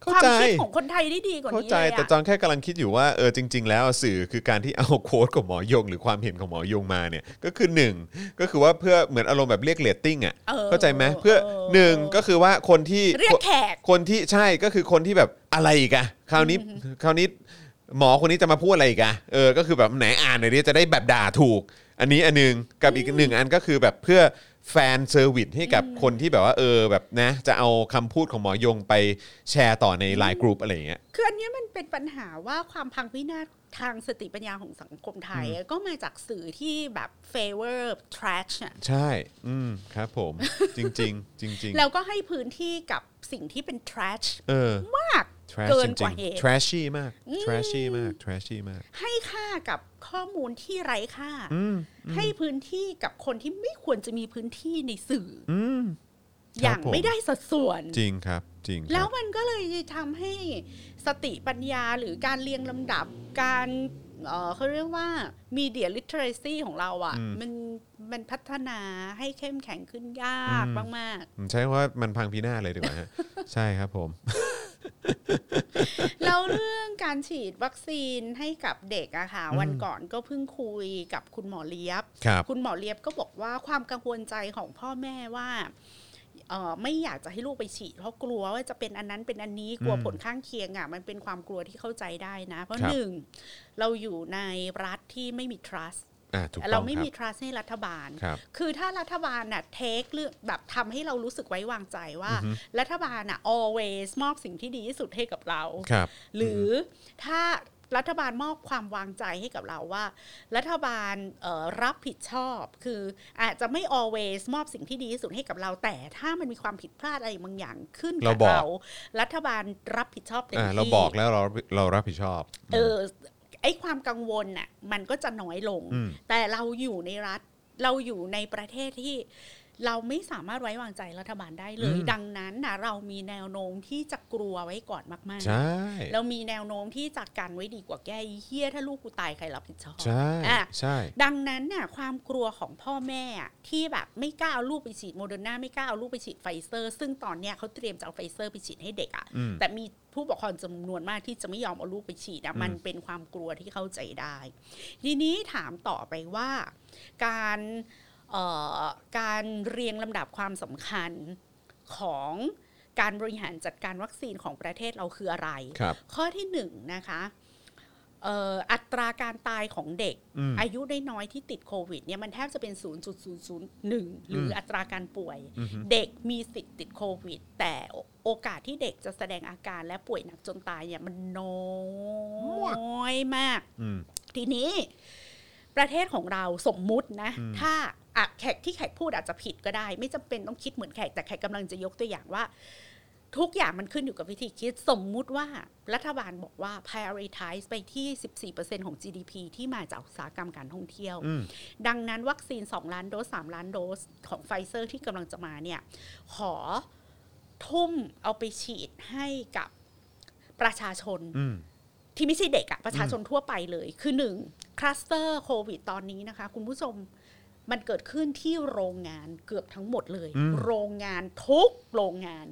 เข้าความใจคิดของคนไทยได้ดีกว่าเข้านี้ใจเลยแต่อะจอนแค่กำลังคิดอยู่ว่าเออจริง ๆ แล้วสื่อคือการที่เอาโค้ดของหมอยง หรือความเห็นของหมอยงมาเนี่ยก็คือหนึ่งก็คือว่าเพื่อเหมือนอารมณ์แบบเรียกเรตติ้งอะออเข้าใจไหมเพื่อหนึ่งก็คือว่าคนที่เรียกแขกคนที่ใช่ก็คือคนที่แบบอะไรอีกอะคราวนี้คราวนี้หมอคนนี้จะมาพูดอะไรอีกอะเออก็คือแบบไหนอ่านหน่อยดิจะได้แบบด่าถูก อันนี้อันหนึ่งกับอีกหนึ่งอันก็คือแบบเพื่อ fan service ให้กับคนที่แบบว่าเออแบบนะ จะเอาคำพูดของหมอยงไปแชร์ต่อในไลน์กลุ่มอะไรอย่างเงี้ย คืออันเนี้ยมันเป็นปัญหาว่าความพังพินาศทางสติปัญญาของสังคมไทยอะก็มาจากสื่อที่แบบ favor trash อะใช่ อืมครับผม จริง ๆ จริง ๆ แล้วก็ให้พื้นที่กับสิ่งที่เป็น trash เออ มาก trash เกินจกริว่างเหตุๆ trashy มาก trashy มาก trashy มาก ให้ค่ากับข้อมูลที่ไร้ค่าอืมให้พื้นที่กับคนที่ไม่ควรจะมีพื้นที่ในสื่ออืมอย่างผมไม่ได้สัดส่วน จริงครับ จริงครับแล้วมันก็เลยทำให้สติปัญญาหรือการเรียงลำดับการ เอ่อเขาเรียกว่า media literacy ของเราอะ่ะ มันมันพัฒนาให้เข้มแข็งขึ้นยากมากผมใช้คำว่ามันพังพินาศเลยดีกว่าฮะใช่ครับผมๆแล้วเรื่องการฉีดวัคซีนให้กับเด็กอะค่ะวันก่อนก็เพิ่งคุยกับคุณหมอเลียบครับคุณหมอเลียบก็บอกว่าความกังวลใจของพ่อแม่ว่าเอ่อ ไม่อยากจะให้ลูกไปฉีดเพราะกลัวว่าจะเป็นอันนั้นเป็นอันนี้กลัวอืมผลข้างเคียงอะมันเป็นความกลัวที่เข้าใจได้นะ เพราะครับหนึ่งเราอยู่ในรัฐที่ไม่มี trust อ่าถูกต้เราองไม่ครัมีบ trust ให้รัฐบาลครับคือถ้ารัฐบาลน่ะเทคเรื่องแบบทำให้เรารู้สึกไว้วางใจว่า รัฐบาลน่ะ always มอบสิ่งที่ดีที่สุดให้กับเราครับหรือถ้า รัฐบาลมอบความวางใจให้กับเราว่า รัฐบาลเอ่อรับผิดชอบ คืออาจจะไม่ always มอบสิ่งที่ดีที่สุดให้กับเรา แต่ถ้ามันมีความผิดพลาดอะไรบางอย่างขึ้นเรากับบอกเรา รัฐบาลรับผิดชอบเต็มอ่าที่เราบอกแล้วเราเรารับผิดชอบ เออไอ้ความกังวลน่ะมันก็จะน้อยลงอืมแต่เราอยู่ในรัฐเราอยู่ในประเทศที่ เราไม่สามารถไว้วางใจรัฐบาลได้เลย ดังนั้นนะเรามีแนวโน้มที่จะกลัวไว้ก่อนมากใช่ๆเรามีแนวโน้มที่จะกันไว้ดีกว่าแก้อีเฮียถ้าลูกกูตายใครรับผิดชอบใช่อะใช่ ดังนั้นน่ะความกลัวของพ่อแม่อะที่แบบไม่กล้าเอาลูกไปฉีดโมเดอร์นาไม่กล้าเอาลูกไปฉีดไฟเซอร์ ซึ่งตอนเนี้ยเขาเตรียมจะเอาไฟเซอร์ไปฉีดให้เด็กอะอืมแต่มีผู้ปกครองจำนวนมากที่จะไม่ยอมเอาลูกไปฉีดอะมันเป็นความกลัวที่เข้าใจได้ ทีนี้ถามต่อไปว่า การเอ่อ การเรียงลำดับความสำคัญของการบริหารจัดการวัคซีนของประเทศเราคืออะไรครับข้อที่หนึ่งนะคะเอ่ออัตราการตายของเด็กอืมอายุได้น้อยที่ติดโควิดเนี่ยมันแทบจะเป็น 0.001 หรืออัตราการป่วยอือฮึเด็กมีสิทธิ์ติดโควิด แต่โอกาสที่เด็กจะแสดงอาการและป่วยหนักจนตายเนี่ยมันน้อยมากอืมทีนี้ประเทศของเราสมมุตินะ ถ้า อะแขกที่แขกพูดอาจจะผิดก็ได้ ไม่จำเป็นต้องคิดเหมือนแขกแต่แขกกำลังจะยกตัวอย่างว่า ทุกอย่างมันขึ้นอยู่กับวิธีคิดสมมุติว่ารัฐบาลบอกว่า prioritize ไปที่ 14%ของ GDP ที่มาจากอุตสาหกรรมการท่องเที่ยวอืมดังนั้นวัคซีน 2 ล้านโดส 3 ล้านโดสของไฟเซอร์ที่กำลังจะมาเนี่ย ขอทุ่มเอาไปฉีดให้กับประชาชนอืมที่ไม่ใช่เด็กอะประชาชนทั่วไปเลย คือหนึ่งคลัสเตอร์โควิดตอนนี้นะคะ คุณผู้ชม มันเกิดขึ้นที่โรงงานเกือบทั้งหมดเลยอืมโรงงานทุกโรงงาน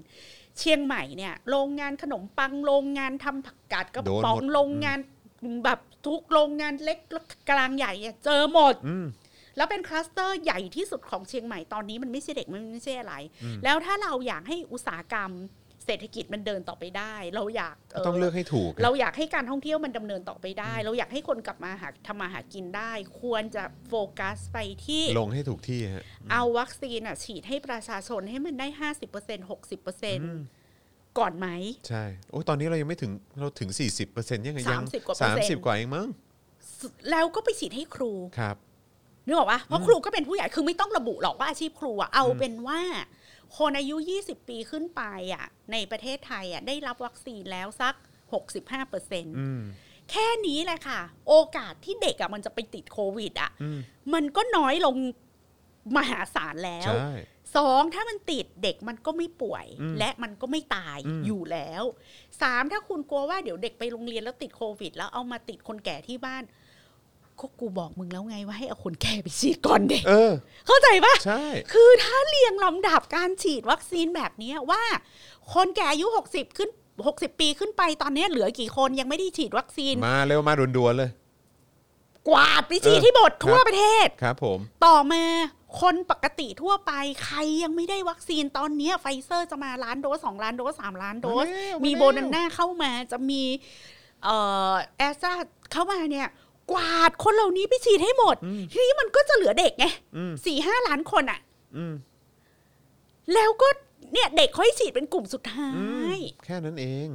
เชียงใหม่เนี่ย โรงงานขนมปังโรงงานทำผักกาดกระป๋องโดนหมดโรงงานแบบทุกโรงงานเล็กกลางใหญ่อะเจอหมดอืมแล้วเป็นคลัสเตอร์ใหญ่ที่สุดของเชียงใหม่ตอนนี้มันไม่ใช่เด็กมันไม่ใช่อะไร แล้วถ้าเราอยากให้อุตสาหกรรม เศรษฐกิจมันเดินต่อไปได้ เราอยากก็ต้องเลือกให้ถูก เราอยากให้การท่องเที่ยวมันดำเนินต่อไปได้ เราอยากให้คนกลับมาหาทำมาหากินได้ ควรจะโฟกัสไปที่ลงให้ถูกที่ฮะเอาวัคซีนอะฉีดให้ประชาชนให้มันได้ห้าสิบเปอร์เซ็นหกสิบเปอร์เซ็นก่อนไหม ใช่โอ้ยตอนนี้เรายังไม่ถึงเราถึง 40%ยังไงยัง30กว่าเปอร์เซ็นต์สามสิบกว่าเองมั้งแล้วก็ไปฉีดให้ครูครับนึกออกปะเพราะครูก็เป็นผู้ใหญ่คือไม่ต้องระบุหรอกว่าอาชีพครูอะเอาเป็นว่า คนอายุ 20 ปีขึ้นไปอะในประเทศไทยอะได้รับวัคซีนแล้วสัก 65เปอร์เซ็นต์อืมแค่นี้แหละค่ะ โอกาสที่เด็กอะมันจะไปติดโควิดอะอืมมันก็น้อยลงมหาศาลแล้วใช่สองถ้ามันติดเด็กมันก็ไม่ป่วยอืมและมันก็ไม่ตายอืมอยู่แล้วสามถ้าคุณกลัวว่าเดี๋ยวเด็กไปโรงเรียนแล้วติดโควิด แล้วเอามาติดคนแก่ที่บ้าน ก็กูบอกมึงแล้วไงว่าให้เอาคนแก่ไปฉีดก่อนเด็กเออ เข้าใจปะใช่ คือถ้าเรียงลำดับการฉีดวัคซีนแบบเนี้ยว่า คนแก่อายุ 60 ขึ้น 60 ปีขึ้นไปตอนเนี้ยเหลือกี่คนยังไม่ได้ฉีดวัคซีน มาเร็วมาด่วนๆเลย กวาดไปฉีดเออที่หมดทั่วครับประเทศครับ ผม ต่อมาคนปกติทั่วไปใครยังไม่ได้วัคซีนตอนเนี้ยไฟเซอร์จะมาล้านโดสสองล้านโดสสามล้านโดสมาแล้วมีมาแล้วโมเดอร์นาเข้ามาจะมีเอ่อแอสตราเข้ามาเนี่ย กวาดคนเหล่านี้ไปฉีดให้หมด ทีนี้มันก็จะเหลือเด็กไงอืมสี่ห้าล้านคนอะอืมแล้วก็เนี่ยเด็กค่อยฉีดเป็นกลุ่มสุดท้ายอืมแค่นั้นเอง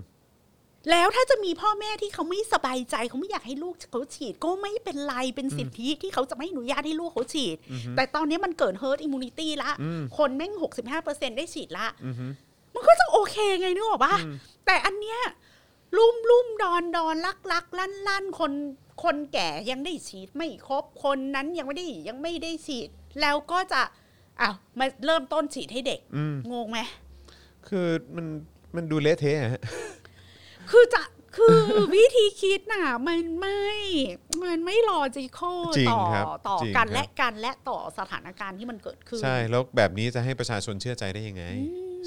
แล้วถ้าจะมีพ่อแม่ที่เขาไม่สบายใจเขาไม่อยากให้ลูกเขาฉีด ก็ไม่เป็นไรเป็นสิทธิที่เขาจะไม่อนุญาตให้ลูกเขาฉีด แต่ตอนนี้มันเกิด herd immunity ละอืมคนแม่งหกสิบห้าเปอร์เซ็นได้ฉีดละอือฮึมันก็จะโอเคไงนึกออกปะแต่อันเนี้ยลุ่มลุ่มดอนดอนลักลักลั่นลั่นคน คนแก่ยังได้ฉีดไม่ครบคนนั้นยังไม่ได้ยังไม่ได้ฉีด แล้วก็จะอ้าวมาเริ่มต้นฉีดให้เด็กอืมงงไหมคือมันมันดูเละเทะอะฮะ คือจะคือ วิธีคิดน่ะมันไม่มันไม่ logicอจริงต่อครับต่อจริงกันครับ และกันและต่อสถานการณ์ที่มันเกิดขึ้น ใช่แล้วแบบนี้จะให้ประชาชนเชื่อใจได้ยังไง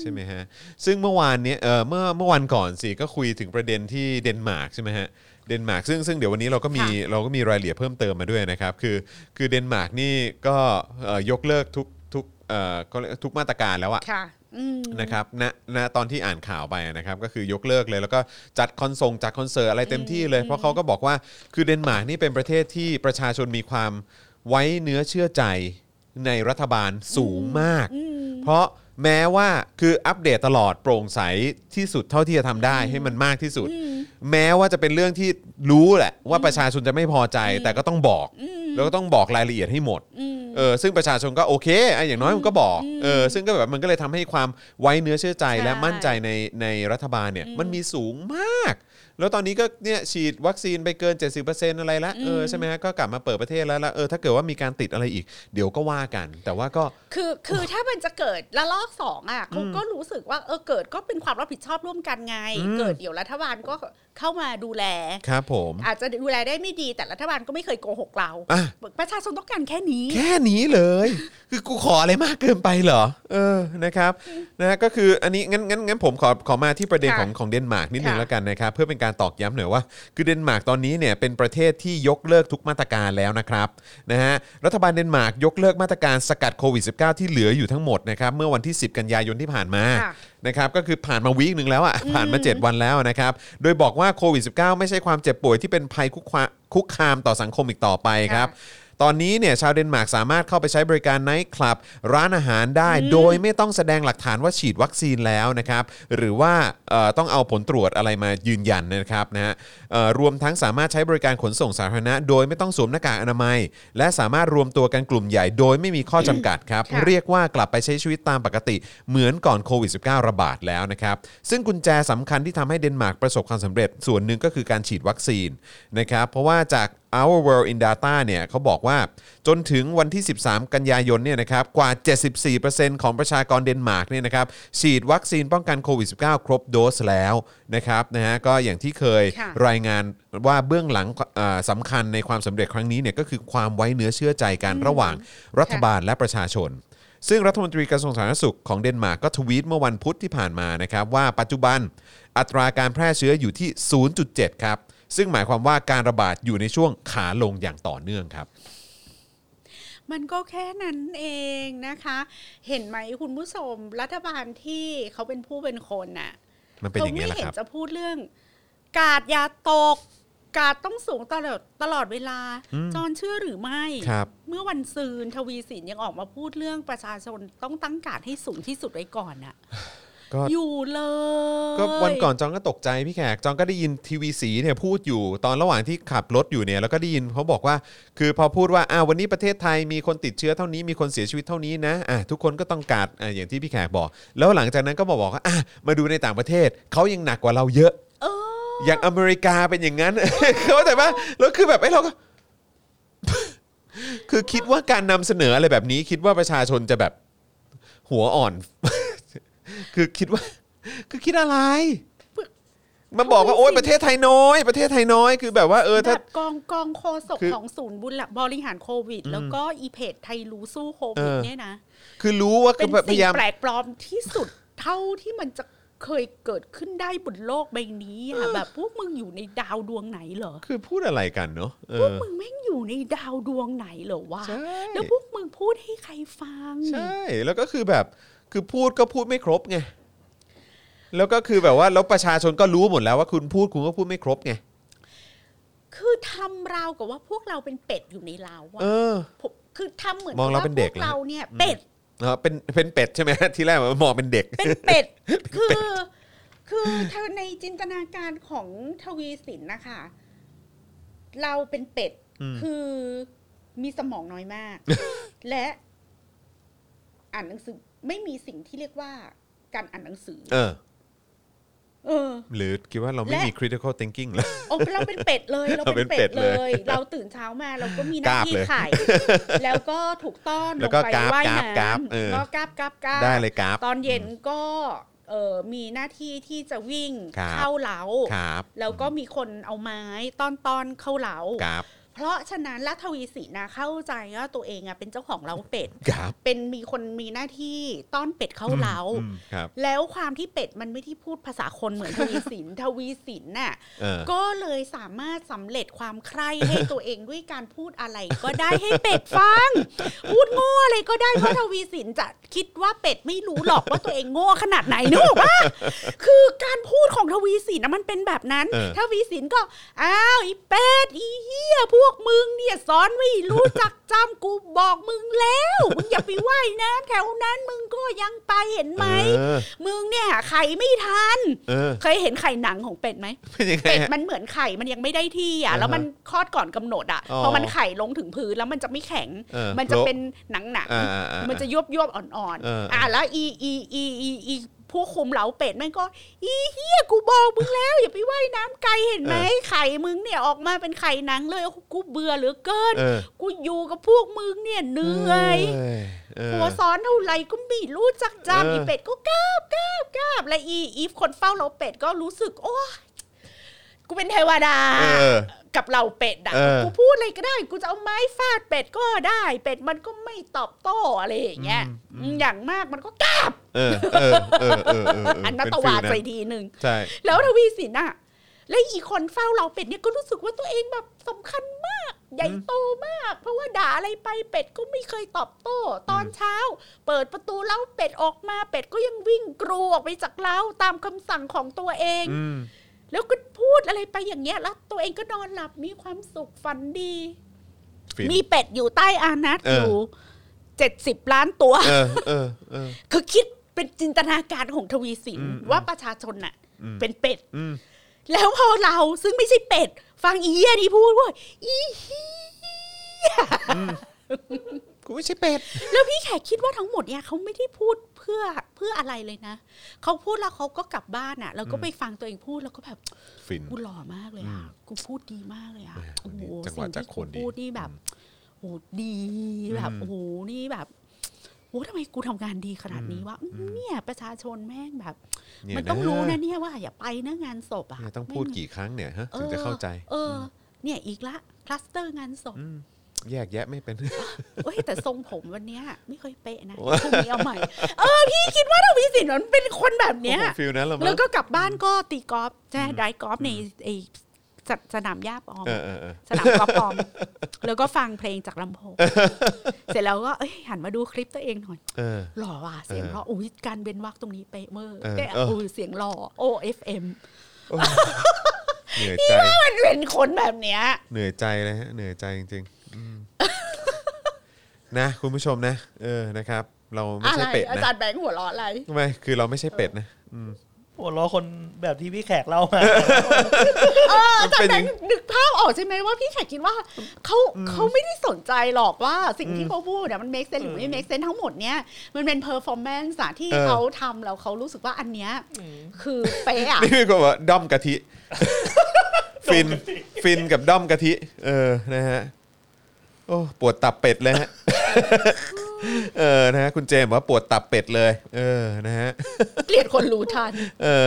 ใช่ไหมฮะ ซึ่งเมื่อวานเนี้ยเออเมื่อเมื่อวันก่อนสิก็คุยถึงประเด็นที่เดนมาร์กใช่ไหมฮะ เดนมาร์กซึ่งซึ่งเดี๋ยววันนี้เราก็มีเราก็มีรายละเอียดเพิ่มเติมมาด้วยนะครับ คือคือเดนมาร์กนี่ก็เอ่อยกเลิกทุกทุกเอ่อก็เรียกทุกมาตรการแล้วอะค่ะอืมนะครับณณตอนที่อ่านข่าวไปนะครับ ก็คือยกเลิกเลยแล้วก็จัดคอนเส่งจัดคอนเสิร์ตอะไรเต็มที่เลย เพราะเขาก็บอกว่าคือเดนมาร์กนี่เป็นประเทศที่ประชาชนมีความไว้เนื้อเชื่อใจในรัฐบาลสูงมาก เพราะ แม้ว่าคืออัปเดตตลอดโปร่งใสที่สุดเท่าที่จะทำได้ให้มันมากที่สุด แม้ว่าจะเป็นเรื่องที่รู้แหละว่าประชาชนจะไม่พอใจ แต่ก็ต้องบอก แล้วก็ต้องบอกรายละเอียดให้หมดเออซึ่งประชาชนก็โอเคอะอย่างน้อยมันก็บอกเออซึ่งก็แบบมันก็เลยทำให้ความไว้เนื้อเชื่อใจใช่และมั่นใจในในรัฐบาลเนี่ยมันมีสูงมาก แล้วตอนนี้ก็เนี่ยฉีดวัคซีนไปเกิน 70%อะไรละเออใช่ไหมฮะก็กลับมาเปิดประเทศแล้วแล้วเออถ้าเกิดว่ามีการติดอะไรอีก เดี๋ยวก็ว่ากัน แต่ว่าก็คือคือถ้ามันจะเกิดละลอกสองอะเขาก็รู้สึกว่าเออเกิดก็เป็นความรับผิดชอบร่วมกันไงอืมเกิดเดี๋ยวรัฐบาลก็ เข้ามาดูแลครับผมอาจจะดูแลได้ไม่ดีแต่รัฐบาลก็ไม่เคยโกหกเราอะประชาชนต้องการแค่นี้ แค่นี้เลย คือกูขออะไรมากเกินไปเหรอ เออนะครับนะฮะก็คืออันนี้งั้นงั้นงั้นผมขอขอมาที่ประเด็นค่ะของของเดนมาร์กนิดนึงค่ะแล้วกันนะครับเพื่อเป็นการตอกย้ำหน่อยว่าคือเดนมาร์กตอนนี้เนี่ยเป็นประเทศที่ยกเลิกทุกมาตรการแล้วนะครับนะฮะรัฐบาลเดนมาร์กยกเลิกมาตรการสกัดโควิด -19 ที่เหลืออยู่ทั้งหมดนะครับเมื่อวันที่ 10 กันยายนที่ผ่านมาค่ะ นะครับก็คือผ่านมา week หนึ่งแล้วอะผ่านมา 7 วันแล้วนะครับโดยบอกว่าโควิด -19 ไม่ใช่ความเจ็บป่วยที่เป็นภัยคุกคาคุกคามต่อสังคมอีกต่อไปครับ ตอนนี้เนี่ยชาวเดนมาร์กสามารถเข้าไปใช้บริการไนท์คลับร้านอาหารได้ โดยไม่ต้องแสดงหลักฐานว่าฉีดวัคซีนแล้วนะครับหรือว่าเอ่อต้องเอาผลตรวจอะไรมายืนยันนะครับนะฮะเอ่อรวมทั้งสามารถใช้บริการขนส่งสาธารณะ โดยไม่ต้องสวมหน้ากากอนามัย และสามารถรวมตัวกันกลุ่มใหญ่ โดยไม่มีข้อจำกัดครับ ค่ะ เรียกว่ากลับไปใช้ชีวิตตามปกติเหมือนก่อนโควิด -19 ระบาดแล้วนะครับ ซึ่งกุญแจสำคัญที่ทำให้เดนมาร์กประสบความสำเร็จ ส่วนหนึ่งก็คือการฉีดวัคซีนนะครับ เพราะว่าจาก Our World in Data เนี่ยเขาบอกว่าจนถึงวันที่ 13 กันยายนเนี่ยนะครับกว่า 74%ของประชากรเดนมาร์กเนี่ยนะครับฉีดวัคซีนป้องกันโควิด -19 ครบโดสแล้วนะครับนะฮะก็อย่างที่เคยค่ะรายงานว่าเบื้องหลังเอ่อสำคัญในความสำเร็จครั้งนี้เนี่ยก็คือความไว้เนื้อเชื่อใจกันระหว่างรัฐบาลและประชาชน ซึ่งรัฐมนตรีกระทรวงสาธารณสุขของเดนมาร์กก็ทวีตเมื่อวันพุธที่ผ่านมานะครับว่าปัจจุบันอัตราการแพร่เชื้ออยู่ที่ 0.7 ครับ ซึ่งหมายความว่าการระบาดอยู่ในช่วงขาลงอย่างต่อเนื่องครับ มันก็แค่นั้นเองนะคะ เห็นไหมคุณผู้ชมรัฐบาลที่เขาเป็นผู้เป็นคนน่ะมันเป็นเขาอย่างไม่นี้แหละเห็คนรับจะพูดเรื่อง กาดอย่าตกกาดต้องสูงตลอดตลอดเวลา จอนเชื่อหรือไม่ครับเมื่อวันซืนทวีสินยังออกมาพูดเรื่องประชาชนต้องตั้งกาดให้สูงที่สุดไว้ก่อนน่ะ ก็อยู่เลย ก็วันก่อนจองก็ตกใจพี่แขกจองก็ได้ยินทีวีสีเนี่ยพูดอยู่ตอนระหว่างที่ขับรถอยู่เนี่ยแล้วก็ได้ยินเขาบอกว่า คือพอพูดว่าอ้าววันนี้ประเทศไทยมีคนติดเชื้อเท่านี้มีคนเสียชีวิตเท่านี้นะอะทุกคนก็ต้องการอะอย่างที่พี่แขกบอก แล้วหลังจากนั้นก็มาบอกว่าอะมาดูในต่างประเทศเขายังหนักกว่าเราเยอะเอออย่างอเมริกาเป็นอย่างนั้นเข้าใจปะแล้วคือแบบไอ้เราก็คือคิดว่าการนำเสนออะไรแบบนี้ คิดว่าประชาชนจะแบบหัวอ่อน คือคิดว่า คือคิดอะไร มาบอกว่าโอ๊ยประเทศไทยน้อย ประเทศไทยน้อยคือแบบว่าเออแบถ้าบกองกองโฆษกคือของศูนย์บุรบริหารโควิด แล้วก็อีเพจไทยรู้สู้โควิดเออ เนี่ยนะ คือรู้ว่าเป็คืนอพสิ่ยางยาม แปลกปลอมที่สุดเท่าที่มันจะเคยเกิดขึ้นได้บนโลกใบนี้อะแบบพวกมึงอยู่ในดาวดวงไหนเหรอ คือพูดอะไรกันเนาะเอพวกอมึงแม่งอยู่ในดาวดวงไหนเหรอวะ ใช่แล้วพวกมึงพูดให้ใครฟัง ใช่แล้วก็คือแบบ คือพูดก็พูดไม่ครบไงแล้วก็คือแบบว่าแล้วประชาชนก็รู้หมดแล้วว่าคุณพูดคุณก็พูดไม่ครบไง คือทำราวกับว่าพวกเราเป็นเป็ดอยู่ในเล้าอะเออ ผมคือทำเหมือนมองเรากับเป็นเด็ก พวเราเหรอเนี่ยเป็ด เออเป็นเป็นเป็ดใช่ไหม ที่แรกมันมองเป็นเด็ก เป็นเป็ด คือ คือเธอในจินตนาการของทวีสินนะคะ เราเป็นเป็ด อืม คือมีสมองน้อยมาก และ อ่านหนังสือ ไม่มีสิ่งที่เรียกว่าการอ่านหนังสือ เออ เออ หรือคิดว่าเราไม่และ มี critical thinking แล้ว โอ้เราเป็นเป็ดเลย เราเราเป็เป็นนเป็เป็ดดเลเลย ย เราตื่นเช้ามาเราก็มีหน้ากราบที่เลยไข่ แล้วก็ถูกต้อนแล้ลวงก็ไปกราบว่ายกราบน้กราบเออำก็กราบกราบกราบได้เลยครับ ตอนเย็นก็เออมีหน้าที่ที่จะวิ่งครับ เข้าเล้าครับแล้วก็มีคนเอาไม้ต้อนต้อนๆเข้าเล้าครับเพ ราะฉะนั้นรัฐวีศรีนะเข้าใจว่าตัวเองอะเป็นเจ้าของเล้าเป็ด ครับเป็นมีคนมีหน้าที่ต้อนเป็ดเข้าเล้า อืมครับ แล้วความที่เป็ดมันไม่ที่พูดภาษาคนเหมือนทวีสิน ทวีสินน่ะเออ ก็เลยสามารถสำเร็จความใคร่ให้ตัวเองด้วยการพูดอะไร ก็ได้ให้เป็ดฟัง พูดโง่อะไรก็ได้เพราะทวีสินจะคิดว่าเป็ดไม่รู้หรอกว่าตัวเองโง่ขนาดไหนนึกออกปะคือการพูดของทวีสินนะมันเป็นแบบนั้น เออ ทวีสินก็อ้าวอีเป็ดอีเหี้ยพวกมึงเนี่ยสอนไม่รู้จักจำกูบอกมึงแล้วมึงอย่าไปว่ายน้ำแถวนั้นมึงก็ยังไปเห็นไหมเออมึงเนี่ยไข่ไม่ทันเออเคยเห็นไข่หนังของเป็ดไหมเป็นยังไงเป็ดฮะมันเหมือนไข่มันยังไม่ได้ที่อะอ่าฮะแล้วมันคลอดก่อนกำหนดอะอ๋อพอมันไข่ลงถึงพื้นแล้วมันจะไม่แข็งเออมันจะโละเป็นหนังหนังอ่าอ่าอ่ามันจะยวบยวบๆอ่อนเออๆอะแล้วอีอีอีอีอี ผู้คุมเหลาเป็ดมันก็อีเฮียกูบอกมึงแล้ว อย่าไปว่ายน้ำไกลเห็นไหมไข่มึงเนี่ยออกมาเป็นไข่หนังเลยกูเบื่อเหลือเกินเออกูอยู่กับพวกมึงเนี่ยเหนื่อยเเออหัวซ้อนเท่าไหร่ก็ไม่รู้จักเออจำอีเป็ดก็กราบกราบกราบและอีอีฟคนเฝ้าเราเป็ดก็รู้สึกโอ้ยกูเป็นเทวดา เออ กับเราเป็ดอะเออกูพูดอะไรก็ได้ กูจะเอาไม้ฟาดเป็ดก็ได้ เป็ดมันก็ไม่ตอบโต้อะไรอย่างเงี้ยอย่างมากมันก็กราบเออเออเออเออเอออันนัตเป็วาฟิลใจทีหนึ่งใช่แล้วทวีสินอะและอีคนเฝ้าเราเป็ดเนี่ยก็รู้สึกว่าตัวเองแบบสำคัญมาก ใหญ่โตมาก เพราะว่าด่าอะไรไปเป็ดก็ไม่เคยตอบโต้ ตอนเช้า เปิดประตูเล้าเป็ดออกมาเป็ดก็ยังวิ่งกรูออกไปจากเล้าตามคำสั่งของตัวเองอืม แล้วก็พูดอะไรไปอย่างเงี้ย แล้วตัวเองก็นอนหลับมีความสุขฝันดีฟินมีเป็ดอยู่ใต้อานัตเออออยู่เจ็ดสิบล้านตัวเออเออเออคือคิดเป็นจินตนาการของทวีสินอืมว่าประชาชนน่ะอืมเป็นเป็ดอืมแล้วพอเราซึ่งไม่ใช่เป็ด ฟังอีเหี้ยที่พูดว่าอีเหี้ย กูไม่ใช่เป็ดแล้วพี่แขกคิดว่าทั้งหมดเนี่ยเขาไม่ได้พูดเพื่อเพื่ออะไรเลยนะเขาพูดแล้วเขาก็กลับบ้านอะแล้วก็ไปฟังตัวเองพูดแล้วก็แบบฟินกูหล่อมากเลยอะกูพูดดีมากเลยอะแหมโอ้โหจังหวะสิ่งจากที่คกูนดีพูดนี่แบบโอ้โหดีแบบอืมโอ้โหนี่แบบโอ้ทำไมกูทำงานดีขนาดนี้วะอืมเนี่ยประชาชนแม่งแบบเนี่ยมันต้องรู้นะเนี่ยว่าอย่าไปนะงานศพอะเนี่ยต้องพูดแม่กี่ครั้งเนี่ยฮะถึงจะเข้าใจ เออ เนี่ยอีกละคลัสเตอร์งานศพม แยกแยะไม่เป็นเอ้ยแต่ทรงผมวันเนี้ยไม่ค่อยเป๊ะนะพรุ่งนี้เอาใหม่ เออพี่คิดว่าทวีสินมันเป็นคนแบบเนี้ยฟิลนั้นละมั้งแล้วก็กลับบ้านก็ตีกอล์ฟใช่ไดกอล์ฟในไอสสนามหญ้าปลอมเออเออเออสนามกอล์ฟปลอม แล้วก็ฟังเพลงจากลำโพงเสร็จแล้วก็เอ้ยหันมาดูคลิปตัวเองหน่อยเออหล่อว่ะเสียงเพราะอุ้ยการเบนวักตรงนี้เป๊ะเมอร์เออแต่เอออุ้ยเสียงหล่อโอเอฟเอ็มเหนื่อยใจมันเป็นคนแบบเนี้ย เหนื่อยใจเลยฮะเหนื่อยใจจริงๆอืม นะ คุณผู้ชมนะ เออนะครับ เราไม่อะไรใช่เป็ดอานะจารย์แบงค์หัวเราะอะไร ไม่คือเราไม่ใช่เป็ดนะอืม หัวล้อคนแบบที่พี่แขกเล่ามา เอออาจารเป็นย์แบอย่างงค์นึกภาพออกใช่ไหมว่าพี่แขกคิดว่าเขาเขาไม่ได้สนใจหรอกว่าสิ่งที่เขาพูดเนี่ยมัน make sense หรือไม่ make sense ทั้งหมดเนี่ยมันเป็น performance อะที่เออ เขาทำแล้วเขารู้สึกว่าอันเนี้ยคือเป๊ะอะนี่ก็ว่าด้อมกะทิ ฟินฟินกับด้อมกะทิ เออนะฮะ โอ้ปวดตับเป็ดเลยฮะเออนะฮะคุณเจมส์บอกว่าปวดตับเป็ดเลย เออนะฮะเกลียดคนรู้ทัน เออ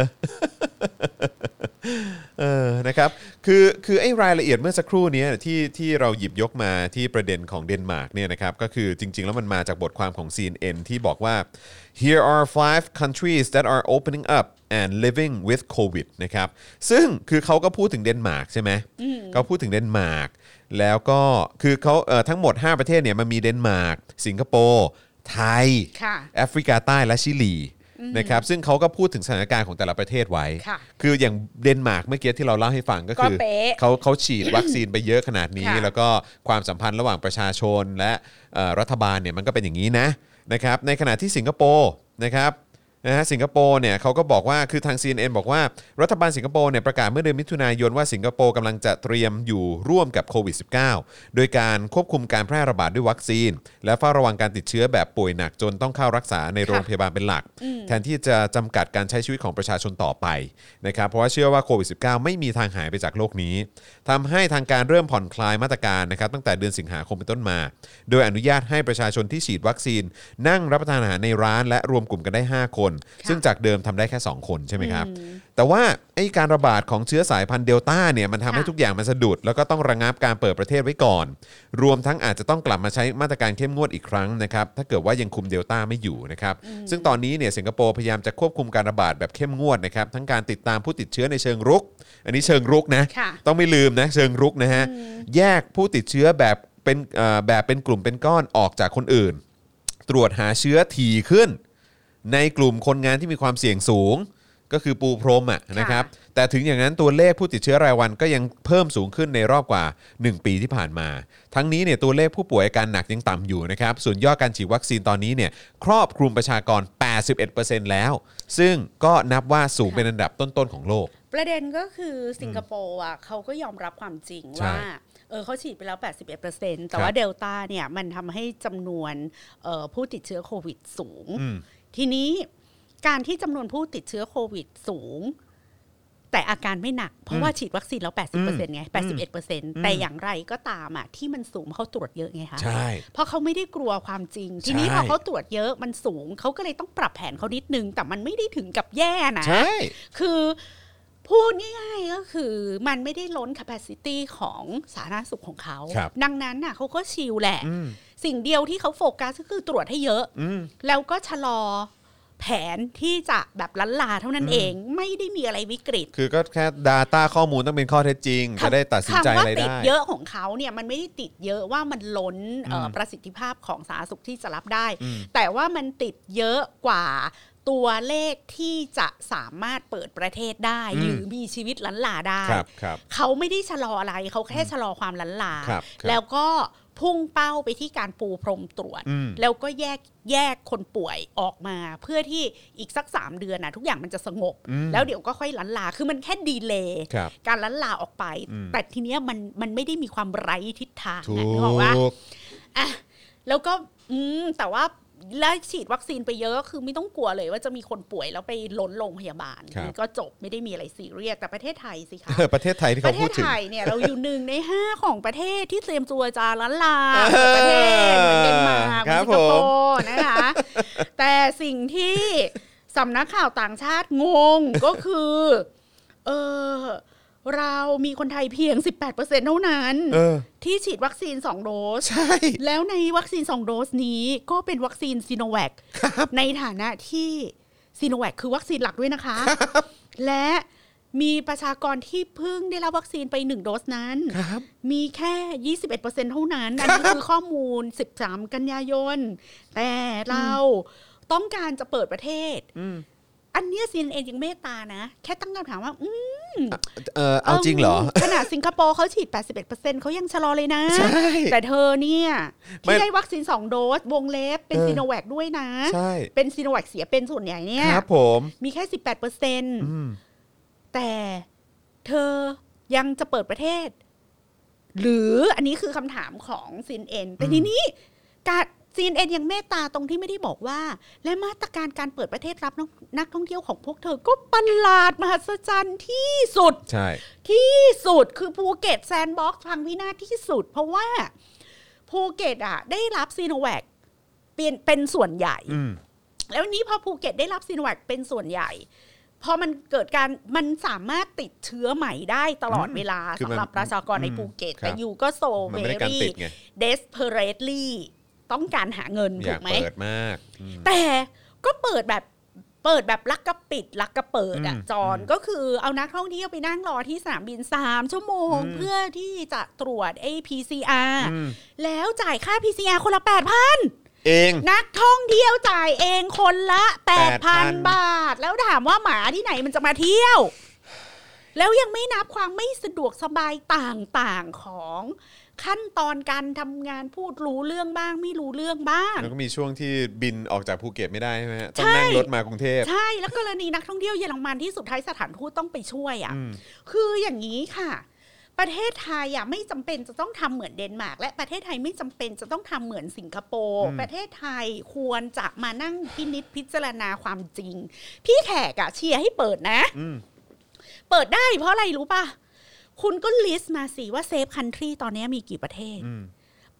เออนะครับคือคือไอ้รายละเอียดเมื่อสักครู่เนี้ยที่ที่เราหยิบยกมาที่ประเด็นของเดนมาร์กเนี่ยนะครับก็คือจริง ๆ แล้วมันมาจากบทความของ CNN ที่บอกว่า here are five countries that are opening up and living with COVID นะครับซึ่งคือเขาก็พูดถึงเดนมาร์กใช่ไหมเขาพูดถึงเดนมาร์ก แล้วก็คือเขาเอ่อทั้งหมด 5 ประเทศเนี่ยมันมีเดนมาร์กสิงคโปร์ไทยค่ะ แอฟริกาใต้และชิลีนะครับซึ่งเขาก็พูดถึงสถานการณ์ของแต่ละประเทศไว้ ค่ะคืออย่างเดนมาร์กเมื่อกี้ที่เราเล่าให้ฟังก็คือก็เป๊ะเขาเขาฉีดวัคซีนไปเยอะขนาดนี้ ค่ะ แล้วก็ความสัมพันธ์ระหว่างประชาชนและเอ่อรัฐบาลเนี่ยมันก็เป็นอย่างนี้นะนะครับในขณะที่สิงคโปร์นะครับ นะฮะสิงคโปร์เนี่ยเขาก็บอกว่าคือทาง CNN บอกว่ารัฐบาลสิงคโปร์เนี่ยประกาศเมื่อเดือนมิถุนายนว่าสิงคโปร์กำลังจะเตรียมอยู่ร่วมกับโควิด -19 โดยการควบคุมการแพร่ระบาดด้วยวัคซีน และเฝ้าระวังการติดเชื้อแบบป่วยหนักจนต้องเข้ารักษาในโรงพยาบาลเป็นหลัก แทนที่จะจำกัดการใช้ชีวิตของประชาชนต่อไปนะครับเพราะว่าเชื่อว่าโควิด -19 ไม่มีทางหายไปจากโลกนี้ทำให้ทางการเริ่มผ่อนคลายมาตรการนะครับตั้งแต่เดือนสิงหาคมเป็นต้นมา โดยอนุญาตให้ประชาชนที่ฉีดวัคซีน นั่งรับประทานอาหารในร้านและรวมกลุ่มกันได้ 5 คนซึ่งจากเดิมทำได้แค่ 2 คนใช่ไหมครับ แต่ว่าไอ้การระบาดของเชื้อสายพันธุ์เดลต้าเนี่ยมันทำให้ค่ะทุกอย่างมันสะดุด แล้วก็ต้องระงับการเปิดประเทศไว้ก่อน รวมทั้งอาจจะต้องกลับมาใช้มาตรการเข้มงวดอีกครั้งนะครับ ถ้าเกิดว่ายังคุมเดลต้าไม่อยู่นะครับ ซึ่งตอนนี้เนี่ยสิงคโปร์พยายามจะควบคุมการระบาดแบบเข้มงวดนะครับ ทั้งการติดตามผู้ติดเชื้อในเชิงรุก อันนี้เชิงรุกนะค่ะต้องไม่ลืมนะเชิงรุกนะฮะ แยกผู้ติดเชื้อแบบเป็นเอ่อแบบเป็นกลุ่มเป็นก้อนออกจากคนอื่น ตรวจหาเชื้อถี่ขึ้น ในกลุ่มคนงานที่มีความเสี่ยงสูง ก็คือปูพรมอะนะครับแต่ถึงอย่างนั้นตัวเลขผู้ติดเชื้อรายวันก็ยังเพิ่มสูงขึ้นในรอบกว่า 1 ปีที่ผ่านมา ทั้งนี้เนี่ยตัวเลขผู้ป่วยอาการหนักยังต่ำอยู่นะครับส่วนยอดการฉีดวัคซีนตอนนี้เนี่ยครอบคลุมประชากร 81%แล้ว ซึ่งก็นับว่าสูงเป็นอันดับต้นๆของโลก ประเด็นก็คือสิงคโปร์อะเขาก็ยอมรับความจริงใช่ว่าเออเขาฉีดไปแล้ว 81%แต่ครับว่าเดลต้าเนี่ยมันทำให้จำนวนเอ่อผู้ติดเชื้อโควิดสูงอืม ทีนี้การที่จำนวนผู้ติดเชื้อโควิดสูง แต่อาการไม่หนัก เพราะว่าฉีดวัคซีนแล้ว 80%ไง 81%แต่อย่างไรก็ตามอะที่มันสูงเพราะเขาตรวจเยอะไงคะใช่เพราะเขาไม่ได้กลัวความจริง ทีนี้ใช่พอเขาตรวจเยอะมันสูงเขาก็เลยต้องปรับแผนเขานิดนึง แต่มันไม่ได้ถึงกับแย่นะใช่คือพูดง่ายๆก็คือมันไม่ได้ล้น capacity ของสาธารณสุขของเขาครับดังนั้นน่ะเขาก็ชิลแหละอืม สิ่งเดียวที่เขาโฟกัสก็คือตรวจให้เยอะอืมแล้วก็ชะลอแผนที่จะแบบลันลาเท่านั้นเองไม่ได้มีอะไรวิกฤต คือก็แค่ Data ข้อมูลต้องเป็นข้อเท็จจริง จะได้ตัดสินใจคำว่าอะไรติดได้เยอะของเขาเนี่ยมันไม่ได้ติดเยอะว่ามันล้นเอ่ออมประสิทธิภาพของสาธารณสุขที่จะรับได้อืมแต่ว่ามันติดเยอะกว่าตัวเลขที่จะสามารถเปิดประเทศได้อืมหรือมีชีวิตลันลาได้ครับครับเขาไม่ได้ชะลออะไรเขาแค่ชะลอความลันลาครับครับแล้วก็ พุ่งเป้าไปที่การปูพรมตรวจอืมแล้วก็แยกแยกคนป่วยออกมา เพื่อที่อีกสักสามเดือนนะทุกอย่างมันจะสงบอืมแล้วเดี๋ยวก็ค่อยลันลาคือมันแค่ดีเลย์ครับการลันลาออกไปอืมแต่ทีเนี้ยมันมันไม่ได้มีความไร้ทิศทางถูนะกนึกออกว่าอะแล้วก็อืมแต่ว่า แล้วฉีดวัคซีนไปเยอะคือไม่ต้องกลัวเลยว่าจะมีคนป่วยแล้วไปล้นโรงพยาบาลครับมันก็จบไม่ได้มีอะไรซีเรียสแต่ประเทศไทยสิคะเออประเทศไทยที่ปเขาระเทพูศดถึงไทยเนี่ยเราอยู่หนึ่งในห้าของประเทศที่เตรียมตัวจะล้านลาเปิดประเทศเหมือนเดนมาร์กเหคมืรัอนบสิงคโปผมร์นะคะแต่สิ่งที่สำนักข่าวต่างชาติงงก็คือ เออ เรามีคนไทยเพียง 18%เท่านั้นเออที่ฉีดวัคซีน 2 โดส ใช่ แล้วในวัคซีน 2 โดสนี้ก็เป็นวัคซีนซีโนแวคในฐานะที่ซีโนแวคคือวัคซีนหลักด้วยนะคะ และมีประชากรที่เพิ่งได้รับวัคซีนไป 1 โดสนั้นครับมีแค่ 21%เท่านั้น อันนี้คือข้อมูล 13 กันยายน แต่เราต้องการจะเปิดประเทศ อืมอันเนี้ย CNN ยังเมตตานะ แค่ตั้งคำถามว่า อืมเออเอาจริงเหรอ ขนาดสิงคโปร์เขาฉีด 81%เขายังชะลอเลยนะใช่แต่เธอเนี่ยไม่ที่ได้วัคซีน 2 โดส วงเล็บ เป็นเออซีโนแวคด้วยนะใช่เป็นซีโนแวคเสียเป็นส่วนใหญ่เนี่ยครับผม มีแค่ 18%อืมแต่เธอยังจะเปิดประเทศ หรืออันนี้คือคำถามของ CNN แต่ทีนี้การ CNN ยังเมตตาตรงที่ไม่ได้บอกว่า และมาตรการการเปิดประเทศรับนักนักท่องเที่ยวของพวกเธอก็ประหลาดมหัศจรรย์ที่สุด ใช่ ที่สุดคือภูเก็ตแซนด์บ็อกซ์พังพินาศที่สุด เพราะว่าภูเก็ตอะ ได้รับซีโนแวคเป็นเป็นส่วนใหญ่อืมแล้วนี้พอภูเก็ตได้รับซีโนแวคเป็นส่วนใหญ่พอมันเกิดการมันสามารถติดเชื้อใหม่ได้ตลอดเวลาคือมันสำหรับประชากรในอืมภูเก็ตครับแต่อยู่ก็โซมันเวไม่ได้การรี่ติดไง desperately ต้องการหาเงินอถูยากกไหม เปิดมากอืม แต่ก็เปิดแบบเปิดแบบลักกระปิดลักกระเปิดอะอืมจอนก็คือเอานักท่องเที่ยวไปนั่งรอที่สนามบินสามชั่วโมง อืม เพื่อที่จะตรวจไอ้ PCR อืมแล้วจ่ายค่า PCR คนละแปดพันเองนักท่องเที่ยวจ่ายเองคนละแปดพัน8,000 บาท แล้วถามว่าหมาที่ไหนมันจะมาเที่ยว แล้วยังไม่นับความไม่สะดวกสบายต่างๆของ ขั้นตอนการทำงานพูดรู้เรื่องบ้าง ไม่รู้เรื่องบ้างแล้วก็มีช่วงที่บินออกจากภูเก็ตไม่ได้ใช่ไหมฮะต้องใช่นั่งรถมากรุงเทพใช่แล้วกรณีนักท่องเที่ยวเยอรมันที่สุดท้ายสถานทูตต้องไปช่วยอะอืมคืออย่างนี้ค่ะประเทศไทยอะไม่จำเป็นจะต้องทำเหมือนเดนมาร์กและประเทศไทยไม่จำเป็นจะต้องทำเหมือนสิงคโปร์อืมประเทศไทยควรจะมานั่งพินิจพิจารณาความจริง พี่แขกอะเชียร์ให้เปิดนะอืมเปิดได้เพราะอะไรรู้ป่ะ คุณก็ list มาสิว่า safe country ตอนนี้มีกี่ประเทศอืม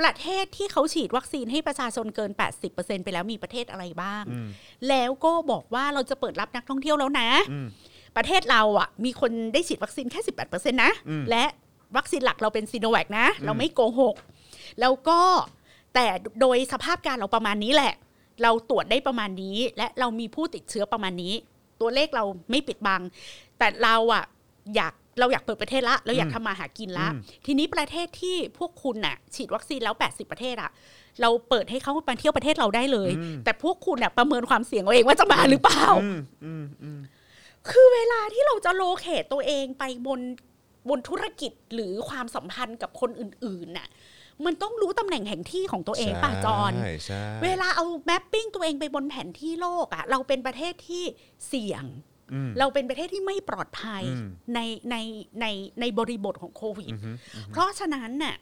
ประเทศที่เขาฉีดวัคซีนให้ประชาชนเกิน 80%ไปแล้วมีประเทศอะไรบ้างอืมแล้วก็บอกว่าเราจะเปิดรับนักท่องเที่ยวแล้วนะอืมประเทศเราอะ มีคนได้ฉีดวัคซีนแค่ 18%นะอืมและวัคซีนหลักเราเป็นซีโนแวคนะ เราไม่โกหก แล้วก็แต่โดยสภาพการเราประมาณนี้แหละ เราตรวจได้ประมาณนี้ และเรามีผู้ติดเชื้อประมาณนี้ ตัวเลขเราไม่ปิดบัง แต่เราอะ อยากเราอยากเปิดประเทศละเราอยากทำมาหากินละอืมทีนี้ประเทศที่พวกคุณน่ะ ฉีดวัคซีนแล้ว 80 ประเทศอะเราเปิดให้เขามาเที่ยวประเทศเราได้เลย แต่พวกคุณน่ะประเมินความเสี่ยงเอาเองว่าจะมาหรือเปล่าอืมอืมอืมคือเวลาที่เราจะโลเคตตัวเองไปบนบนธุรกิจหรือความสัมพันธ์กับคนอื่นๆน่ะมันต้องรู้ตำแหน่งแห่งที่ของตัวเองป่ะจอนใช่ใช่เวลาเอาแมปปิ้งตัวเองไปบนแผนที่โลกอะ่ะ เราเป็นประเทศที่เสี่ยงอืม เราเป็นประเทศที่ไม่ปลอดภัยอืมในในในในบริบทของโควิดอือฮึเพราะฉะนั้นน่ะ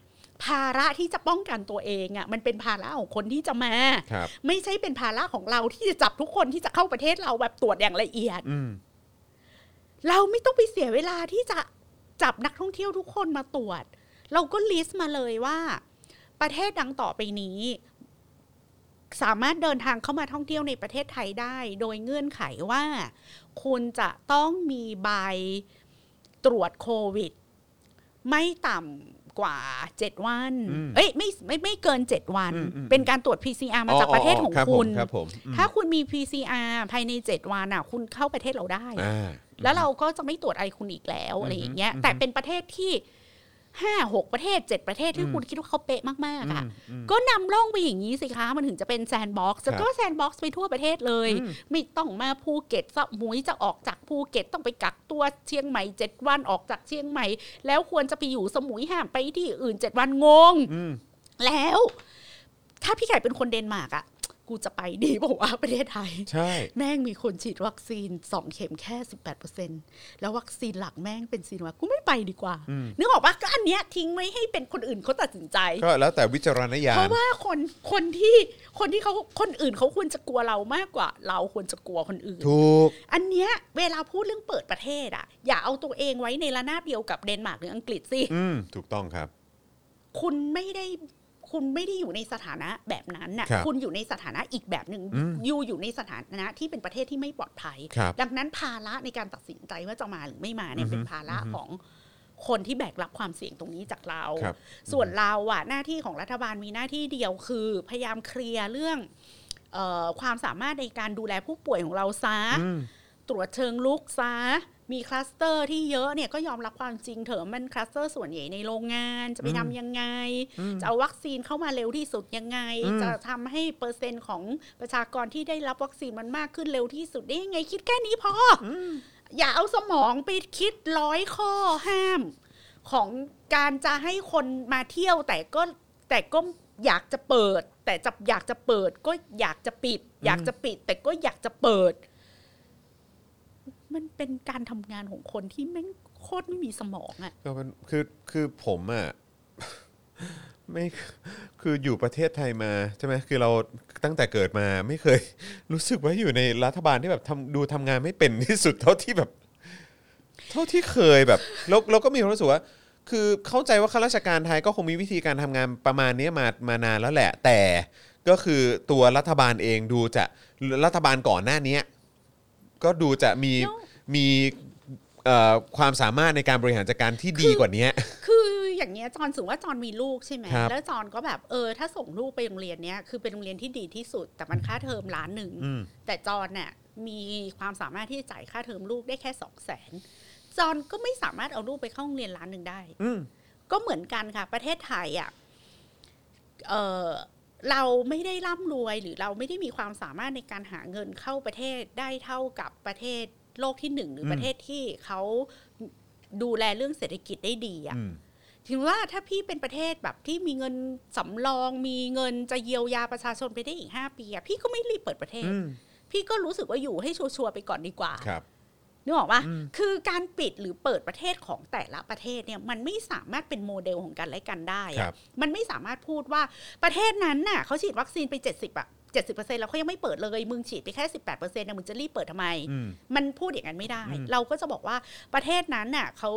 ภาระที่จะป้องกันตัวเองอะ่ะมันเป็นภาระของคนที่จะมาครับไม่ใช่เป็นภาระของเราที่จะจับทุกคนที่จะเข้าประเทศเราแบบตรวจอย่างละเอียดอืมเราไม่ต้องไปเสียเวลาที่จะจับนักท่องเที่ยวทุกคนมาตรวจ เราก็ลิสต์มาเลยว่า ประเทศดังต่อไปนี้ สามารถเดินทางเข้ามาท่องเที่ยวในประเทศไทยได้ โดยเงื่อนไขว่า คุณจะต้องมีใบตรวจโควิด ไม่ต่ำกว่า 7 วันอืมเอ้ยไม่ไม่ไม่เกิน 7 วันอืมอืมเป็นการตรวจ PCR มาจากประเทศของรับคุณผมครับผมอืมถ้าคุณมี PCR ภายใน 7 วันอะ คุณเข้าประเทศเราได้อ่าแล้วเราก็จะไม่ตรวจอะไรคุณอีกแล้วอะไรอย่างเงี้ย แต่เป็นประเทศที่ ห้าหกประเทศเจ็ดประเทศที่อืมคุณคิดว่าเขาเป๊ะมากๆอะอืมอืมก็นำร่องไปอย่างนี้สิคะ มันถึงจะเป็นแซนด์บ็อกซ์ครับก็แซนด์บ็อกซ์ไปทั่วประเทศเลยอืมไม่ต้องมาภูเก็ตสมุยจะออกจากภูเก็ตต้องไปกักตัวเชียงใหม่เจ็ดวันออกจากเชียงใหม่ แล้วควรจะไปอยู่สมุยห้ามไปที่อื่นเจ็ดวันงงอืมแล้ว ถ้าพี่ไก่เป็นคนเดนมาร์กอะ กูจะไปดีบอกว่าประเทศไทย ใช่ แม่งมีคนฉีดวัคซีนสองเข็มแค่18%แล้ววัคซีนหลักแม่งเป็นซีโนแวคกูไม่ไปดีกว่าอืมนึกออกปะก็อันเนี้ยทิ้งไว้ให้เป็นคนอื่นเขาตัดสินใจ ก็แล้วแต่วิจารณญาเพณราะว่าคนคนที่คนที่เขาคนอื่นเขาควรจะกลัวเรามากกว่า เราควรจะกลัวคนอื่น ถูก อันเนี้ยเวลาพูดเรื่องเปิดประเทศอะ อย่าเอาตัวเองไว้ในระนาบเดียวกับเดนมาร์กหรืออังกฤษสิอืมถูกต้องครับ คุณไม่ได้ คุณไม่ได้อยู่ในสถานะแบบนั้นน่ะครับคุณอยู่ในสถานะอีกแบบหนึ่งอืมอยู่อยู่ในสถานะที่เป็นประเทศที่ไม่ปลอดภัยครับดังนั้นภาระในการตัดสินใจว่าจะมาหรือไม่มาเนี่อืยอฮึเป็นภาระของคนที่แบกรับความเสี่ยงตรงนี้จากเราครับส่วนเราอะหน้าที่ของรัฐบาลมีหน้าที่เดียวคือ พยายามเคลียร์เรื่องเออความสามารถในการดูแลผู้ป่วยของเราซะอืมตรวจเชิงรุกซะ มีคลัสเตอร์ที่เยอะเนี่ยก็ยอมรับความจริงเถอะมันคลัสเตอร์ส่วนใหญ่ในโรงงานจะไปอืมทำยังไงอืมจะเอาวัคซีนเข้ามาเร็วที่สุดยังไงอืมจะทำให้เปอร์เซ็นต์ของประชากรที่ได้รับวัคซีนมันมากขึ้นเร็วที่สุดได้ยังไงคิดแค่นี้พอออย่าเอาสมองไปคิดร้อยข้อห้าม ของการจะให้คนมาเที่ยวแต่ก็แต่ก็อยากจะเปิด แต่จะอยากจะเปิดก็อยากจะปิด อยากจะปิด แต่ก็อยากจะเปิด มันเป็นการทำงานของคนที่แม่งโคตรไม่มีสมองอะก็มันคือคือผมอะไม่คืออยู่ประเทศไทยมาใช่ไหมคือเราตั้งแต่เกิดมาไม่เคย รู้สึกว่าอยู่ในรัฐบาลที่แบบทำดูทำงานไม่เป็นที่สุดเท่าที่แบบ เท่าที่เคยแบบแล้วเราก็มีความรู้สึกว่า คือเข้าใจว่าข้าราชการไทยก็คงมีวิธีการทำงานประมาณนี้มามานานแล้วแหละ แต่ก็คือตัวรัฐบาลเองดูจะรัฐบาลก่อนหน้านี้ ก็ดูจะมี No มีเอ่อความสามารถในการบริหารจัดการที่ดีกว่านี้ คืออย่างเงี้ยจอนสมมติว่าจอนมีลูกใช่ไหมครับแล้วจอนก็แบบเออถ้าส่งลูกไปโรงเรียนเนี้ยคือเป็นโรงเรียนที่ดีที่สุด แต่มันค่าเทอมล้านหนึ่งอืม แต่จอนเนี่ยมีความสามารถที่จะจ่ายค่าเทอมลูกได้แค่สองแสนจอนก็ไม่สามารถเอาลูกไปเข้าโรงเรียนล้านหนึ่งได้ อืม ก็เหมือนกันค่ะ ประเทศไทยอะเออ เราไม่ได้ร่ำรวยหรือเราไม่ได้มีความสามารถในการหาเงินเข้าประเทศได้เท่ากับประเทศโลกที่หนึ่งหรืออมประเทศที่เขาดูแลเรื่องเศรษฐกิจได้ดีอะอืมถึงว่าถ้าพี่เป็นประเทศแบบที่มีเงินสำรอง มีเงินจะเยียวยาประชาชนไปได้อีกห้าปีอะพี่ก็ไม่รีบเปิดประเทศอืมพี่ก็รู้สึกว่าอยู่ให้ชัวร์ๆไปก่อนดีกว่าครับ นึกออกปะอืมคือการปิดหรือเปิดประเทศของแต่ละประเทศเนี่ยมันไม่สามารถเป็นโมเดลของกันและกันได้ครัอะบมันไม่สามารถพูดว่าประเทศนั้นน่ะเขาฉีดวัคซีนไป 70อะ70%แล้วเขายังไม่เปิดเลย มึงฉีดไปแค่ 18%เนี่ยมึงจะรีบเปิดทำไมอืมมันพูดอย่างนั้นไม่ได้อืมเราก็จะบอกว่าประเทศนั้นน่ะเขา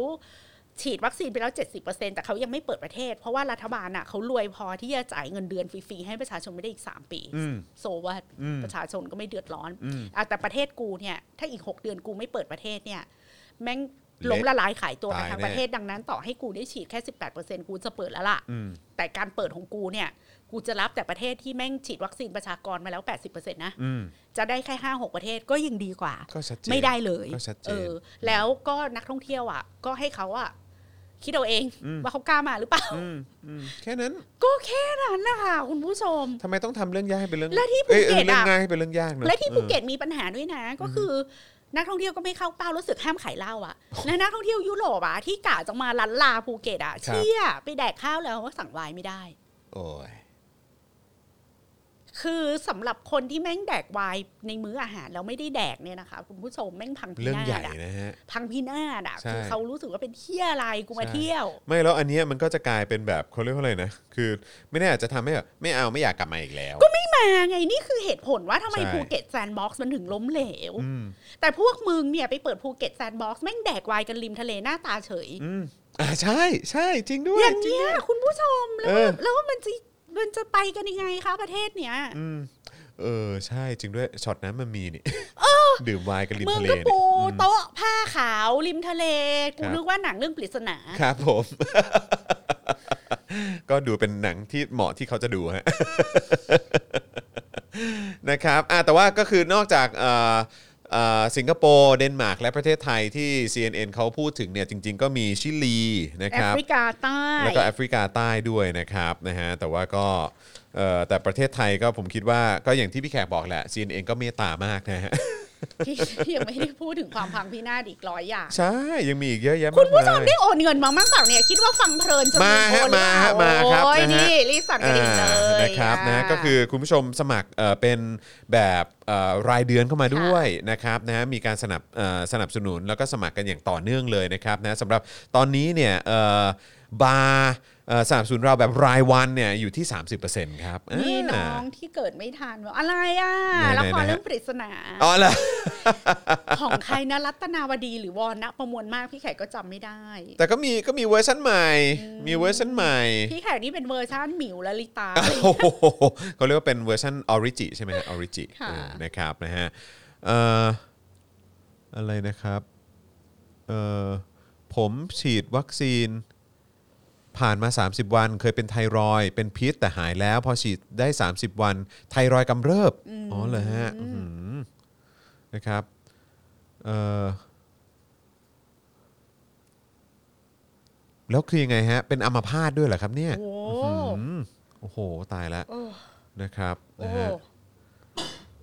ฉีดวัคซีนไปแล้ว 70%แต่เขายังไม่เปิดประเทศ เพราะว่ารัฐบาลน่ะเขารวยพอที่จะจ่ายเงินเดือนฟรีๆให้ประชาชนไม่ได้อีก 3 ปีอืมโซว่าอืมประชาชนก็ไม่เดือดร้อนอืมอะแต่ประเทศกูเนี่ย ถ้าอีก 6 เดือนกูไม่เปิดประเทศเนี่ย แม่งเละล้มละลายขายตัวกันตายทั้งแน่ประเทศดังนั้น ต่อให้กูได้ฉีดแค่ 18%กูจะเปิดแล้วล่ะอืมแต่การเปิดของกูเนี่ย กูจะรับแต่ประเทศที่แม่งฉีดวัคซีนประชากรมาแล้ว 80%นะอืมจะได้แค่ห้าหกประเทศก็ยังดีกว่าก็ชัดเจนไม่ได้เลยก็ชัดเจนเออแล้วก็นักท่องเที่ยวอะ ก็ให้เขาอะ คิดเอาเองอืมว่าเขากล้ามาหรือเปล่าอืมอืมแค่นั้น ก็แค่นั้นนะคะคุณผู้ชมทำไมต้องทำเรื่องยากให้เป็นเรื่องและที่อ้ยภูเก็ตเรื่องอะง่ายให้เป็นเรื่องยากเนอะและที่ภูเก็อตมีปัญหาด้วยนะ ก็คือ นักท่องเที่ยวก็ไม่เข้าเป้ารู้สึกห้ามขายเหล้าอะและนักท่องเที่ยวยุโรปอะที่กะจะมาลันลาภูเก็ตอะเชี่ยไปแดกข้าวแล้วว่าสั่งไวน์ไม่ได้อโอ้ย คือสำหรับคนที่แม่งแดกไวน์ในมื้ออาหารแล้วไม่ได้แดกเนี่ยนะคะคุณผู้ชมแม่งพังพิเรื่องนาใหญ่ศอะนะฮะพังพินาศอะใช่คือเขารู้สึกว่าเป็นเที่ยอะไรกูมาเที่ยว ไม่แล้วอันเนี้ยมันก็จะกลายเป็นแบบเขาเรียกว่าอะไรนะคือ ไม่แน่อาจจะทำให้แบบไม่เอาไม่อยากกลับมาอีกแล้ว ก็ไม่มาไงนี่คือเหตุผลว่าทำไมใช่ภูเก็ตแซนด์บ็อกซ์มันถึงล้มเหลวอืมแต่พวกมึงเนี่ยไปเปิดภูเก็ตแซนด์บ็อกซ์แม่งแดกไวน์กันริมทะเลหน้าตาเฉยอืมอ่าใช่ใช่จริงด้วยอย่างจริงเนี้ยด้วยคุณผู้ชมแล้เอวอแล้วมันจะ มันจะไปกันยังไงคะประเทศเนี้ยอืมเออใช่จริงด้วยช็อตนั้นมันมีนี่ดื่มไวน์กันริมมึงทะเลก็เนี่ยปูอืมโต๊ะผ้าขาวริมทะเลกูครับนึกว่าหนังเรื่องปริศนาครับผม ก็ดูเป็นหนังที่เหมาะที่เขาจะดูฮะนะครับอะแต่ว่าก็คือนอกจากเอ่อเอ่อ สิงคโปร์เดนมาร์กและประเทศไทยที่ CNN เขาพูดถึงเนี่ยจริง ๆ ก็มีชิลีนะแอครับฟริกาใต้แล้วก็แอฟริกาใต้ด้วยนะครับนะฮะแต่ว่าก็เอ่อแต่ประเทศไทยก็ผมคิดว่าก็อย่างที่พี่แขกบอกแหละ CNN ก็เมตตามากนะฮะ ที่ยังไม่ได้พูดถึงความพังพินาศอีกร้อยอย่าง ใช่ ยังมีอีกเยอะแยะคุมากณผู้ชมมายได้โอนเงินมาบ้างเปล่าเนี่ย คิดว่าฟังเพลินจนมาลืฮะโอนหรือเปล่มาฮะมาครับโอ้ยนะฮะนี่รีบสั่นกระดิ่งเลอ่ายนะครับนะาก็คือคุณผู้ชมสมัครเอ่อเป็นแบบเอ่อรายเดือนเข้ามาด้วยนะครับนะมีการสนับเอ่อสนับสนุนแล้วก็สมัครกันอย่างต่อเนื่องเลยนะครับนะสำหรับตอนนี้เนี่ยเอ่อบาร์เอ่อ สนับสนุนเราแบบรายวันเนี่ยอยู่ที่ 30%ครับนี่อ่าน้องที่เกิดไม่ทันว่าอะไรอะไหนๆละครนะฮะเรื่องปริศนาอ๋อเหรอของใครนะรัตนาวดีหรือว.ณประมวญมารคพี่แขกก็จำไม่ได้ แต่ก็มีก็มีเวอร์ชันใหม่ มีเวอร์ชันใหม่ พี่แขกนี่เป็นเวอร์ชันหมิวและลิตาโอ้โหเขาเรียกว่าเป็นเวอร์ชัน origi ใช่ไหมฮะ origi ค่ะนะครับนะฮะเอ่ออะไรนะครับเอ่อผมฉีดวัคซีน ผ่านมา 30 วันเคยเป็นไทรอยด์เป็นพิษแต่หายแล้วพอฉีดได้ 30 วัน ไทรอยด์กำเริบอ๋อเหรอฮะอื้อหือนะครับเอ่อแล้วคือยังไงฮะ เป็นอัมพาตด้วยเหรอครับเนี่ยโอ้อืมโอ้โหตายแล้วโอ้นะครับโอ้นะฮะ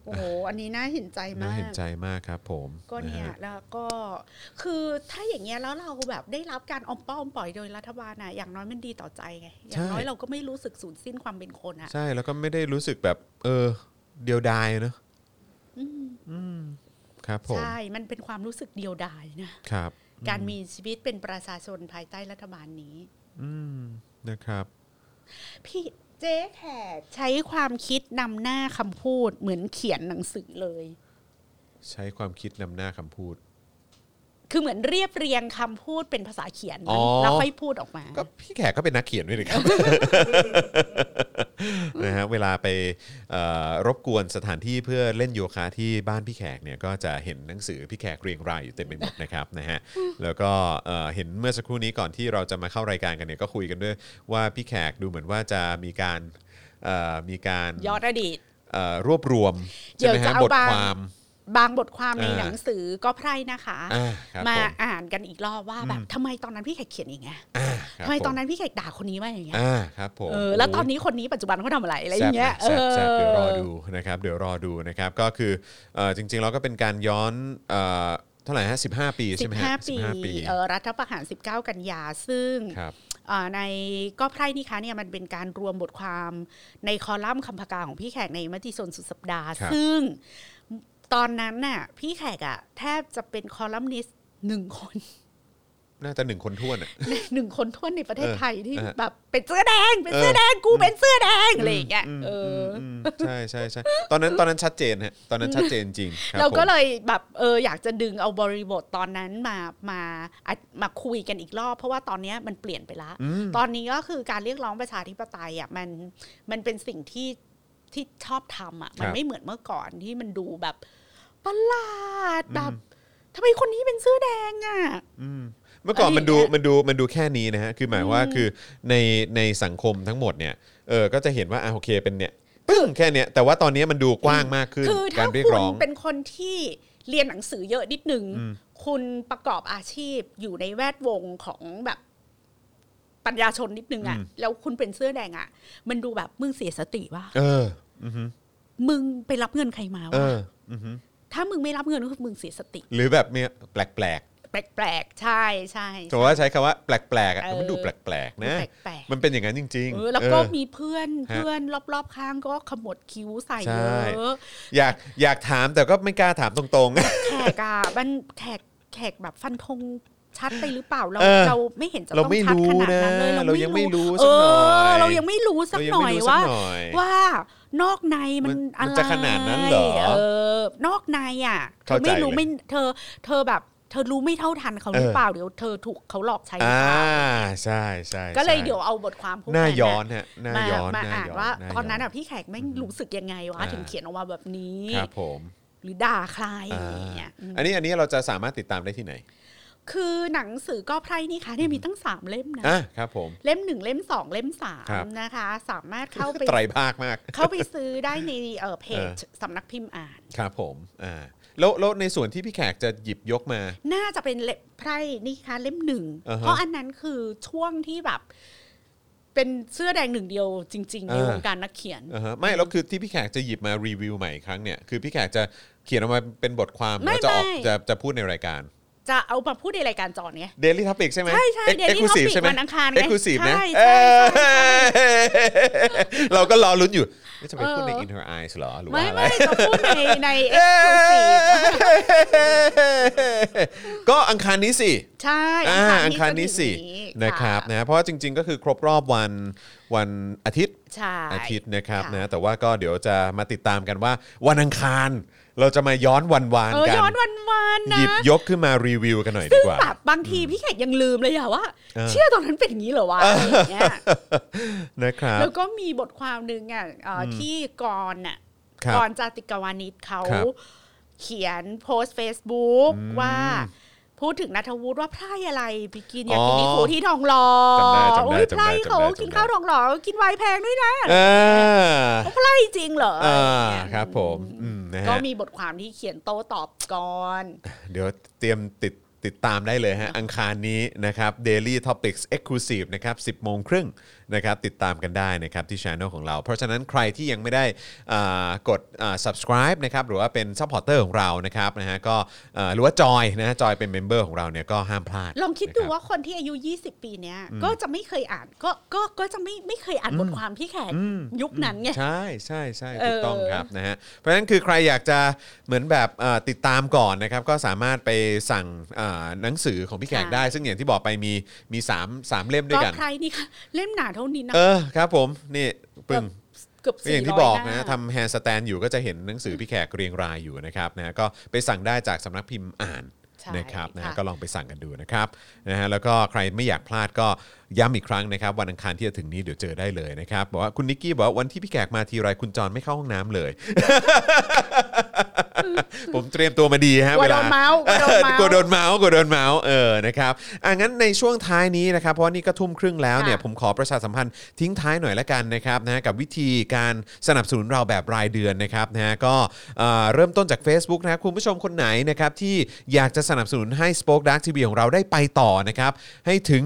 โอ้โหอันนี้น่าเห็นใจน่ามากเห็นใจมากครับ ผมก็เนี่ยะฮะแล้วก็คือถ้าอย่างเงี้ยแล้วเราแบบได้รับการออมป้อมปล่อยโดยรัฐบาลนะอย่างน้อยมันดีต่อใจไงอย่างน้อยเราก็ไม่รู้สึกสูญสิ้นความเป็นคนอะใช่แล้วก็ไม่ได้รู้สึกแบบ เออ เดียวดายเนอะอืมครับผมใช่มันเป็นความรู้สึกเดียวดายนะครับ การมีชีวิตเป็นประชาชนภายใต้รัฐบาลนี้ อืมนะครับพี่ เจ๊แขกใช้ความคิดนำหน้าคำพูดเหมือนเขียนหนังสือเลย ใช้ความคิดนำหน้าคำพูด คือเหมือนเรียบเรียงคำพูดเป็นภาษาเขียนอ๋อ แล้วค่อยพูดออกมา ก็พี่แขกก็เป็นนักเขียนด้วยนี่ครับ นะฮะเวลาไปเอ่อรบกวนสถานที่เพื่อเล่นโยคะที่บ้านพี่แขกเนี่ยก็จะเห็นหนังสือพี่แขกเรียงรายอยู่เต็มไปหมดนะครับนะฮะแล้วก็เอ่อเห็นเมื่อสักครู่นี้ก่อนที่เราจะมาเข้ารายการกันเนี่ยก็คุยกันด้วยว่าพี่แขกดูเหมือนว่าจะมีการเอ่อมีการย้อนอดีต เอ่อรวบรวมเดี๋ใช่ยวไหมจะฮะเอาบทบาง ความ บางบทความในอ่าหนังสือก็ไพร่นะคะอ่าครับมาผมอ่านกันอีกรอบว่าแบบทำไมตอนนั้นพี่แขกเขียนอย่างเงี้ยอ่าครับทำไมตอนผนั้นพี่แขกด่าคนนี้ว่าอย่างเงี้ยอ่าครับผมเออแล้วตอนนี้คนนี้ปัจจุบันเขาทำอะไรอะไรอย่างเงี้ยแซ่บนะแซ่บแซ่บเดี๋ยวรอเออดูนะครับเดี๋ยวรอดูนะครับก็คือเอ่อจริงๆเราก็เป็นการย้อนเอ่อเท่าไหร่ฮะ15ปีใช่ไหมฮะ15ปี15ปีเอ่อรัฐประหาร 19 กันยาซึ่งครับอ่าในก็ไพร่นี่คะเนี่ยมันเป็นการรวมบทความในคอลัมน์คำพกาของพี่แขกในมติชนสุดสัปดาห์ครับซึ่ง ตอนนั้นน่ะ พี่แขกอะแทบจะเป็นคอลัมนิสต์หนึ่งคน น่าจะหนึ่งคนท้วนอะ หนึ่งคนทั่วนในประเทศเออไทยที่เออแบบเป็นเสื้อแดง เป็นเสื้อแดงกูเป็นเสื้อแดงอะไรอย่างเงี้ยเอออมใช่ใช่ใช่ตอนนั้นตอนนั้นชัดเจนฮะตอนนั้นชัดเจนจริงคบเราก็ผมเลยแบบเอออยากจะดึงเอาบริบทตอนนั้นมามาอะมาคุยกันอีกรอบ เพราะว่าตอนเนี้ยมันเปลี่ยนไปละ ตอนนี้ก็คือการเรียกร้องประชาธิปไตยอะมันมันเป็นสิ่งที่ที่ชอบทำอะมันไม่เหมือนเมื่อก่อนที่มันดูแบบ ประหลาดแบบทำไมคนนี้เป็นเสื้อแดงอะเมื่อก่อนอะไรมันดูอย่างเงี้ยมันดูมันดูแค่นี้นะฮะ คือหมายว่าคือในในสังคมทั้งหมดเนี่ยเออก็จะเห็นว่าอะโอเคเป็นเนี่ยปึ้งแค่เนี้ยแต่ว่าตอนนี้มันดูกว้างมากขึ้นคือการถ้าเรียกคุณร้องเป็นคนที่เรียนหนังสือเยอะนิดนึง คุณประกอบอาชีพอยู่ในแวดวงของแบบปัญญาชนนิดนึงอะ่ะอืมแล้วคุณเป็นเสื้อแดงอะ่ะ มันดูแบบมึงเสียสติว่ะเอออือฮึมึงไปรับเงินใครมาเอวะออือฮึ ถ้ามึงไม่รับเงินก็คือมึงเสียสติ หรือแบบเนี่ยแปลกแปลกๆ ใช่ใช่ๆถือว่าใช้คำว่าแปลกๆอะเออมันดูแปลกๆนะ แปลกมันเป็นอย่างนั้นจริงๆๆเออแล้วก็เออ มีเพื่อนฮะเพื่อนรอบๆ ข้างก็ขมวดคิ้วใส่ใช่ เยอะอยากอยากถามแต่ก็ไม่กล้าถามตรงๆ แขกอะมันแขกแขกแบบฟันธงชัดไปหรือเปล่าเราเออเราไม่เห็นจะเราต้องไม่ชัดรู้ขนาดนั้นเลยนะเราเรายังไม่รู้เอสักหน่อยอเรายังไม่รู้สักเรายังหน่ไม่อยรู้สัว่ากหน่อยว่า นอกในมันมันอะไรมันจะขนาดนั้นเหรอเออนอกในอะเธอเข้าใจไม่รู้เลยไม่เธอ เธอแบบ เธอรู้ไม่เท่าทันเขาหรือเออเปล่าเดี๋ยวเธอถูกเขาหลอกใช้หรืออ่าเปล่าใช่ใช่ก็เลยใช่เดี๋ยวเอาบทความพวกหน้านั้นย้อน่ะนฮะหน้ามาย้อนมาหน้อ่านย้ว่าหตอนนั้นย้อะพี่แขกแม่งรู้สึกยังไงวะอ่าถึงเขียนออกมาแบบนี้ครับผมหรือด่าใครอ่าอย่างเงี้ยอืมอันนี้อันนี้เราจะสามารถติดตามได้ที่ไหน คือหนังสือก็ไพร่นี่ค่ะเนี่ยมีตั้งสามเล่มนะอะครับผม เล่มหนึ่งเล่มสองเล่มสามครับ นะคะ สามารถเข้าไปไตรภาคมาก เข้าไปซื้อได้ในเอ่อเพจเออสำนักพิมพ์อ่าน ครับผมอ่าแล้วแล้วในส่วนที่พี่แขกจะหยิบยกมา น่าจะเป็นเล่มไพร่นี่ค่ะเล่มหนึ่งอ่าฮะเพราะอันนั้นคือช่วงที่แบบ เป็นเสื้อแดงหนึ่งเดียวจริง ๆ ในอ่า วงการนักเขียน อ่าฮะไม่แล้วคือที่พี่แขกจะหยิบมารีวิวใหม่อีกครั้งเนี่ยคือพี่แขกจะเขียนออกมาเป็นบทความไม่แล้วจะออกไม่ จะจะพูดในรายการ จะเอามาพูดในรายการจอเนี้ย Daily Topic ใช่ไหมใช่ใช่ Ex- Daily Exclusive Topic ใช่ไหมวันอังคารไง Exclusive นะใช่เอใช่อใช่เราก็รอลุ้นอยู่นี่จะไปพูดในเออ In Her Eyes เหรอหรือไม่ว่าอะไรไม่จะพูดในในเอ็กซ์คลูซีฟก็อังคารนี้สิ ใช่อ่าอัอังคารนี้สิที่จถึงนะครับะนะเพราะว่าจริง ๆ ก็คือครบรอบวันวันอาทิตย์ใช่อาทิตย์นะครับค่ะนะแต่ว่าก็เดี๋ยวจะมาติดตามกันว่าวันอังคาร เราจะมาย้อนวันวานเออกันย้อนวันวานๆหยินะบยกขึ้นมารีวิวกันหน่อยดีซึ่งกว่า แบบบางทีพี่แขกยังลืมเลยอะว่า เออ เชื่อตอนนั้นเป็นอย่างนี้เหรอวะอะไรอย่างเงี้ย นะครับ แล้วก็มีบทความหนึ่งอะเอ่ออที่กรณ์อะครับกรณ์จาติกาวานิชเขาครับเขียนโพสต์ Facebook อืมว่า พูดถึงนัทวุฒิว่าไพร่อะไรไปกินยากินิอ๋อโคที่ทองหล่อจำได้จำได้โอ้ยจำได้ไพร่เขาจำได้กินจำได้ข้าวทองหล่อกินไวน์แพงด้วยนะอ่าไพร่จริงเหรออ่าอะไรอย่างเงี้ยครับ ผมอืมนะก็ฮะมีบทความที่เขียนโต้ตอบก่อน เดี๋ยวเตรียมติดติดตามได้เลยฮะ อังคารนี้นะครับ Daily Topics Exclusive นะครับ 10โมงครึ่ง นะครับติดตามกันได้นะครับที่ช anel ของเรา เพราะฉะนั้นใครที่ยังไม่ได้อ่ากดอ่า subscribe นะครับหรือว่าเป็น supporter ของเรานะครับนะฮะก็อ่าหรือว่าจอยนะฮะจอยเป็นเมมเบอร์ของเราเนี่ยก็ห้ามพลาด ลองคิดดูนะรับว่าคนที่อายุ 20 ปีเนี้ยก็จะไม่เคยอ่านก็ก็ก็จะไม่ไม่เคยอ่านบทความพี่แขกยุคนั้นไง ใช่ใช่ใช่เออถูกต้องครับนะฮะเพราะฉะนั้นคือใครอยากจะเหมือนแบบเอ่อติดตามก่อนนะครับก็สามารถไปสั่งอ่าหนังสือของพี่แขกได้ ซึ่งอย่างที่บอกไปมีมีสามสามเล่มก็ด้วยกัน ใครนี่ค่ะเล่มหนาเท่านี้นะ เออครับผมนี่ปึ้งเกือบสี่ร้อยหน้า ก็อย่างที่บอกนะทำ handstand อยู่ก็จะเห็นหนังสือพี่แขกเรียงรายอยู่นะครับนะก็ไปสั่งได้จากสำนักพิมพ์อ่านใช่นะครับนะฮะค่ะก็ลองไปสั่งกันดูนะครับนะฮะแล้วก็ใครไม่อยากพลาดก็ ย้ำอีกครั้งนะครับวันอังคารที่จะถึงนี้เดี๋ยวเจอได้เลยนะครับบอกว่าคุณนิกกี้บอกว่าวันที่พี่แขกมาทีไรคุณจอห์นไม่เข้าห้องน้ำเลย ผมเตรียมตัวมาดีฮะกลัวเวโดนเมาท์กลัวโดนเมาส์ กลัวโดนเมาท์กลัวโดนเมาท์เออนะครับอะงั้นในช่วงท้ายนี้นะครับเพราะว่านี่ก็ทุ่มครึ่งแล้วเนี่ยค่ะผมขอประชาสัมพันธ์ทิ้งท้ายหน่อยละกันนะครับนะฮะกับวิธีการสนับสนุนเราแบบรายเดือนนะครับนะฮะก็เอ่อเริ่มต้นจาก Facebook นะครับคุณผู้ชมคนไหนนะครับที่อยากจะสนับสนุนให้ Spoke Dark TV ของเราได้ไปต่อนะครับให้ถึง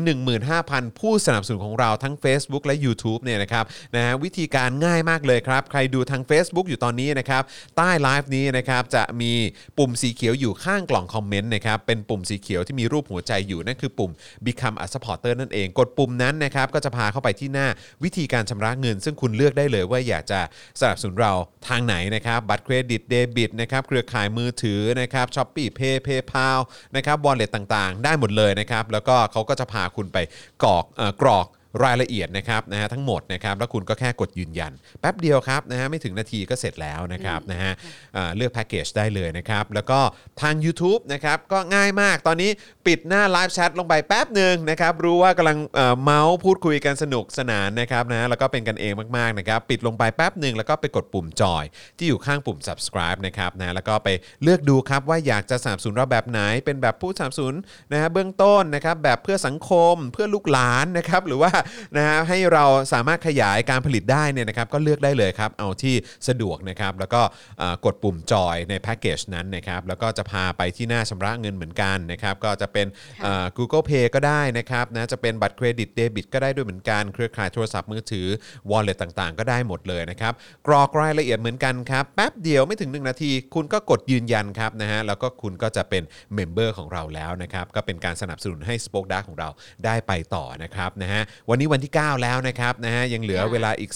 15,000ผู้สนับสนุนของเราทั้ง Facebook และ YouTube เนี่ยนะครับนะฮะวิธีการง่ายมากเลยครับ ใครดูทาง Facebook อยู่ตอนนี้นะครับ ใต้ไลฟ์นี้นะครับจะมีปุ่มสีเขียวอยู่ข้างกล่อง comment นะครับเป็นปุ่มสีเขียวที่มีรูปหัวใจอยู่ นั่นคือปุ่ม Become a supporter นั่นเอง กดปุ่มนั้นนะครับก็จะพาเข้าไปที่หน้าวิธีการชำระเงิน ซึ่งคุณเลือกได้เลยว่าอยากจะสนับสนุนเราทางไหนนะครับบัตรเครดิตเดบิตนะครับเครือข่ายมือถือนะครับ ShopeePay PayPal นะครับ wallet ต่างๆ ได้หมดเลยนะครับแล้วก็เขาก็จะพาคุณไปกรอกอกกรอก รายละเอียดนะครับนะฮะทั้งหมดนะครับแล้วคุณก็แค่กดยืนยัน แป๊บเดียวครับนะฮะไม่ถึงนาทีก็เสร็จแล้วนะครับนะฮะอ่าเลือกแพ็กเกจได้เลยนะครับแล้วก็ทาง YouTube นะครับก็ง่ายมากตอนนี้ปิดหน้าไลฟ์แชทลงไปแป๊บหนึ่งนะครับรู้ว่ากำลังเอ่อเมาส์พูดคุยกันสนุกสนานนะครับนะฮะแล้วก็เป็นกันเองมากๆนะครับปิดลงไปแป๊บหนึ่งแล้วก็ไปกดปุ่มจอย ที่อยู่ข้างปุ่ม subscribe นะครับนะแล้วก็ไปเลือกดูครับว่าอยากจะสนับสนุนเราแบบไหน เป็นแบบผู้สนับสนุนนะฮะเบื้องต้นนะครับแบบเพื่อสังคมเพื่อลูกหลานนะครับหรือว่านะฮะให้เราสามารถขยายการผลิตได้เนี่ยนะครับก็เลือกได้เลยครับเอาที่สะดวกนะครับแล้วก็เอ่อกดปุ่มจอยในแพ็กเกจนั้นนะครับแล้วก็จะพาไปที่หน้าชำระเงินเหมือนกันนะครับก็จะเป็นเอ่อ Google Pay ก็ได้นะครับนะจะเป็นบัตรเครดิตเดบิตก็ได้ด้วยเหมือนกันเครือข่ายโทรศัพท์มือถือ Wallet ต่างๆ ก็ได้หมดเลยนะครับกรอกรายละเอียดเหมือนกันครับแป๊บเดียวไม่ถึง 1 นาที คุณก็กดยืนยันครับนะฮะแล้วก็คุณก็จะเป็น member ของเราแล้วนะครับก็เป็นการสนับสนุนให้ SpokeDark ของเราได้ไปต่อนะครับนะฮะวันนี้วันที่ 9 แล้วนะครับนะฮะยังเหลือค่ะเวลาอีก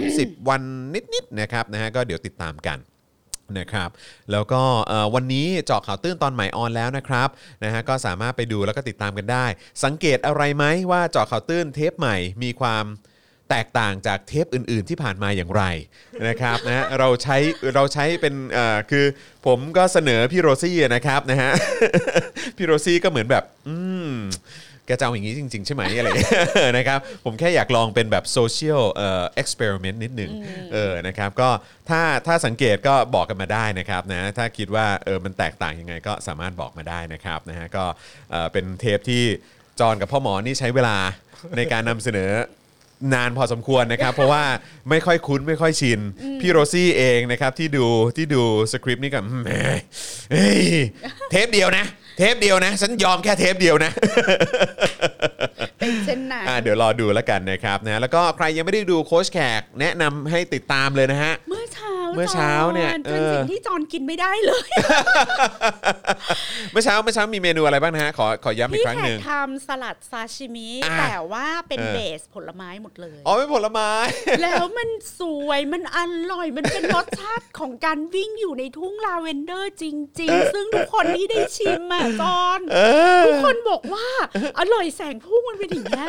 30 วันนิดๆนะครับนะฮะก็เดี๋ยวติดตามกันนะครับแล้วก็เอ่อวันนี้เจาะข่าวตื้นตอนใหม่ออนแล้วนะครับนะฮะก็สามารถไปดูแล้วก็ติดตามกันได้ สังเกตอะไรไหมว่าเจาะข่าวตื้นเทปใหม่มีความแตกต่างจากเทปอื่น ๆ ที่ผ่านมาอย่างไรนะครับนะฮะเราใช้เราใช้เป็นเอ่อคือผมก็เสนอพี่โรซี่นะครับนะฮะพี่โรซี่ก็เหมือนแบบ อืม แกจะเอาอย่างนี้จริง ๆ ใช่ไหมอะไร นะครับ ผมแค่อยากลองเป็นแบบโซเชียลเอ่อ experiment นิดหนึ่งเออนะครับก็ถ้าถ้าสังเกตก็บอกกันมาได้นะครับนะถ้าคิดว่าเออมันแตกต่างยังไงก็สามารถบอกมาได้นะครับนะฮะก็เอ่อเป็นเทปที่จอห์นกับพ่อหมอนี่ใช้เวลาในการนำเสนอนานพอสมควรนะครับ เพราะว่าไม่ค่อยคุ้นไม่ค่อยชิน พี่โรซี่เองนะครับที่ดูที่ดูสคริปต์นี่ก็อืมแหมเฮ้ยเทปเดียวนะ เทปเดียวนะ ฉันยอมแค่เทปเดียวนะ เป็นเช่นนั้นอ่าเดี๋ยวรอดูแล้วกันนะครับนะแล้วก็ใครยังไม่ได้ดูโค้ชแขกแนะนำให้ติดตามเลยนะฮะ เมื่อเช้า เมื่อเช้าเนี่ยจอเป็นเออสิ่งที่จอนกินไม่ได้เลย เมื่อเช้าเมื่อเช้ามีเมนูอะไรบ้างนะฮะขอขอย้ำอีกพี่ครั้งแขหกนึ่งทำสลัดซาชิมิอะแต่ว่าเป็นเออเบสผลไม้หมดเลย อ๋อเป็นผลไม้ แล้วมันสวยมันอร่อยมันเป็นรสชาติของการวิ่งอยู่ในทุ่งลาเวนเดอร์จริง ๆ ซึ่งทุกคนที่ได้ชิมอะจอห์นทุกคนบอกว่าอร่อยแสงพุ่งมันเป็นอย่างเงี้ย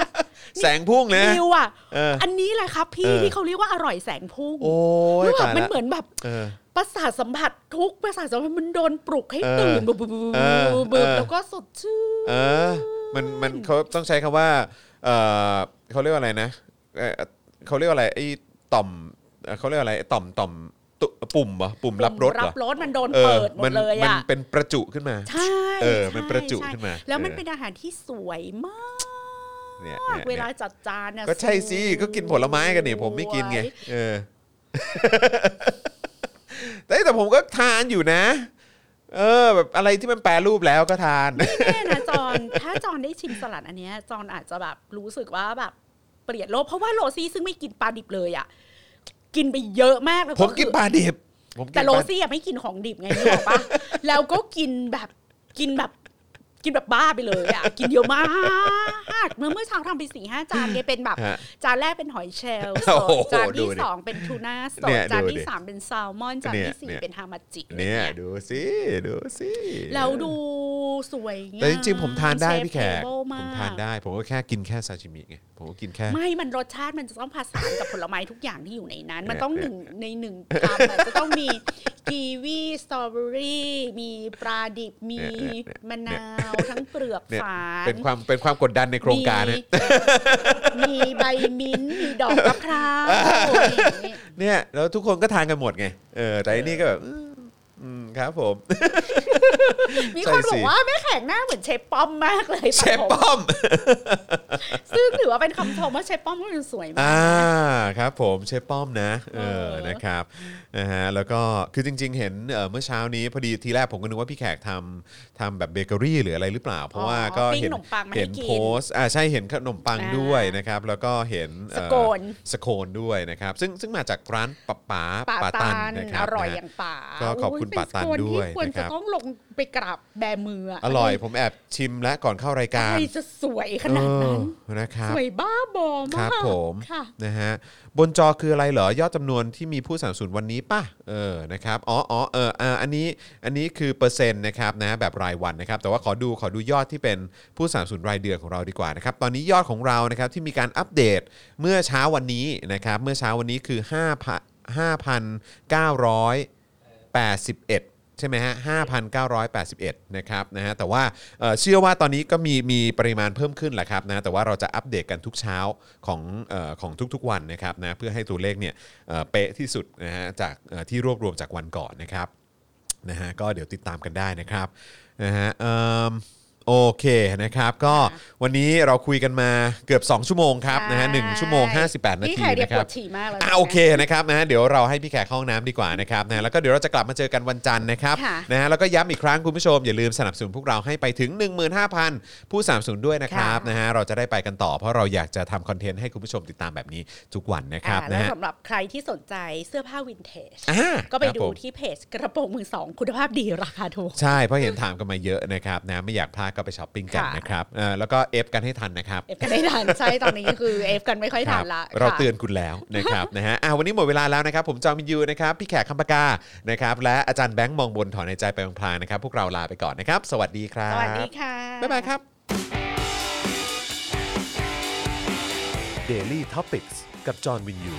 แสงพุ่งเลยนะนิวอะเอออัอันนี้แหละครับพี่เออที่เขาเรียกว่าอร่อยแสงพุ่งโอ้ยแล้วแบบตายมันละเหมือนแบบเออประสาทสัมผัสทุกประสาทสัมผัสมันโดนปลุกให้เออตื่นบึบบึบบึบเออบึบบึบเออแล้วก็สดชื่นเออมันมันเขาต้องใช้คำว่าเออเขาเรียกว่าอะไรนะเอ่อเขาเรียกว่าอะไรไอ้ต่อมเอ่อเขาเรียกว่าอะไรต่อมต่อมตุปุ่มเหรอปุ่มรับรสเหรรัอบรสมันโดนเออเปิดหมมัดเลยมันอะเป็นประจุขึ้นมาใช่เออมันใช่ประจุใช่ขึ้นมา แล้วมันเออเป็นอาหารที่สวยมากเนี่ยเนี่ยเวลาเนี่ยจัดจานเนี่ยก็ใช่สิก็กินผลไม้กันนี่ผมไม่กินไงสวยเออ แต่แต่ผมก็ทานอยู่นะ เออ แบบอะไรที่มันแปรรูปแล้วก็ทานแน่นะจอน ถ้าจอนได้ชิมสลัดอันเนี้ย จอนอาจจะแบบรู้สึกว่าแบบเปลี่ยนโลกเพราะว่าโรซี่ซึ่งไม่กินปลาดิบเลยอะ กินไปเยอะมากแล้วผมกินคือปลาดิบผมกินแต่โรปลาซี่อะไม่กินของดิบไงนึกออกปะแล้วก็กินแบบกินแบบ กินแบบบ้าไปเลยอะ กินเยอะมากเมื่อเมื่อเช้าทำไปสี่ห้าจานเนี่ยเป็นแบบฮะจานแรกเป็นหอยเชลล์สโอ้ดโหจานดูที่ดิสองเป็นทูน่าสเนี่ดยจานดูที่ดิสามเป็นแซลมอนจานเนี่ยที่สี่เนี่ยเป็นฮามาจิอะไรเนี่ยเงี้ยดูสิดูสิแล้วดูสวยงามแต่จริงๆผมทานได้พี่แขกเชฟเทเบิลผมากทานได้ ผมก็แค่กินแค่ซาชิมิไงผมก็กินแค่ ไม่มันรสชาติมันจะต้องผสานกับผลไม้ทุกอย่างที่อยู่ในนั้น มันต้องหนึ่งในหนึ่งคำอะจะต้องมีกีวีสตรอเบอรี่มีปลาดิบมีเนี่ยเนี่ยมะนาวทั้งเปลือกเนี่ยฝานเป็นความเป็นความกดดันในโครงการมีนะมีใบมิ้นท์มีดอกมะพร้าวอะไรอย่างงี้ เนี่ยแล้วทุกคนก็ทานกันหมดไงเออแต่อันนี้ก็แบบอืม อืมครับผม มีใช่คนบอสิกว่าแม่แขกหน้าเหมือนเชฟป้อมมากเลยเชฟตัดผมป้อม ซึ่งถือว่าเป็นคำชมว่าเชฟป้อมมันสวยมากอ่าครับ ผมเชฟป้อมนะเออเออนะครับนะฮะแล้วก็คือจริง ๆ เห็นเอ่อเมื่อเช้านี้พอดีทีแรกผมก็นึกว่าพี่แขกทำทำแบบเบเกอรี่หรืออะไรหรือเปล่า เพราะว่าก็ปิ้งเห็นขนมปังมาเห็ให้นกินโพสต์อ่าใช่เห็นขนมปังอ่าด้วยนะครับ แล้วก็เห็นเอ่อสโคนสโคนด้วยนะครับ ซึ่งซึ่งมาจากร้านปะป๋าป่าป่าตัตันนนะครัอบร่อยนะอฮะย่างป่าก็ขอบคุณโยป่าตันเป็สโคด้วยที่ควรนะครัจะบต้องลงไปกราบแบมืออะอร่อยผมแอบชิมและก่อนเข้ารายการอะไรจะสวยขนาดนั้นเออนะครับสวยบ้าบอคมารับกผมค่ะนะฮะบนจอคืออะไรเหรอยอดจำนวนที่มีผู้สนับสนุนวันนี้ป่ะเออนะครับอ๋ออ๋อเออเอออันนี้อันนี้คือเปอร์เซ็นต์นะครับนะแบบรายวันนะครับ แต่ว่าขอดูขอดูยอดที่เป็นผู้สนับสนุนรายเดือนของเราดีกว่านะครับตอนนี้ยอดของเรานะครับที่มีการอัปเดตเมื่อเช้าวันนี้นะครับเมื่อเช้าวันนี้คือ5 581 ใช่ไหมฮะ 5,981 นะครับนะฮะแต่ว่าเอ่อเชื่อว่าตอนนี้ก็มีมีปริมาณเพิ่มขึ้นแหละครับนะแต่ว่าเราจะอัปเดตกันทุกเช้าของเออของทุกๆวันนะครับนะเพื่อให้ตัวเลขเนี่ยเอ่อเป๊ะที่สุดนะฮะจากเอ่อที่รวบรวมจากวันก่อนนะครับนะฮะก็เดี๋ยวติดตามกันได้นะครับนะฮะเอิ่ม โอเคนะครับ ก็วันนี้เราคุยกันมาเกือบ 2 ชั่วโมงครับนะฮะหนึ่งชั่วโมง 58 นาพี่ทีแขกเดี๋ยวนะคปรัวบดฉี่มากแล้วอะนะโอเคนะครับนะเดี๋ยวเราให้พี่แขกเข้าห้องน้ำดีกว่านะครับนะแล้วก็เดี๋ยวเราจะกลับมาเจอกันวันจันทร์นะครับค่ะนะฮะแล้วก็ย้ำอีกครั้งคุณผู้ชมอย่าลืมสนับสนุนพวกเราให้ไปถึง 15,000 ผู้สนับสนุนด้วยนะครับค่ะนะฮะเราจะได้ไปกันต่อ เพราะเราอยากจะทำคอนเทนต์ให้คุณผู้ชมติดตามแบบนี้ทุกวันนะครับอ่านะแล้วฮะสำหรับใครที่สนใจเสื้อผ้าวินเทจอ่าก็ไปครับดูผมที่เพจกระโปรงมือสองคุณภาพดีราคาถูกใช่เพราะเห็นถามกันมาเยอะนะครับนะไม่อยากพลาดก็ไปช้อปปิ้งกันค่ะ นะครับเอ่อแล้วก็ F กันให้ทันนะครับ เอฟกันไม่ทันใช่ตอนนี้คือ F กันไม่ค่อยทัรันบเราค่ะ เตือนคุณแล้วนะครับ นะฮะอะวันนี้หมดเวลาแล้วนะครับ ผมจอห์น วิญญูนะครับ พี่แขกคำ ผกานะครับ และอาจารย์แบงค์มองบนถอนหายใจไปพลางๆนะครับ พวกเราลาไปก่อนนะครับ สวัสดีครับ สวัสดีค่ะ บ๊ายบายครับ Daily t o p i c กกับจอห์นวินยู